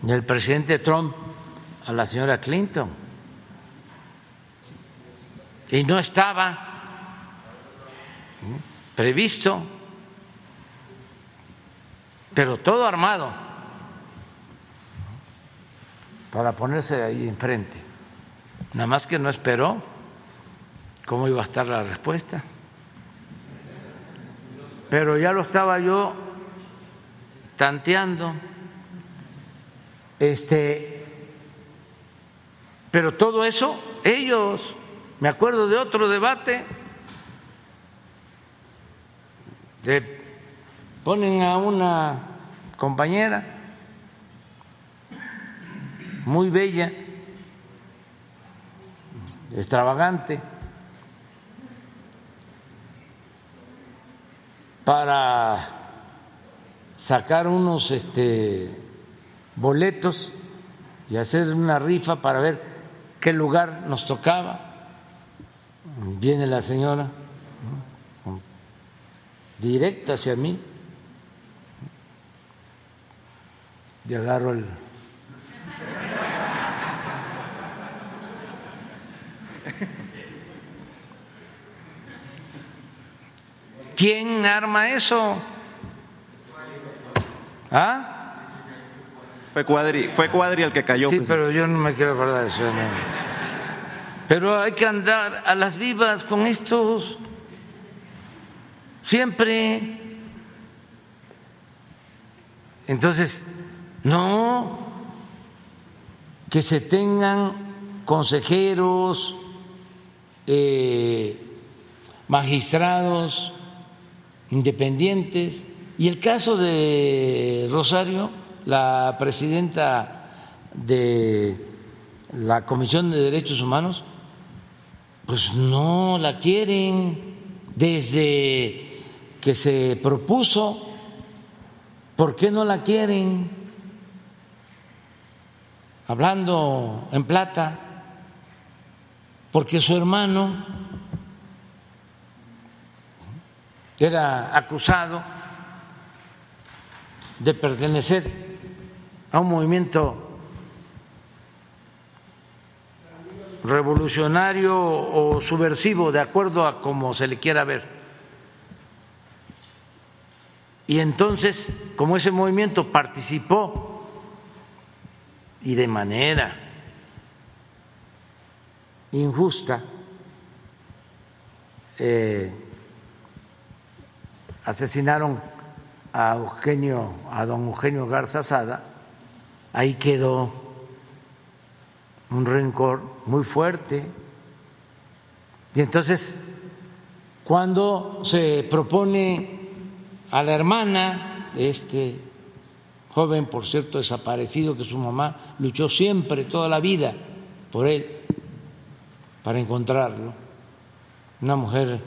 el presidente Trump a la señora Clinton. Y no estaba previsto pero todo armado para ponerse ahí enfrente. Nada más que no esperó cómo iba a estar la respuesta. Pero ya lo estaba yo tanteando. Este, pero todo eso, ellos, me acuerdo de otro debate, de Ponen a una compañera muy bella, extravagante, para sacar unos este, boletos y hacer una rifa para ver qué lugar nos tocaba. Viene la señora directa hacia mí y agarro el... ¿Quién arma eso? ¿Ah? Fue Cuadri, fue Cuadri el que cayó. Sí, presidente. pero yo no me quiero acordar de eso. no. Pero hay que andar a las vivas con estos. Siempre. Entonces, no que se tengan consejeros, eh, magistrados independientes. Y el caso de Rosario, la presidenta de la Comisión de Derechos Humanos, pues no la quieren desde que se propuso. ¿Por qué no la quieren? Hablando en plata, porque su hermano era acusado de pertenecer a un movimiento revolucionario o subversivo, de acuerdo a como se le quiera ver. Y entonces, como ese movimiento participó y de manera injusta, eh, asesinaron a Eugenio, a don Eugenio Garza Sada, ahí quedó un rencor muy fuerte. Y entonces, cuando se propone a la hermana de este joven, por cierto, desaparecido, que su mamá luchó siempre, toda la vida, por él, para encontrarlo, una mujer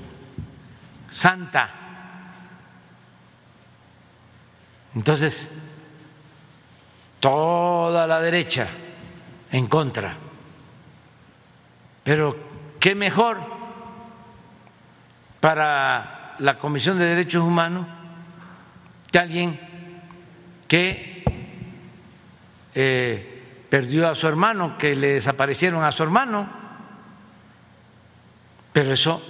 santa. Entonces, toda la derecha en contra. Pero qué mejor para la Comisión de Derechos Humanos que alguien que eh, perdió a su hermano, que le desaparecieron a su hermano, pero eso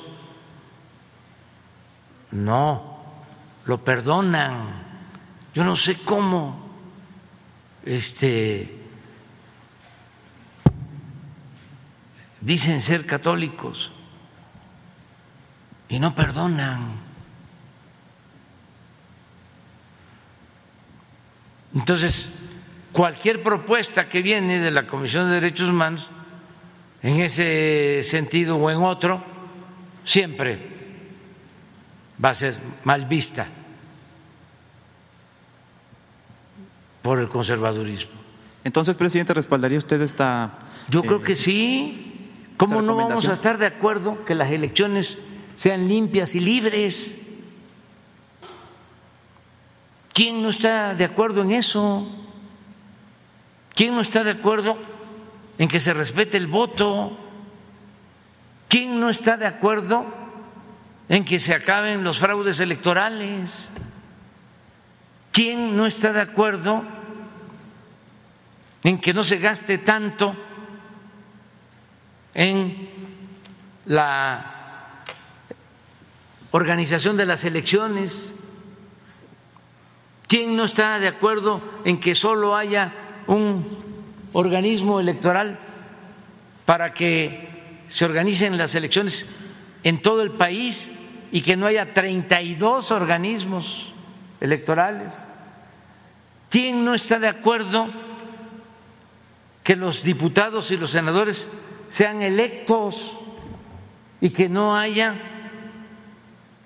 no lo perdonan. Yo no sé cómo este dicen ser católicos y no perdonan. Entonces, cualquier propuesta que viene de la Comisión de Derechos Humanos, en ese sentido o en otro, siempre va a ser mal vista por el conservadurismo. Entonces, presidente, ¿respaldaría usted esta... Yo creo eh, que sí. ¿Cómo no vamos a estar de acuerdo que las elecciones sean limpias y libres? ¿Quién no está de acuerdo en eso? ¿Quién no está de acuerdo en que se respete el voto? ¿Quién no está de acuerdo en que se acaben los fraudes electorales? ¿Quién no está de acuerdo en que no se gaste tanto en la organización de las elecciones? ¿Quién no está de acuerdo en que solo haya un organismo electoral para que se organicen las elecciones en todo el país y que no haya 32 organismos electorales? ¿Quién no está de acuerdo que los diputados y los senadores sean electos y que no haya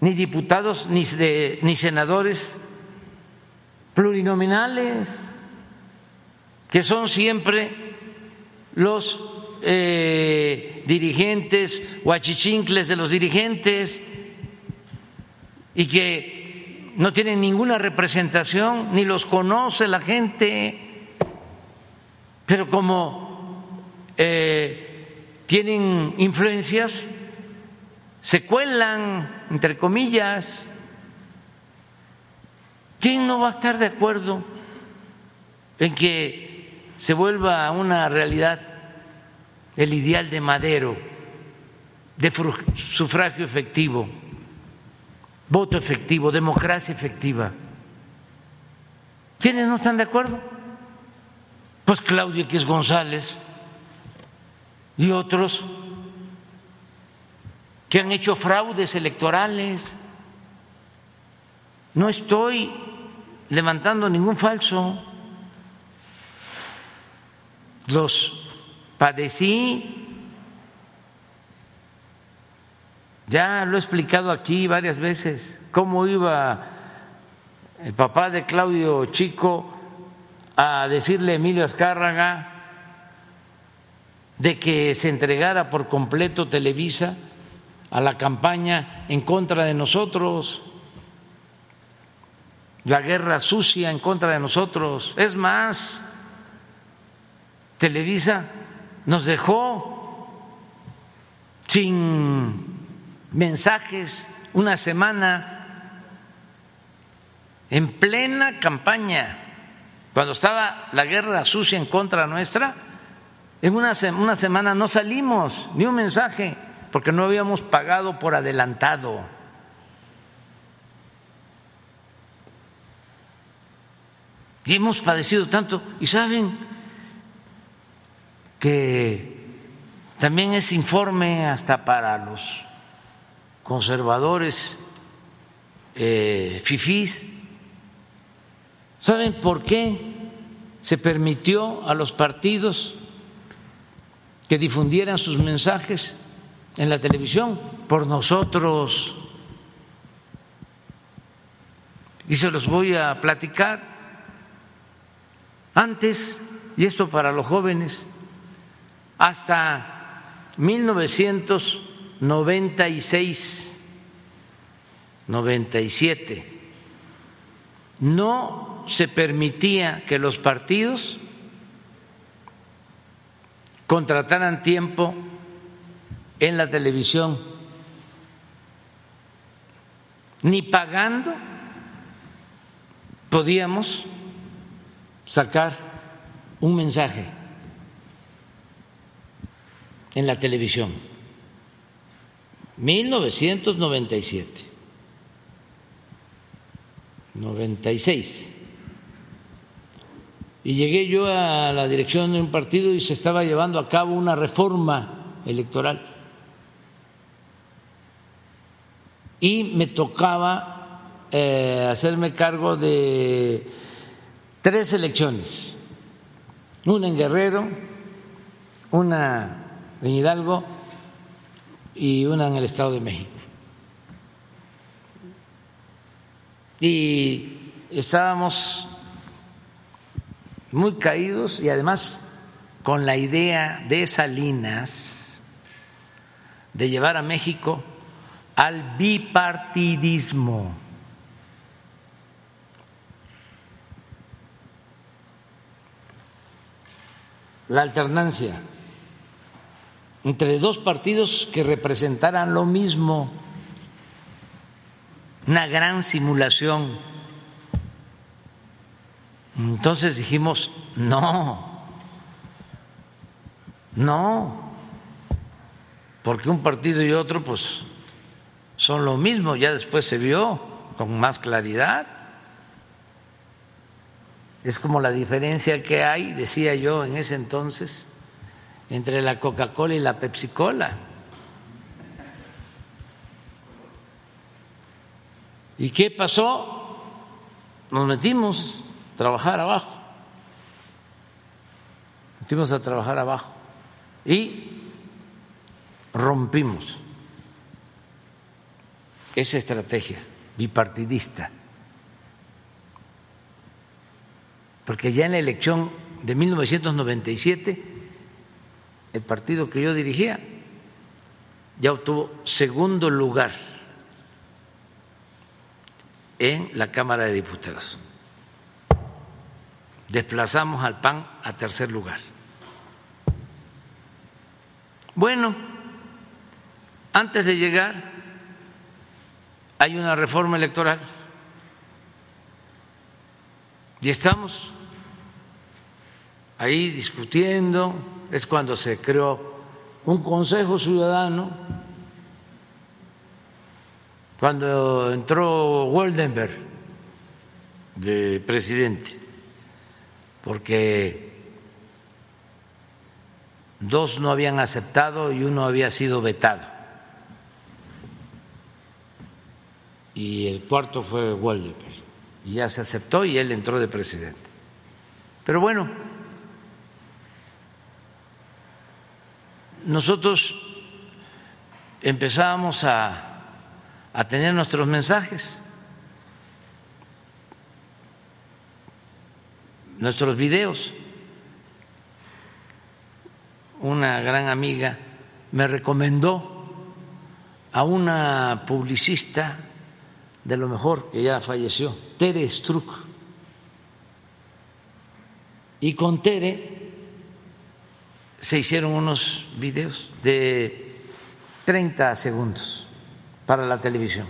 ni diputados ni, de- ni senadores plurinominales, que son siempre los eh, dirigentes o achichincles de los dirigentes y que no tienen ninguna representación, ni los conoce la gente, pero como eh, tienen influencias, se cuelan, entre comillas. ¿Quién no va a estar de acuerdo en que se vuelva una realidad el ideal de Madero, de sufragio efectivo, voto efectivo, democracia efectiva? ¿Quiénes no están de acuerdo? pues Claudio X González y otros que han hecho fraudes electorales. No estoy levantando ningún falso. Los padecí. Ya lo he explicado aquí varias veces, cómo iba el papá de Claudio Chico a decirle a Emilio Azcárraga de que se entregara por completo Televisa a la campaña en contra de nosotros, la guerra sucia en contra de nosotros. Es más, Televisa nos dejó sin mensajes una semana en plena campaña cuando estaba la guerra sucia en contra nuestra, en una, una semana no salimos ni un mensaje porque no habíamos pagado por adelantado. Y hemos padecido tanto. Y saben que también es informe hasta para los conservadores eh, fifís ¿Saben por qué se permitió a los partidos que difundieran sus mensajes en la televisión? Por nosotros. Y se los voy a platicar. Antes, y esto para los jóvenes, hasta 1996, 97, no se permitía que los partidos contrataran tiempo en la televisión, ni pagando podíamos sacar un mensaje en la televisión. 1997, 96 y llegué yo a la dirección de un partido y se estaba llevando a cabo una reforma electoral. Y me tocaba eh, hacerme cargo de tres elecciones, una en Guerrero, una en Hidalgo y una en el Estado de México. Y estábamos muy caídos y además con la idea de Salinas de llevar a México al bipartidismo. La alternancia entre dos partidos que representaran lo mismo, una gran simulación entonces dijimos, no, no, porque un partido y otro pues son lo mismo, ya después se vio con más claridad. Es como la diferencia que hay, decía yo en ese entonces, entre la Coca-Cola y la Pepsi-Cola. ¿Y qué pasó? Nos metimos trabajar abajo. Metimos a trabajar abajo y rompimos esa estrategia bipartidista. Porque ya en la elección de 1997, el partido que yo dirigía ya obtuvo segundo lugar en la Cámara de Diputados desplazamos al PAN a tercer lugar. Bueno, antes de llegar hay una reforma electoral y estamos ahí discutiendo, es cuando se creó un Consejo Ciudadano, cuando entró Woldenberg de presidente porque dos no habían aceptado y uno había sido vetado. Y el cuarto fue Waldecker. Y ya se aceptó y él entró de presidente. Pero bueno, nosotros empezábamos a, a tener nuestros mensajes, nuestros videos. Una gran amiga me recomendó a una publicista de lo mejor que ya falleció, Tere Struck. Y con Tere se hicieron unos videos de 30 segundos para la televisión.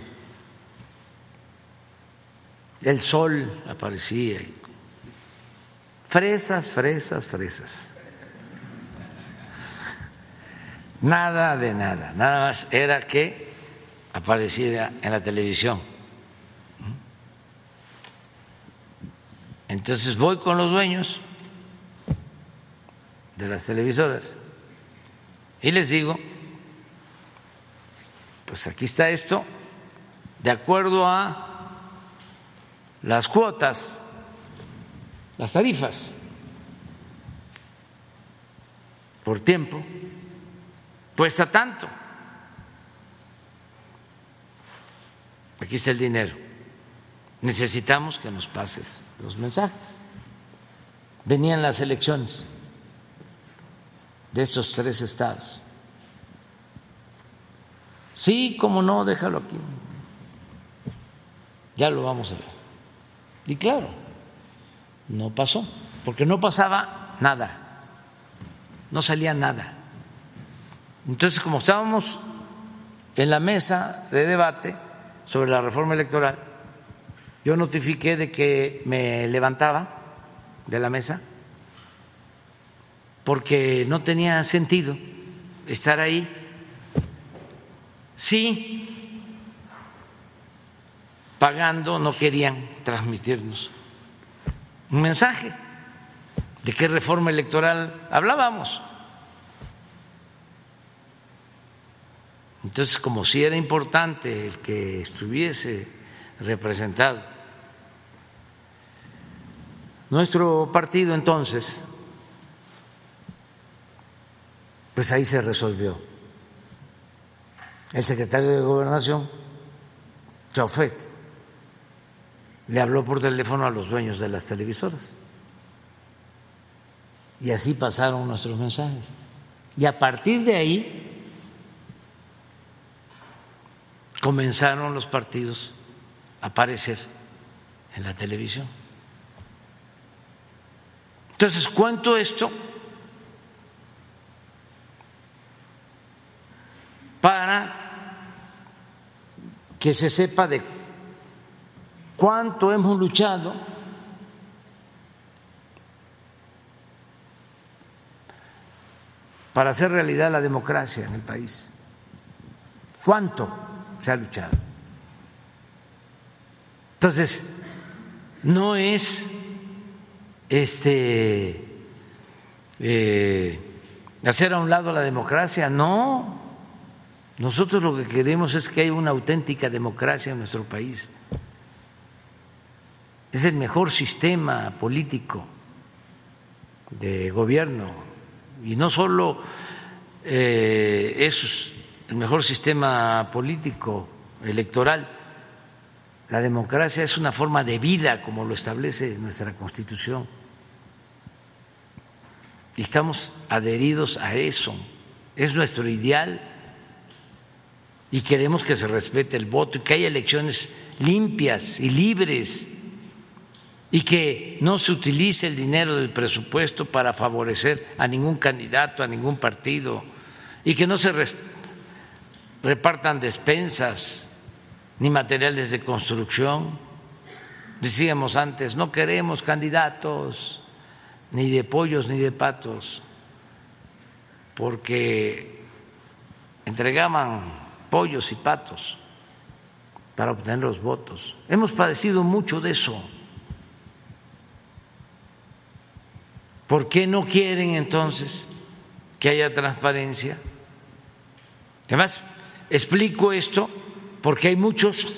El sol aparecía. Fresas, fresas, fresas. Nada de nada, nada más era que apareciera en la televisión. Entonces voy con los dueños de las televisoras y les digo, pues aquí está esto, de acuerdo a las cuotas, las tarifas por tiempo, cuesta tanto. Aquí está el dinero. Necesitamos que nos pases los mensajes. Venían las elecciones de estos tres estados. Sí, como no, déjalo aquí. Ya lo vamos a ver. Y claro, no pasó, porque no pasaba nada, no salía nada. Entonces, como estábamos en la mesa de debate sobre la reforma electoral, yo notifiqué de que me levantaba de la mesa porque no tenía sentido estar ahí. Sí, pagando no querían transmitirnos un mensaje de qué reforma electoral hablábamos. Entonces, como si era importante el que estuviese representado nuestro partido entonces pues ahí se resolvió. El secretario de Gobernación, Chaufet, le habló por teléfono a los dueños de las televisoras. Y así pasaron nuestros mensajes. Y a partir de ahí comenzaron los partidos a aparecer en la televisión. Entonces, cuento esto para que se sepa de cuánto hemos luchado para hacer realidad la democracia en el país. ¿Cuánto se ha luchado? Entonces, no es este eh, hacer a un lado la democracia, no. Nosotros lo que queremos es que haya una auténtica democracia en nuestro país. Es el mejor sistema político de gobierno y no solo eh, es el mejor sistema político electoral, la democracia es una forma de vida como lo establece nuestra Constitución. Y estamos adheridos a eso, es nuestro ideal y queremos que se respete el voto y que haya elecciones limpias y libres y que no se utilice el dinero del presupuesto para favorecer a ningún candidato, a ningún partido y que no se repartan despensas ni materiales de construcción. Decíamos antes, no queremos candidatos ni de pollos ni de patos, porque entregaban pollos y patos para obtener los votos. Hemos padecido mucho de eso. ¿Por qué no quieren entonces que haya transparencia. Además, explico esto porque hay muchos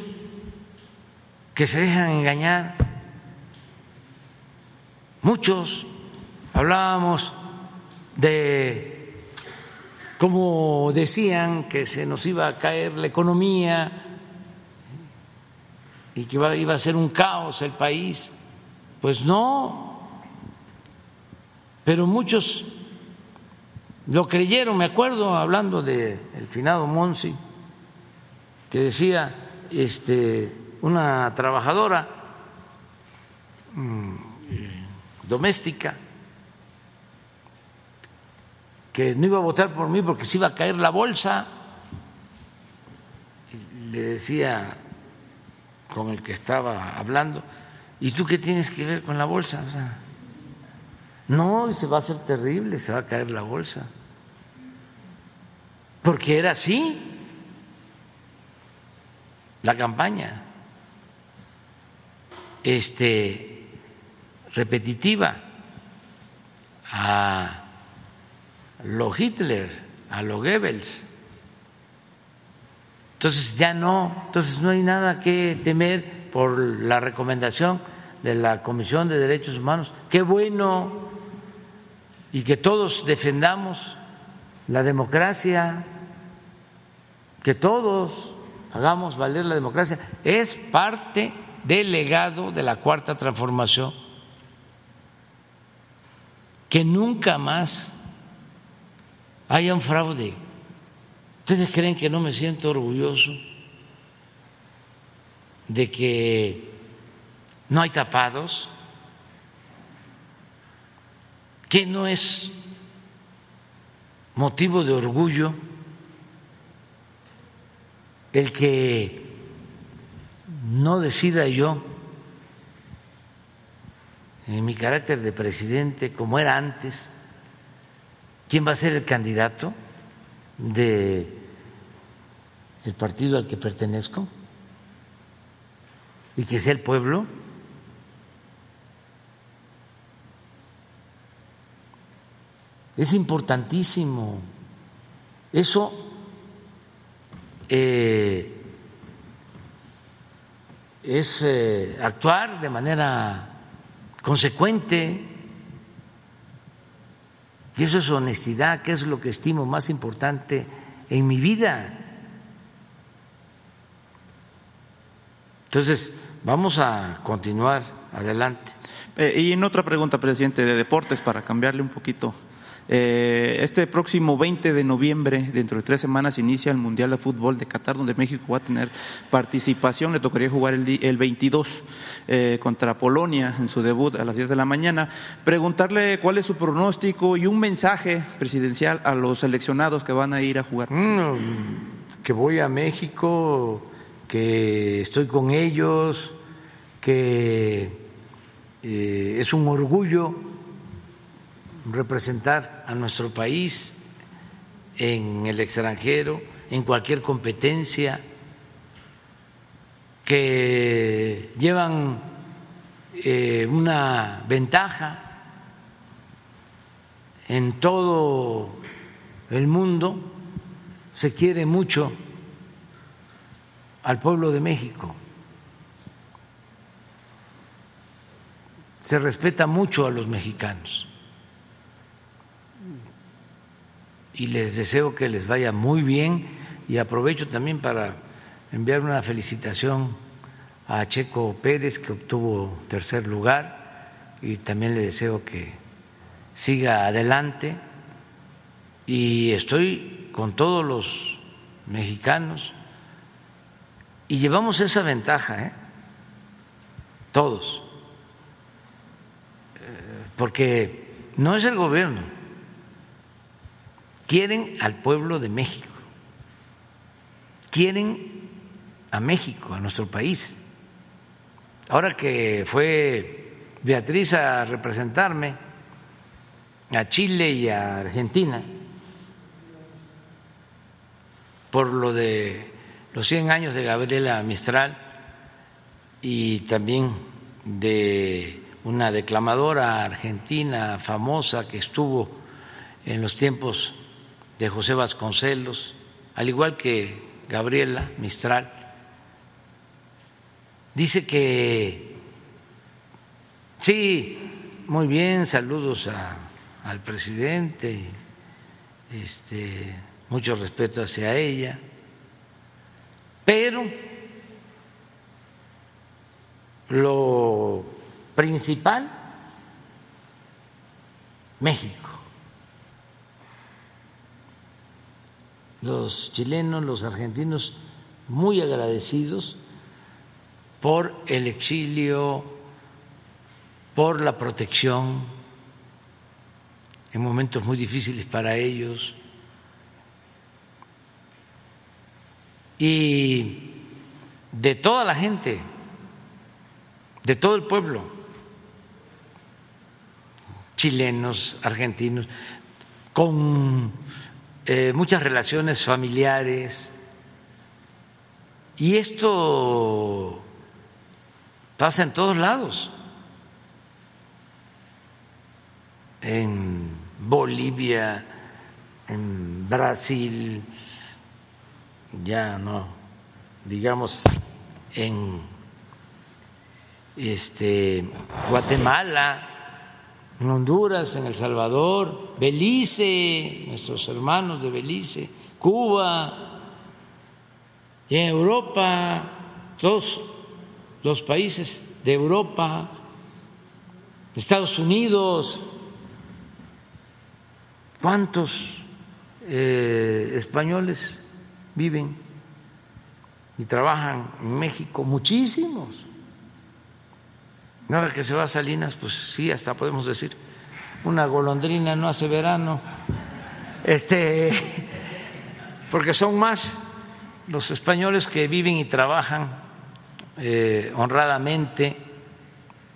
que se dejan engañar. Muchos hablábamos de cómo decían que se nos iba a caer la economía y que iba a ser un caos el país. Pues no, pero muchos lo creyeron, me acuerdo hablando de el finado Monsi, que decía este una trabajadora mm, doméstica que no iba a votar por mí porque se iba a caer la bolsa. Le decía con el que estaba hablando, ¿y tú qué tienes que ver con la bolsa? O sea, no, se va a hacer terrible, se va a caer la bolsa. Porque era así la campaña. Este repetitiva a lo Hitler, a lo Goebbels. Entonces ya no, entonces no hay nada que temer por la recomendación de la Comisión de Derechos Humanos. Qué bueno y que todos defendamos la democracia, que todos hagamos valer la democracia, es parte del legado de la cuarta transformación. Que nunca más haya un fraude. ¿Ustedes creen que no me siento orgulloso de que no hay tapados? ¿Qué no es motivo de orgullo el que no decida yo en mi carácter de presidente, como era antes, quién va a ser el candidato de el partido al que pertenezco y que sea el pueblo? Es importantísimo. Eso eh, es eh, actuar de manera consecuente. Y eso es honestidad, que es lo que estimo más importante en mi vida. Entonces, vamos a continuar adelante. Eh, y en otra pregunta, presidente, de deportes, para cambiarle un poquito este próximo 20 de noviembre, dentro de tres semanas, inicia el Mundial de Fútbol de Qatar, donde México va a tener participación. Le tocaría jugar el, el 22 eh, contra Polonia en su debut a las 10 de la mañana. Preguntarle cuál es su pronóstico y un mensaje presidencial a los seleccionados que van a ir a jugar. Mm, que voy a México, que estoy con ellos, que eh, es un orgullo representar a nuestro país en el extranjero, en cualquier competencia, que llevan eh, una ventaja en todo el mundo, se quiere mucho al pueblo de México, se respeta mucho a los mexicanos. Y les deseo que les vaya muy bien y aprovecho también para enviar una felicitación a Checo Pérez que obtuvo tercer lugar y también le deseo que siga adelante y estoy con todos los mexicanos y llevamos esa ventaja, ¿eh? todos, eh, porque no es el gobierno quieren al pueblo de México, quieren a México, a nuestro país. Ahora que fue Beatriz a representarme a Chile y a Argentina por lo de los 100 años de Gabriela Mistral y también de una declamadora argentina famosa que estuvo en los tiempos de José Vasconcelos, al igual que Gabriela Mistral, dice que sí, muy bien, saludos al presidente, este, mucho respeto hacia ella, pero lo principal, México. Los chilenos, los argentinos, muy agradecidos por el exilio, por la protección en momentos muy difíciles para ellos. Y de toda la gente de todo el pueblo, chilenos, argentinos, con eh, muchas relaciones familiares. Y esto pasa en todos lados. En Bolivia, en Brasil, ya no, digamos, en este, Guatemala, en Honduras, en El Salvador, Belice, nuestros hermanos de Belice, Cuba, y en Europa, todos los países de Europa, Estados Unidos, ¿cuántos eh, españoles viven y trabajan en México? Muchísimos. Ahora que se va a Salinas, pues sí, hasta podemos decir, una golondrina no hace verano, este, porque son más los españoles que viven y trabajan eh, honradamente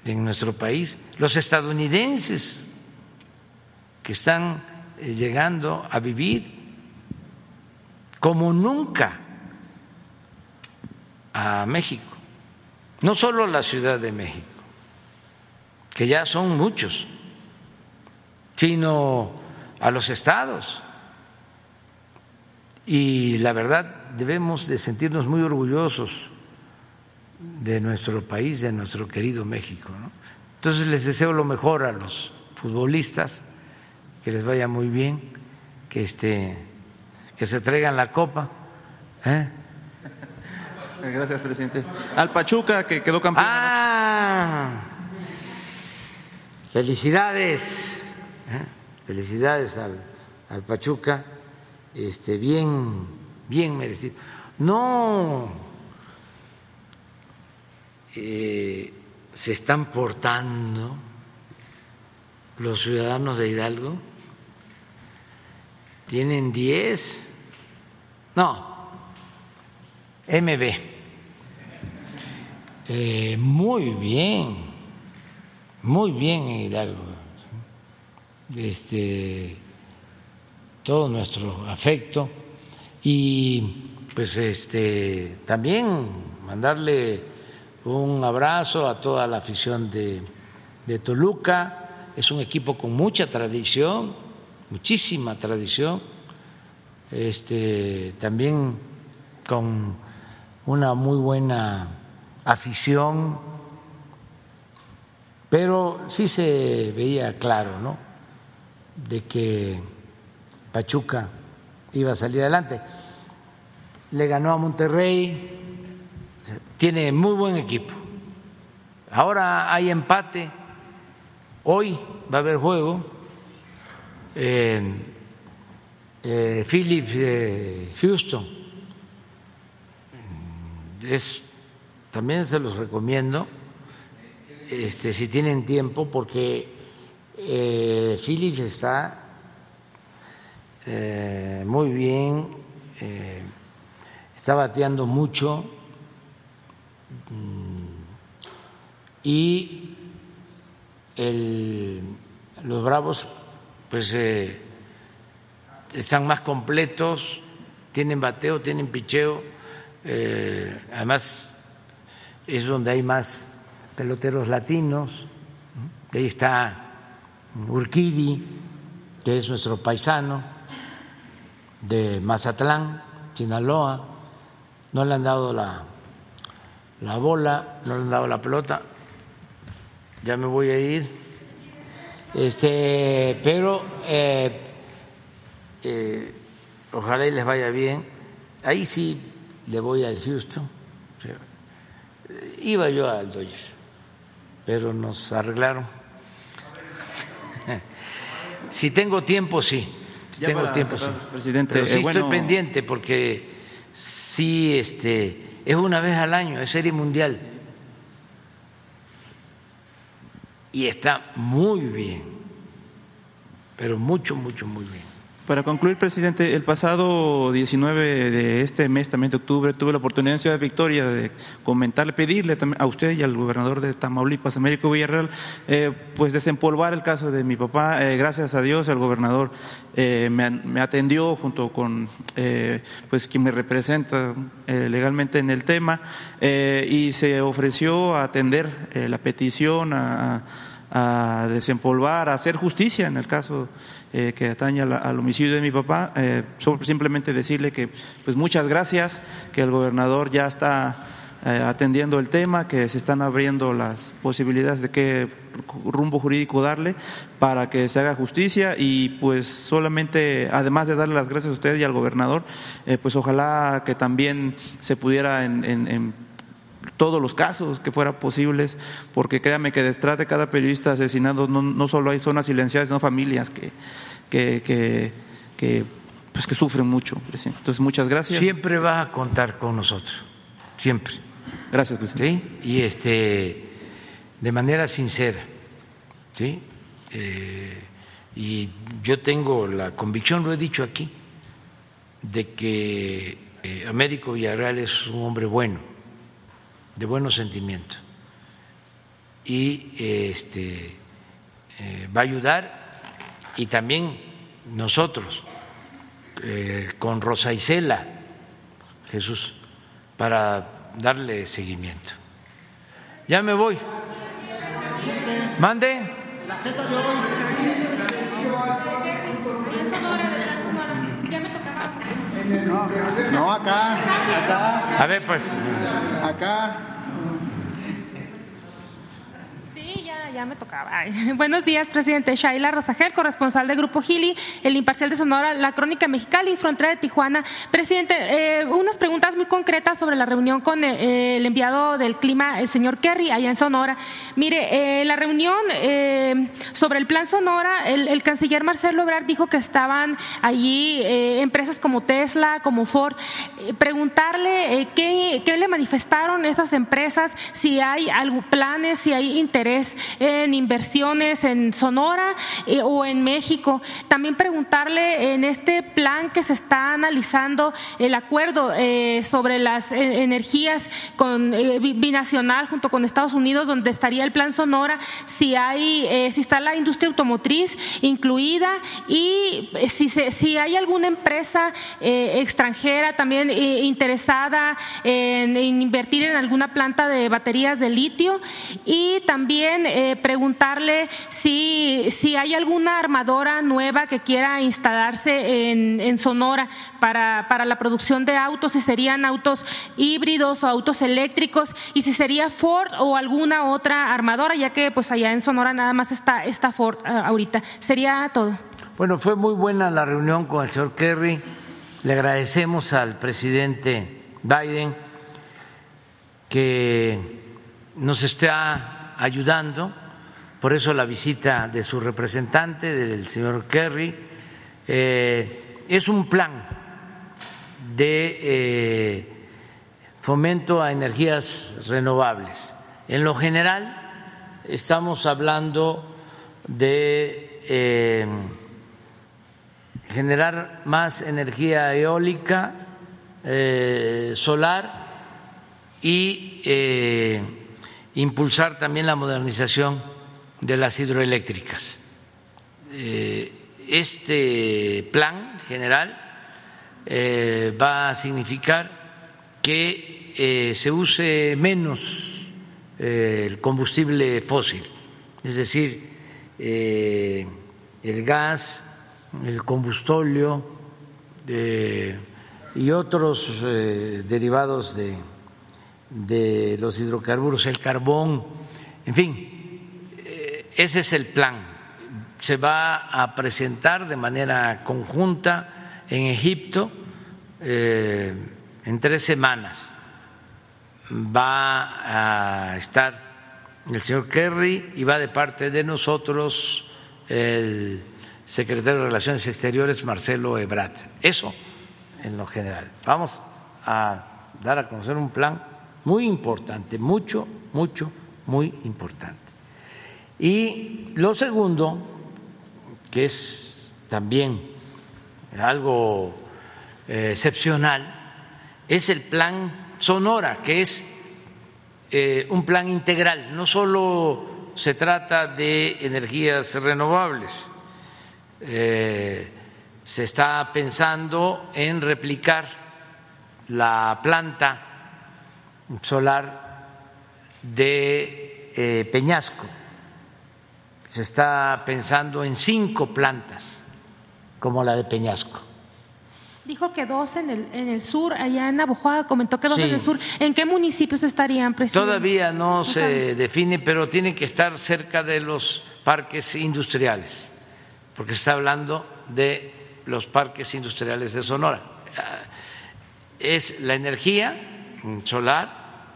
en nuestro país, los estadounidenses que están eh, llegando a vivir como nunca a México, no solo la Ciudad de México que ya son muchos, sino a los estados. Y la verdad debemos de sentirnos muy orgullosos de nuestro país, de nuestro querido México. Entonces les deseo lo mejor a los futbolistas, que les vaya muy bien, que este, que se traigan la copa. ¿eh? Gracias, presidente. Al Pachuca, que quedó campeón. Ah. Felicidades, ¿eh? felicidades al, Pachuca, este, bien, bien merecido. No eh, se están portando los ciudadanos de Hidalgo, tienen 10, no, MB, eh, muy bien muy bien en Hidalgo. Este, todo nuestro afecto y pues este también mandarle un abrazo a toda la afición de, de Toluca. Es un equipo con mucha tradición, muchísima tradición, este, también con una muy buena afición pero sí se veía claro, ¿no? De que Pachuca iba a salir adelante. Le ganó a Monterrey, tiene muy buen equipo. Ahora hay empate, hoy va a haber juego. Eh, Philip eh, Houston, es, también se los recomiendo este, si tienen tiempo, porque eh, Phillips está eh, muy bien, eh, está bateando mucho mm, y los Bravos pues están más completos, tienen bateo, tienen picheo, además es donde hay más peloteros latinos, ahí está Urquidi, que es nuestro paisano de Mazatlán, Sinaloa, no le han dado la, la bola, no le han dado la pelota, ya me voy a ir, este, pero eh, eh, ojalá y les vaya bien. Ahí sí le voy al Houston. Iba yo al Dodgers, pero nos arreglaron. Si tengo tiempo, sí. Si tengo tiempo, sí. Presidente, Pero sí eh, bueno, estoy pendiente porque sí, este, es una vez al año, es serie mundial. Y está muy bien, pero mucho, mucho, muy bien. Para concluir, presidente, el pasado 19 de este mes, también de octubre, tuve la oportunidad en Ciudad Victoria de comentarle, pedirle a usted y al gobernador de Tamaulipas, Américo Villarreal, eh, pues desempolvar el caso de mi papá. Eh, gracias a Dios, el gobernador eh, me, atendió junto con eh, pues quien me representa eh, legalmente en el tema y se ofreció a atender la petición, a, a desempolvar, a hacer justicia en el caso eh, que atañe al, homicidio de mi papá. Eh, simplemente decirle que pues muchas gracias, que el gobernador ya está eh, atendiendo el tema, que se están abriendo las posibilidades de qué rumbo jurídico darle para que se haga justicia y pues solamente, además de darle las gracias a usted y al gobernador, pues ojalá que también se pudiera en, en- en todos los casos que fueran posibles, porque créame que detrás de cada periodista asesinado no, no solo hay zonas silenciadas, sino familias que, que, que, que, pues que sufren mucho. presidente. Entonces, muchas gracias. Siempre vas a contar con nosotros, siempre. Gracias, presidente. ¿sí? Y este, de manera sincera, ¿sí? Eh, y yo tengo la convicción, lo he dicho aquí, de que eh, Américo Villarreal es un hombre bueno, de buenos sentimientos, y este, eh, va a ayudar, y también nosotros, eh, con Rosa Isela, Jesús, para darle seguimiento. Ya me voy. Mande. No, acá, acá, A ver, pues. acá. Sí, ya, me tocaba. Buenos días, presidente. Shaila Rosagel, corresponsal del Grupo Gili, El Imparcial de Sonora, La Crónica Mexicali y Frontera de Tijuana. Presidente, eh, unas preguntas muy concretas sobre la reunión con eh, el enviado del clima, el señor Kerry, allá en Sonora. Mire, eh, la reunión sobre el plan Sonora, el, canciller Marcelo Ebrard dijo que estaban allí empresas como Tesla, como Ford. Preguntarle qué, qué le manifestaron estas empresas, si hay algo, planes, si hay interés en inversiones en Sonora eh, o en México. También preguntarle en este plan que se está analizando el acuerdo eh, sobre las eh, energías eh, bi- binacional junto con Estados Unidos, donde estaría el plan Sonora, si hay, si está la industria automotriz incluida y si, si hay alguna empresa extranjera también interesada en, en invertir en alguna planta de baterías de litio y también eh, preguntarle si, si hay alguna armadora nueva que quiera instalarse en, en Sonora para, para la producción de autos, si serían autos híbridos o autos eléctricos y si sería Ford o alguna otra armadora, ya que pues allá en Sonora nada más está, está Ford ah, ahorita. Sería todo. Bueno, fue muy buena la reunión con el señor Kerry. Le agradecemos al presidente Biden que nos está ayudando, por eso la visita de su representante, del señor Kerry. Eh, es un plan de eh, fomento a energías renovables. En lo general, estamos hablando de eh, generar más energía eólica, solar y impulsar también la modernización de las hidroeléctricas. Eh, este plan general eh, va a significar que eh, se use menos el combustible fósil, es decir, el gas, el combustóleo y otros derivados de, de los hidrocarburos, el carbón, en fin, ese es el plan. Se va a presentar de manera conjunta en Egipto eh, en tres semanas. Va a estar el señor Kerry y va de parte de nosotros el secretario de Relaciones Exteriores, Marcelo Ebrat. Eso en lo general. Vamos a dar a conocer un plan muy importante, mucho, mucho, muy importante. Y lo segundo, que es también algo eh, excepcional, es el plan Sonora, que es eh, un plan integral. No solo se trata de energías renovables, eh, se está pensando en replicar la planta solar de Peñasco. Se está pensando en cinco plantas como la de Peñasco. Dijo que dos en el, en el sur, allá en Abojoa, comentó que dos en el sur. ¿En qué municipios estarían, presidente? Todavía no, se define, pero tiene que estar cerca de los parques industriales, porque se está hablando de los parques industriales de Sonora. Es la energía solar,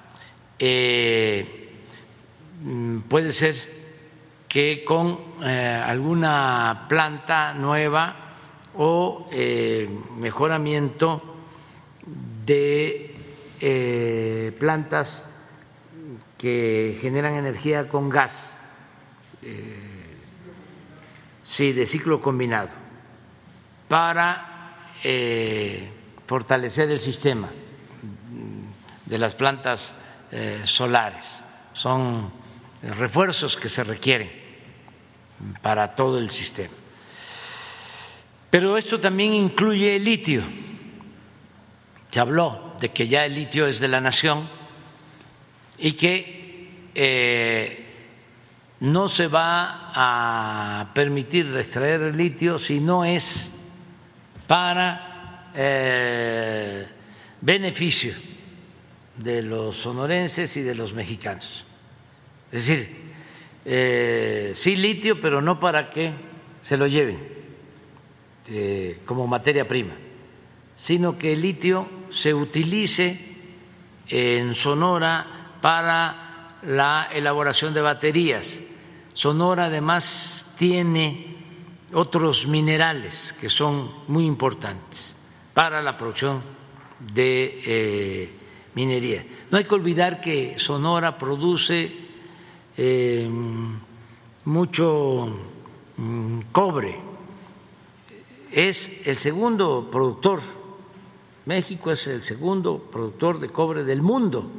eh, puede ser que con eh, alguna planta nueva o eh, mejoramiento de eh, plantas que generan energía con gas, sí, de ciclo combinado, para fortalecer el sistema de las plantas solares. Son refuerzos que se requieren para todo el sistema. Pero esto también incluye el litio. Se habló de que ya el litio es de la nación y que eh, no se va a permitir extraer el litio si no es para eh, beneficio de los sonorenses y de los mexicanos. Es decir, eh, sí litio, pero no para que se lo lleven eh, como materia prima, sino que el litio se utilice en Sonora para la elaboración de baterías. Sonora además tiene otros minerales que son muy importantes para la producción de eh, minería. No hay que olvidar que Sonora produce eh, mucho mm, cobre. Es el segundo productor, México es el segundo productor de cobre del mundo.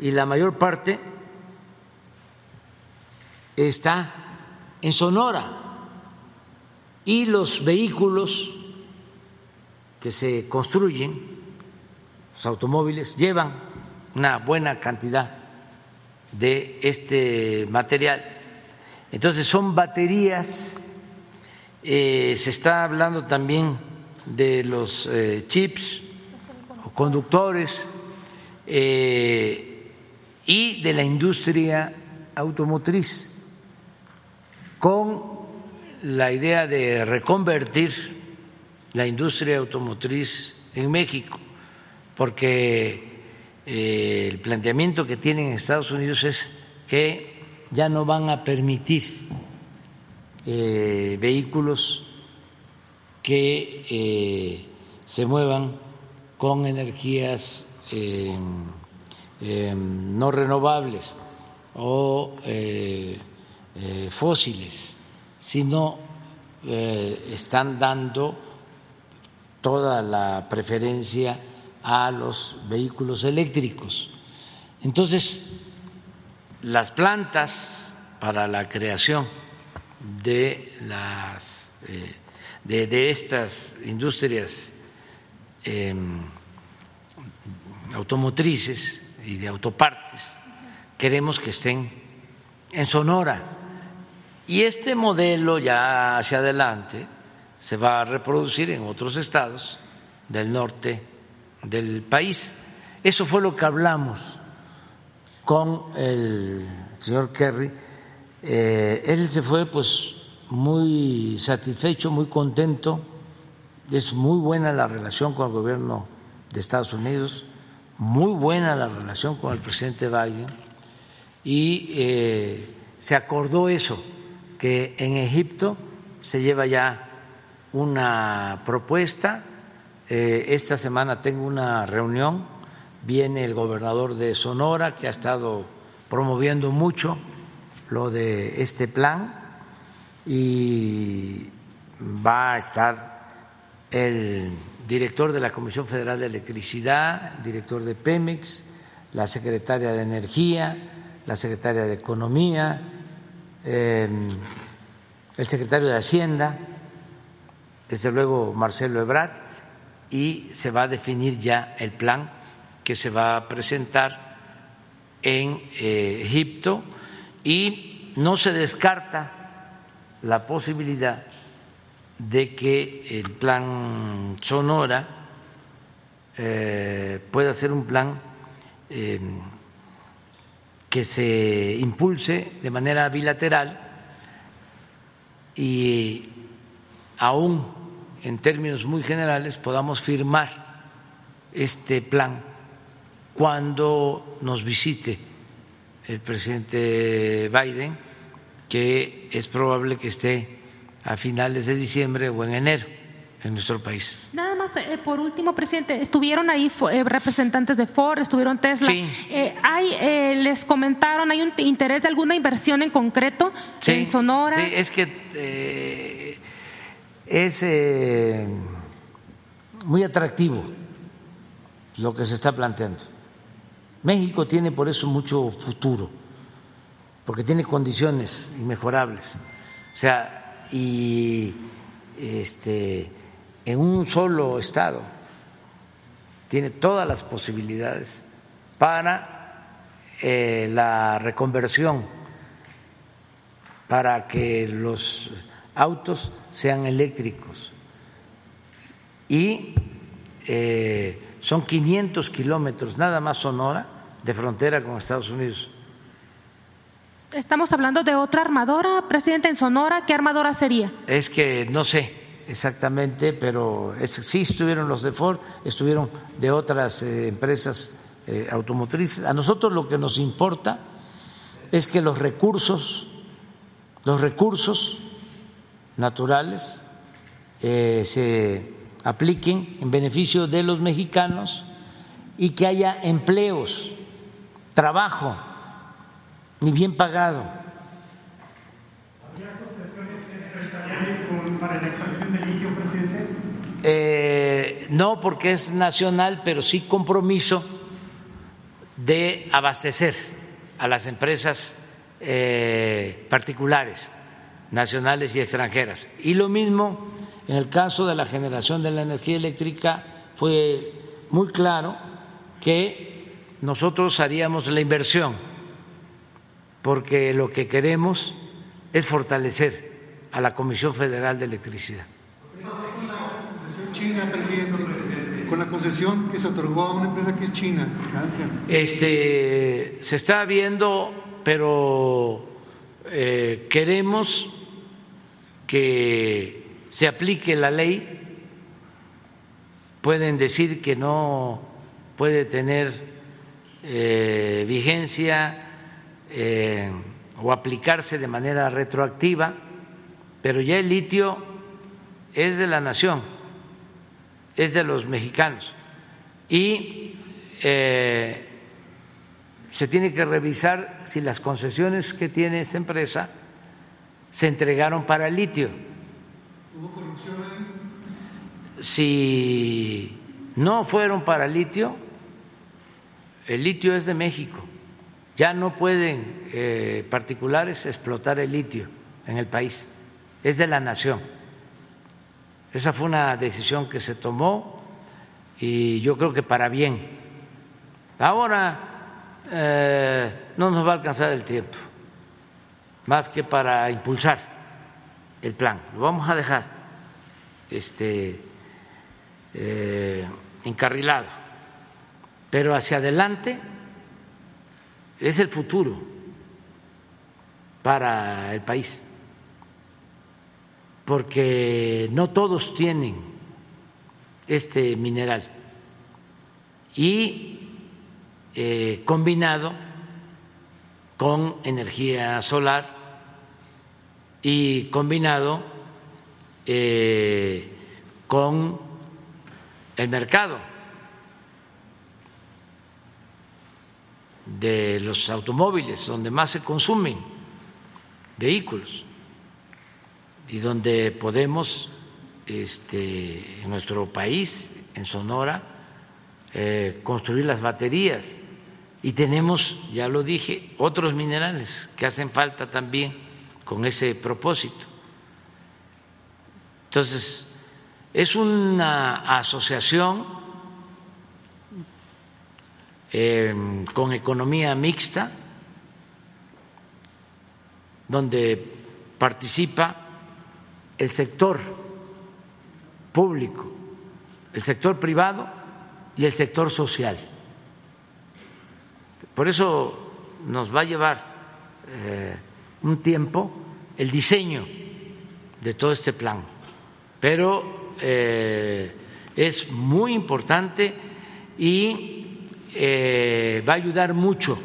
Y la mayor parte está en Sonora. Y los vehículos que se construyen, los automóviles, llevan una buena cantidad de este material. Entonces son baterías eh, se está hablando también de los eh, chips o conductores eh, y de la industria automotriz con la idea de reconvertir la industria automotriz en México, porque el planteamiento que tienen en Estados Unidos es que ya no van a permitir eh, vehículos que eh, se muevan con energías eh, no renovables o fósiles, sino están dando toda la preferencia a los vehículos eléctricos. Entonces, las plantas para la creación de las eh, de, estas industrias em, automotrices y de autopartes queremos que estén en Sonora y este modelo ya hacia adelante se va a reproducir en otros estados del norte del país. Eso fue lo que hablamos con el señor Kerry. Eh, él se fue pues muy satisfecho, muy contento. Es muy buena la relación con el gobierno de Estados Unidos, muy buena la relación con el presidente Biden y eh, se acordó eso, que en Egipto se lleva ya una propuesta. Eh, esta semana tengo una reunión, viene el gobernador de Sonora que ha estado promoviendo mucho lo de este plan y va a estar el director de la Comisión Federal de Electricidad, director de Pemex, la secretaria de Energía, la secretaria de Economía, em, el secretario de Hacienda, desde luego Marcelo Ebrard, y se va a definir ya el plan que se va a presentar en eh, Egipto y no se descarta la posibilidad de que el plan Sonora eh, pueda ser un plan eh, que se impulse de manera bilateral y aún en términos muy generales podamos firmar este plan cuando nos visite el presidente Biden, que es probable que esté a finales de diciembre o en enero en nuestro país. Nada más, eh, por último, presidente, estuvieron ahí eh, representantes de Ford, estuvieron Tesla. Sí. Eh, hay, les comentaron, ¿hay un interés de alguna inversión en concreto en Sonora? Sí, es que es muy atractivo lo que se está planteando. México tiene por eso mucho futuro, porque tiene condiciones inmejorables. O sea, y este, en un solo estado tiene todas las posibilidades para eh, la reconversión, para que los autos sean eléctricos. Y eh, son 500 kilómetros nada más Sonora de frontera con Estados Unidos. Estamos hablando de otra armadora, presidente, en Sonora. ¿Qué armadora sería? Es que no sé exactamente, pero sí estuvieron los de Ford, estuvieron de otras eh, empresas eh, automotrices. A nosotros lo que nos importa es que los recursos, los recursos naturales eh, se apliquen en beneficio de los mexicanos y que haya empleos, trabajo ni bien pagado. Eh, no, porque es nacional, pero sí compromiso de abastecer a las empresas eh, particulares, nacionales y extranjeras. Y lo mismo en el caso de la generación de la energía eléctrica, fue muy claro que nosotros haríamos la inversión porque lo que queremos es fortalecer a la Comisión Federal de Electricidad. Con la concesión china, presidente, con la concesión que se otorgó a una empresa que es china. Este, se está viendo, pero eh, queremos que se aplique la ley. Pueden decir que no puede tener eh, vigencia eh, o aplicarse de manera retroactiva, pero ya el litio es de la nación, es de los mexicanos y eh, se tiene que revisar si las concesiones que tiene esta empresa se entregaron para el litio. ¿Hubo corrupción Si no fueron para el litio, el litio es de México ya no pueden eh, particulares explotar el litio en el país, es de la nación. Esa fue una decisión que se tomó y yo creo que para bien. Ahora eh, no nos va a alcanzar el tiempo, más que para impulsar el plan. Lo vamos a dejar este, eh, encarrilado, pero hacia adelante es el futuro para el país, porque no todos tienen este mineral. Y eh, combinado con energía solar y combinado eh, con el mercado de los automóviles, donde más se consumen vehículos y donde podemos, este, en nuestro país, en Sonora, eh, construir las baterías. Y tenemos, ya lo dije, otros minerales que hacen falta también con ese propósito. Entonces, es una asociación eh, con economía mixta, donde participa el sector público, el sector privado y el sector social. Por eso nos va a llevar eh, un tiempo el diseño de todo este plan, pero eh, es muy importante y eh, va a ayudar mucho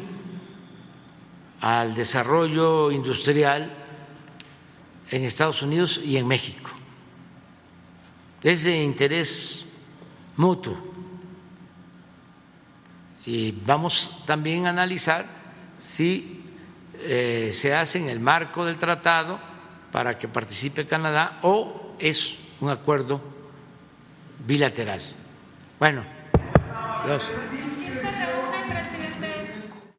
al desarrollo industrial en Estados Unidos y en México. Es de interés mutuo y vamos también a analizar si eh, se hace en el marco del tratado para que participe Canadá o es un acuerdo bilateral. Bueno.